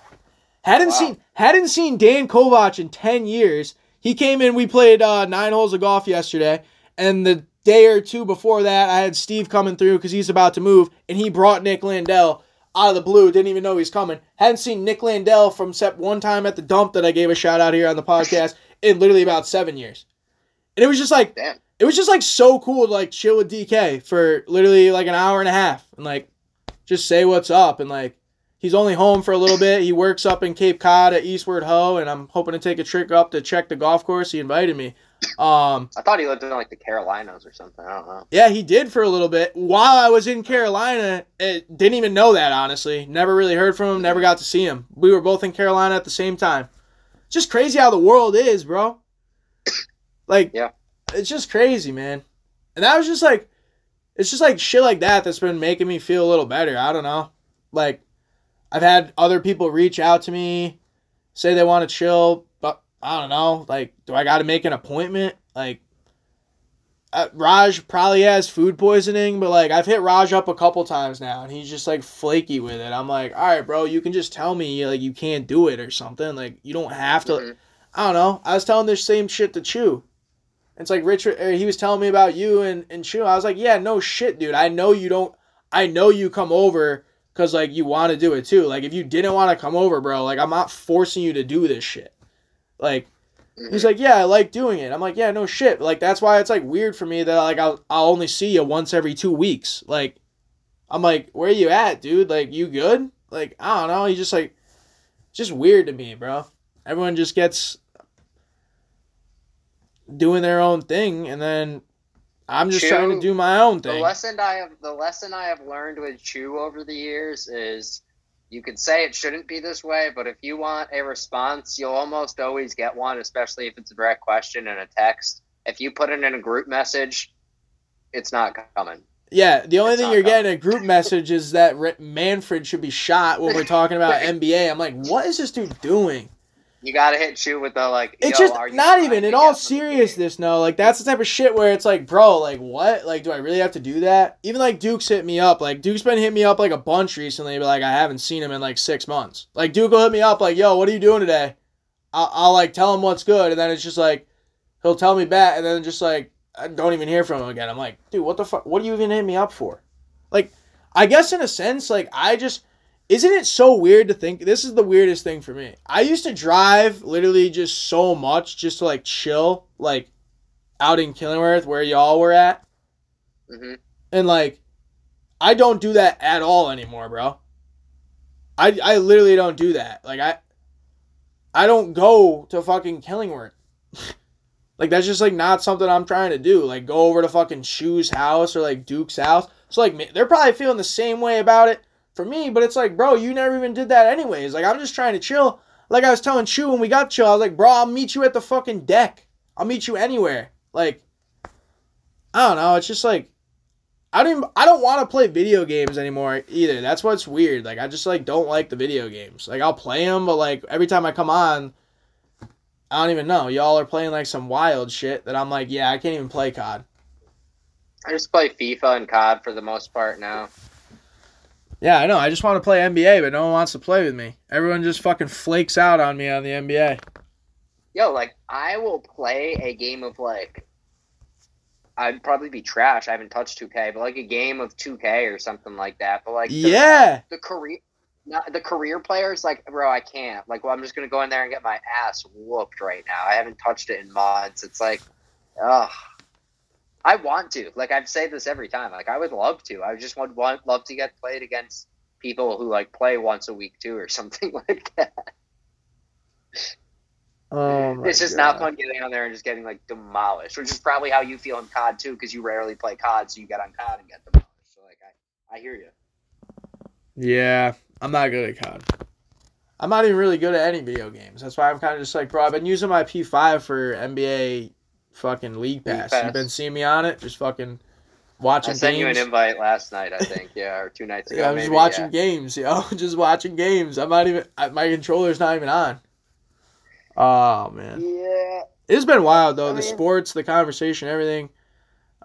Hadn't Wow. seen hadn't seen Dan Kovac in ten years. He came in. We played uh, nine holes of golf yesterday, and the day or two before that, I had Steve coming through because he's about to move, and he brought Nick Landell out of the blue. Didn't even know he's coming. Hadn't seen Nick Landell from except one time at the dump that I gave a shout out here on the podcast in literally about seven years, and it was just like Damn. it was just like so cool to like chill with DK for literally like an hour and a half and like just say what's up and like he's only home for a little bit. He works up in Cape Cod at Eastward Ho and I'm hoping to take a trip up to check the golf course. He invited me. Um I thought he lived in like the Carolinas or something. I don't know. yeah, he did for a little bit. While I was in Carolina, it, didn't even know that honestly. Never really heard from him, never got to see him. We were both in Carolina at the same time. Just crazy how the world is, bro. Like Yeah. it's just crazy, man. And that was just like it's just like shit like that that's been making me feel a little better. I don't know. Like I've had other people reach out to me, say they want to chill, I don't know. Like, do I got to make an appointment? Like, uh, Raj probably has food poisoning, but like I've hit Raj up a couple times now, and he's just like flaky with it. I'm like, all right, bro, you can just tell me like you can't do it or something. Like you don't have to. Mhm. I don't know. I was telling this same shit to Chew. It's like Richard. He was telling me about you and and Chew. I was like, yeah, no shit, dude. I know you don't. I know you come over because like you want to do it too. Like if you didn't want to come over, bro, like I'm not forcing you to do this shit. Like He's Mhm. like, yeah, I like doing it. I'm like, yeah, no shit. Like that's why it's like weird for me that like I'll I'll only see you once every two weeks. Like, I'm like, where you at, dude? Like, you good? Like, I don't know. He's just like, just weird to me, bro. Everyone just gets doing their own thing, and then I'm just trying to do my own thing. The lesson I have the lesson I have learned with Chew over the years is you could say it shouldn't be this way, but if you want a response, you'll almost always get one, especially if it's a direct question in a text. If you put it in a group message, it's not coming. Yeah, the only It's thing you're coming. getting a group message is that Manfred should be shot when we're talking about NBA. I'm like, what is this dude doing? You gotta hit Chew with the like. It's just not even in all seriousness. No, like that's the type of shit where it's like, bro, like what? Like, do I really have to do that? Even like Duke's hit me up. Like Duke's been hitting me up like a bunch recently, but like I haven't seen him in like six months. Like Duke will hit me up like, yo, what are you doing today? I'll, I'll like tell him what's good, and then it's just like he'll tell me back, and then just like I don't even hear from him again. I'm like, dude, what the fuck? What are you even hitting me up for? Like, I guess in a sense, like I just isn't it so weird to think this is the weirdest thing for me. I used to drive literally just so much just to like chill, like out in Killingworth where y'all were at, Mhm. and like I don't do that at all anymore, bro. I I literally don't do that. Like I I don't go to fucking Killingworth. like that's just like not something I'm trying to do. Like go over to fucking Chew's house or like Duke's house. So like they're probably feeling the same way about it for me, but it's like, bro, you never even did that anyways. Like I'm just trying to chill. Like I was telling Chew when we got chill, I was like, bro, I'll meet you at the fucking deck. I'll meet you anywhere. Like I don't know. It's just like I don't I don't want to play video games anymore either. That's what's weird. Like I just like don't like the video games. Like I'll play them, but like every time I come on, I don't even know. Y'all are playing like some wild shit that I'm like, yeah, I can't even play COD. I just play FIFA and COD for the most part now. Yeah, I know. I just want to play NBA, but no one wants to play with me. Everyone just fucking flakes out on me on the NBA. Yo, like I will play a game of like. I'd probably be trash. I haven't touched 2K, but like a game of 2K or something like that. But like the, Yeah. the career, not the career players, like bro, I can't. Like, well, I'm just gonna go in there and get my ass whooped right now. I haven't touched it in months. It's like, ugh. I want to. Like I've said this every time. Like I would love to. I just would want love to get played against people who like play once a week too, or something like that. Oh it's just not fun getting on there and just getting like demolished, which is probably how you feel in COD too, because you rarely play COD, so you get on COD and get demolished. So like I, I hear you. Yeah, I'm not good at COD. I'm not even really good at any video games. That's why I'm kind of just like, bro, I've been using my P5 for NBA fucking League Pass. Pass. You've been seeing me on it, just fucking watching I sent you games. an invite last night, I think, yeah, or two nights ago. yeah, I'm just maybe, watching yeah. games, yo. just watching games. I'm not even. I- My controller's not even on. Oh man. Yeah, It's been wild though. I the mean- sports, the conversation, everything.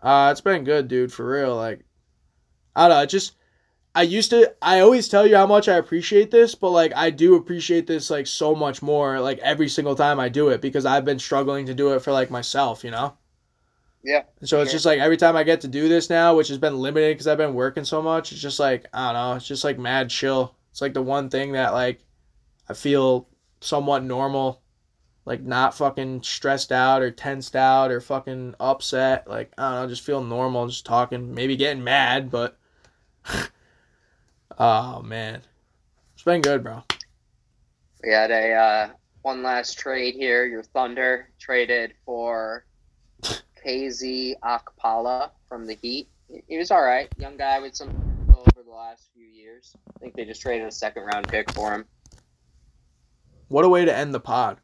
Uh, it's been good, dude. For real. Like, I don't know. It just, I used to. I always tell you how much I appreciate this, but like, I do appreciate this like so much more. Like every single time I do it because I've been struggling to do it for like myself. You know. Yeah, so it's sure. just like every time I get to do this now, which has been limited because I've been working so much. It's just like I don't know. It's just like mad chill. It's like the one thing that like I feel somewhat normal like not fucking stressed out or tensed out or fucking upset. Like I don't know, just feel normal, just talking, maybe getting mad, but oh man, it's been good, bro. we had a uh, one last trade here. Your Thunder traded for KZ Okpala from the Heat. He- was all right, young guy with some over the last few years. I think they just traded a second round pick for him. What a way to end the pod.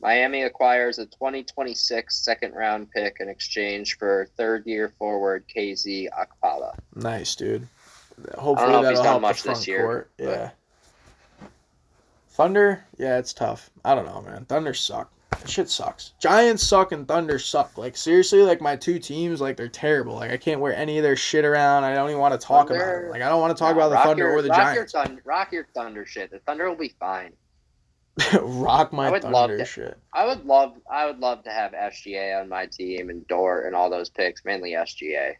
Miami acquires a 2026 second round pick in exchange for third year forward KZ Okpala. Nice, dude. I Hopefully don't know if that'll he's help much the this front year, court. but- Yeah. Thunder, yeah, it's tough. I don't know, man. Thunder suck. That shit sucks. Giants suck and Thunder suck. Like seriously, like my two teams, like they're terrible. Like I can't wear any of their shit around. I don't even want to talk about it. Like I don't want to talk about the Thunder your- or the rock Giants. Your Thun- rock your Thunder shit. The Thunder will be fine. Rock my I would love Thunder to- shit. I would love I would love to have SGA on my team and Dort and all those picks, mainly SGA.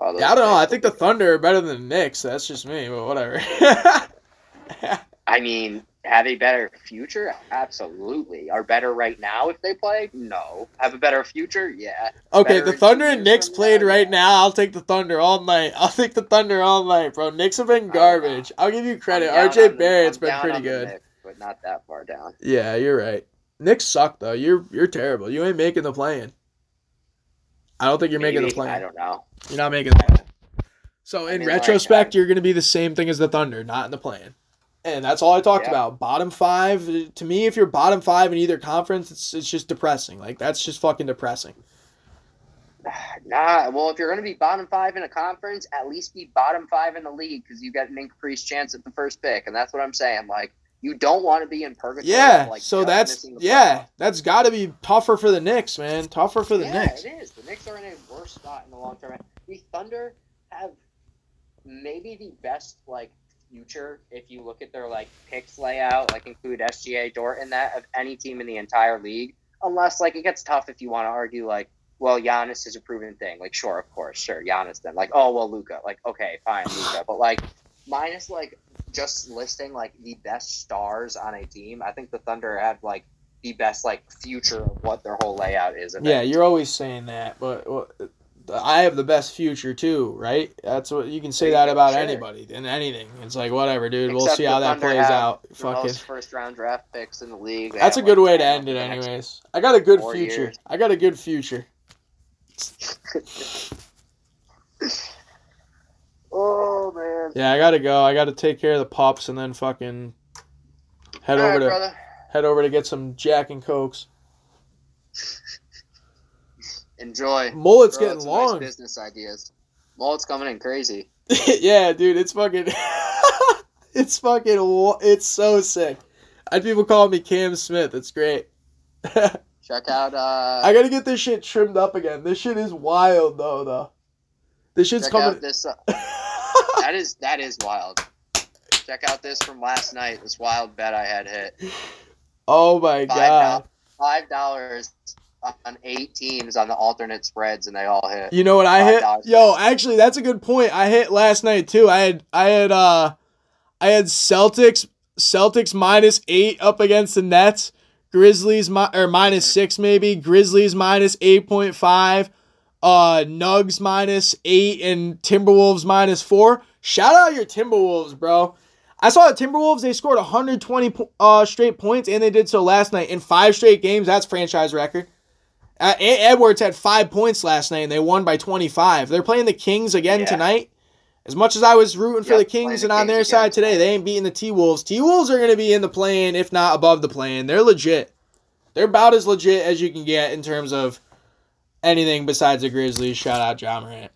Yeah, I don't know. I think the Thunder are better than the Knicks. That's just me, but whatever. I mean, have a better future? Absolutely. Are better right now if they play? No. Have a better future? Yeah. okay, Better the Thunder and Knicks played now, right yeah. now. I'll take the Thunder all night. I'll take the Thunder all night, bro. Knicks have been garbage. I'll give you credit. I'm down on RJ Barrett's been pretty good. Knicks, but not that far down. Yeah, you're right. Knicks suck though. You're you're terrible. You ain't making the play-in. I don't think you're making the plan. I don't know. You're not making the play. So I in mean, retrospect, you're going to be the same thing as the Thunder, not in the play-in. And that's all I talked Yeah. about. Bottom five. To me, if you're bottom five in either conference, it's it's just depressing. Like that's just fucking depressing. Nah, well, if you're going to be bottom five in a conference, at least be bottom five in the league because you got an increased chance at the first pick, and that's what I'm saying. Like, you don't want to be in purgatory. Yeah, like, so that's yeah, playoffs. that's got to be tougher for the Knicks, man. Tougher for the Knicks. yeah, Knicks. it is. The Knicks are in a worse spot in the long term. The Thunder have maybe the best like future if you look at their like picks layout, like include SGA, Dort in that of any team in the entire league. Unless like it gets tough if you want to argue like, well, Giannis is a proven thing. Like, sure, of course, sure, Giannis. Then like, oh well, Luka. Like, okay, fine, Luka. But like, minus like just listing like the best stars on a team, I think the Thunder have like the best like future of what their whole layout is. Yeah, you're always saying that, but well, I have the best future too, right? That's what you can say that about Sure. anybody and anything. It's like whatever, dude. we'll see how that plays out. Fucking. first round draft picks in the league. They That's a good like, way to end it, anyways. I got a good future. years. I got a good future. Oh man. Yeah, I gotta go. I gotta take care of the pups and then fucking head All over right, to brother. head over to get some Jack and Cokes. Enjoy. Mullet's out getting some nice long. business ideas. Mullet's coming in crazy. yeah, dude, it's fucking, it's fucking, it's so sick. I had people calling me Cam Smith. It's great. Check out. uh I gotta get this shit trimmed up again. This shit is wild though, though. This shit's Check coming. this. Uh, that is that is wild. Check out this from last night. This wild bet I had hit. oh my Five god. Five dollars on eight teams on the alternate spreads, and they all hit. You know what I hit? $5. Yo, actually, that's a good point. I hit last night too. I had, I had, uh, I had Celtics, Celtics minus eight up against the Nets. Grizzlies mi- or minus six maybe. Grizzlies minus eight point five. Uh, Nugs minus eight and Timberwolves minus four. Shout out your Timberwolves, bro. I saw the Timberwolves. They scored 120 uh, straight points, and they did so last night in five straight games. That's franchise record. Uh, Edwards had five points last night, and they won by 25. They're playing the Kings again Yeah. tonight. As much as I was rooting for the Kings the and on Kings their again side today, they ain't beating the T Wolves. T Wolves are going to be in the play-in, if not above the play-in. They're legit. They're about as legit as you can get in terms of anything besides the Grizzlies. Shout out Ja Morant.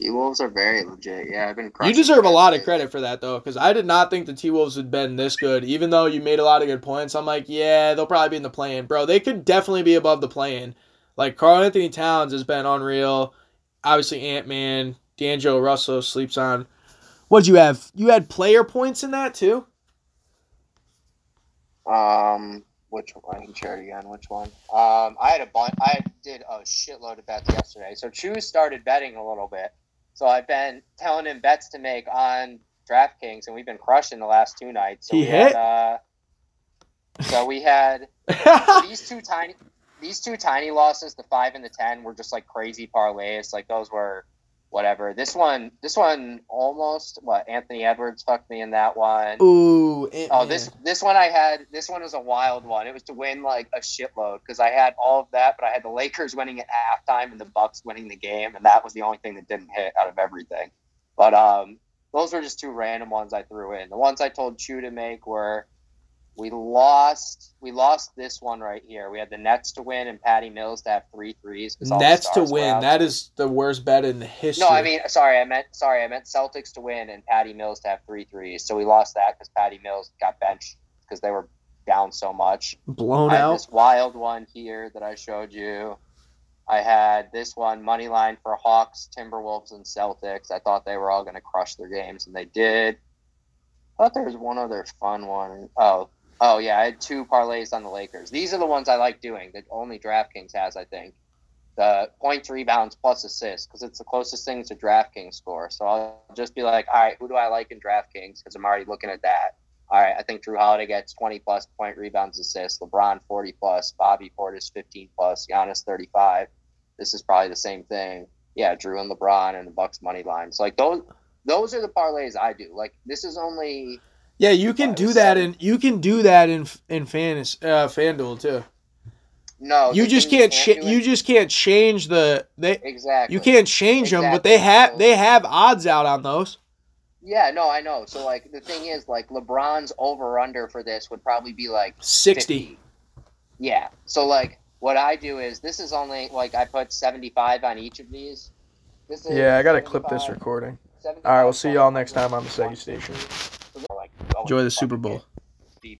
T Wolves are very legit. Yeah, I've been. You deserve a lot of credit for that though, because I did not think the T Wolves had been this good. Even though you made a lot of good points, I'm like, yeah, they'll probably be in the play-in, bro. They could definitely be above the play-in. Like Karl Anthony Towns has been unreal. Obviously, Ant Man, D'Angelo Russell sleeps on. What'd you have? You had player points in that too. Um, which one? I can share it again. Which one? Um, I had a bunch. I did a shitload of bets yesterday. So Chew started betting a little bit. So I've been telling him bets to make on DraftKings, and we've been crushing the last two nights. So He we hit? Had, uh, so we had so these two tiny, these two tiny losses, the five and the ten, were just like crazy parlays. Like those were whatever. This one, this one almost what Anthony Edwards fucked me in that one. Ooh. Oh, this this one I had. This one was a wild one. It was to win like a shitload because I had all of that, but I had the Lakers winning at halftime and the Bucks winning the game, and that was the only thing that didn't hit out of everything. But um, those were just two random ones I threw in. The ones I told Chew to make were we lost. We lost this one right here. We had the Nets to win and Patty Mills to have three threes. 'cause all the Nets to win. That is the worst bet in the history. No, I mean, sorry, I meant sorry, I meant Celtics to win and Patty Mills to have three threes. So we lost that because Patty Mills got benched because they were down so much. blown I had out. this wild one here that I showed you. I had this one money line for Hawks, Timberwolves, and Celtics. I thought they were all going to crush their games, and they did. I thought there was one other fun one. Oh, oh yeah, I had two parlays on the Lakers. These are the ones I like doing that only DraftKings has, I think. The points, rebounds, plus assists, because it's the closest thing to DraftKings score. So I'll just be like, all right, who do I like in DraftKings? Because I'm already looking at that. All right, I think Jrue Holiday gets 20 plus point rebounds, assists. LeBron 40 plus. Bobby Portis 15 plus. Giannis 35. This is probably the same thing. Yeah, Jrue and LeBron and the Bucks money lines. Like those, those are the parlays I do. Like this is only Yeah, you can do that seven. in you can do that in in fantasy uh, FanDuel too. no. You the just thing can't cha- you just can't change the they exactly. you can't change them, but they have they have odds out on those. Yeah, no, I know. So like the thing is, like LeBron's over under for this would probably be like 60. 50. Yeah. So like what I do is this is only like I put 75 on each of these. This is Yeah, I gotta clip this recording. All right, we'll see y'all next time on the Segi Station. So they're, like, going Enjoy the Super Bowl.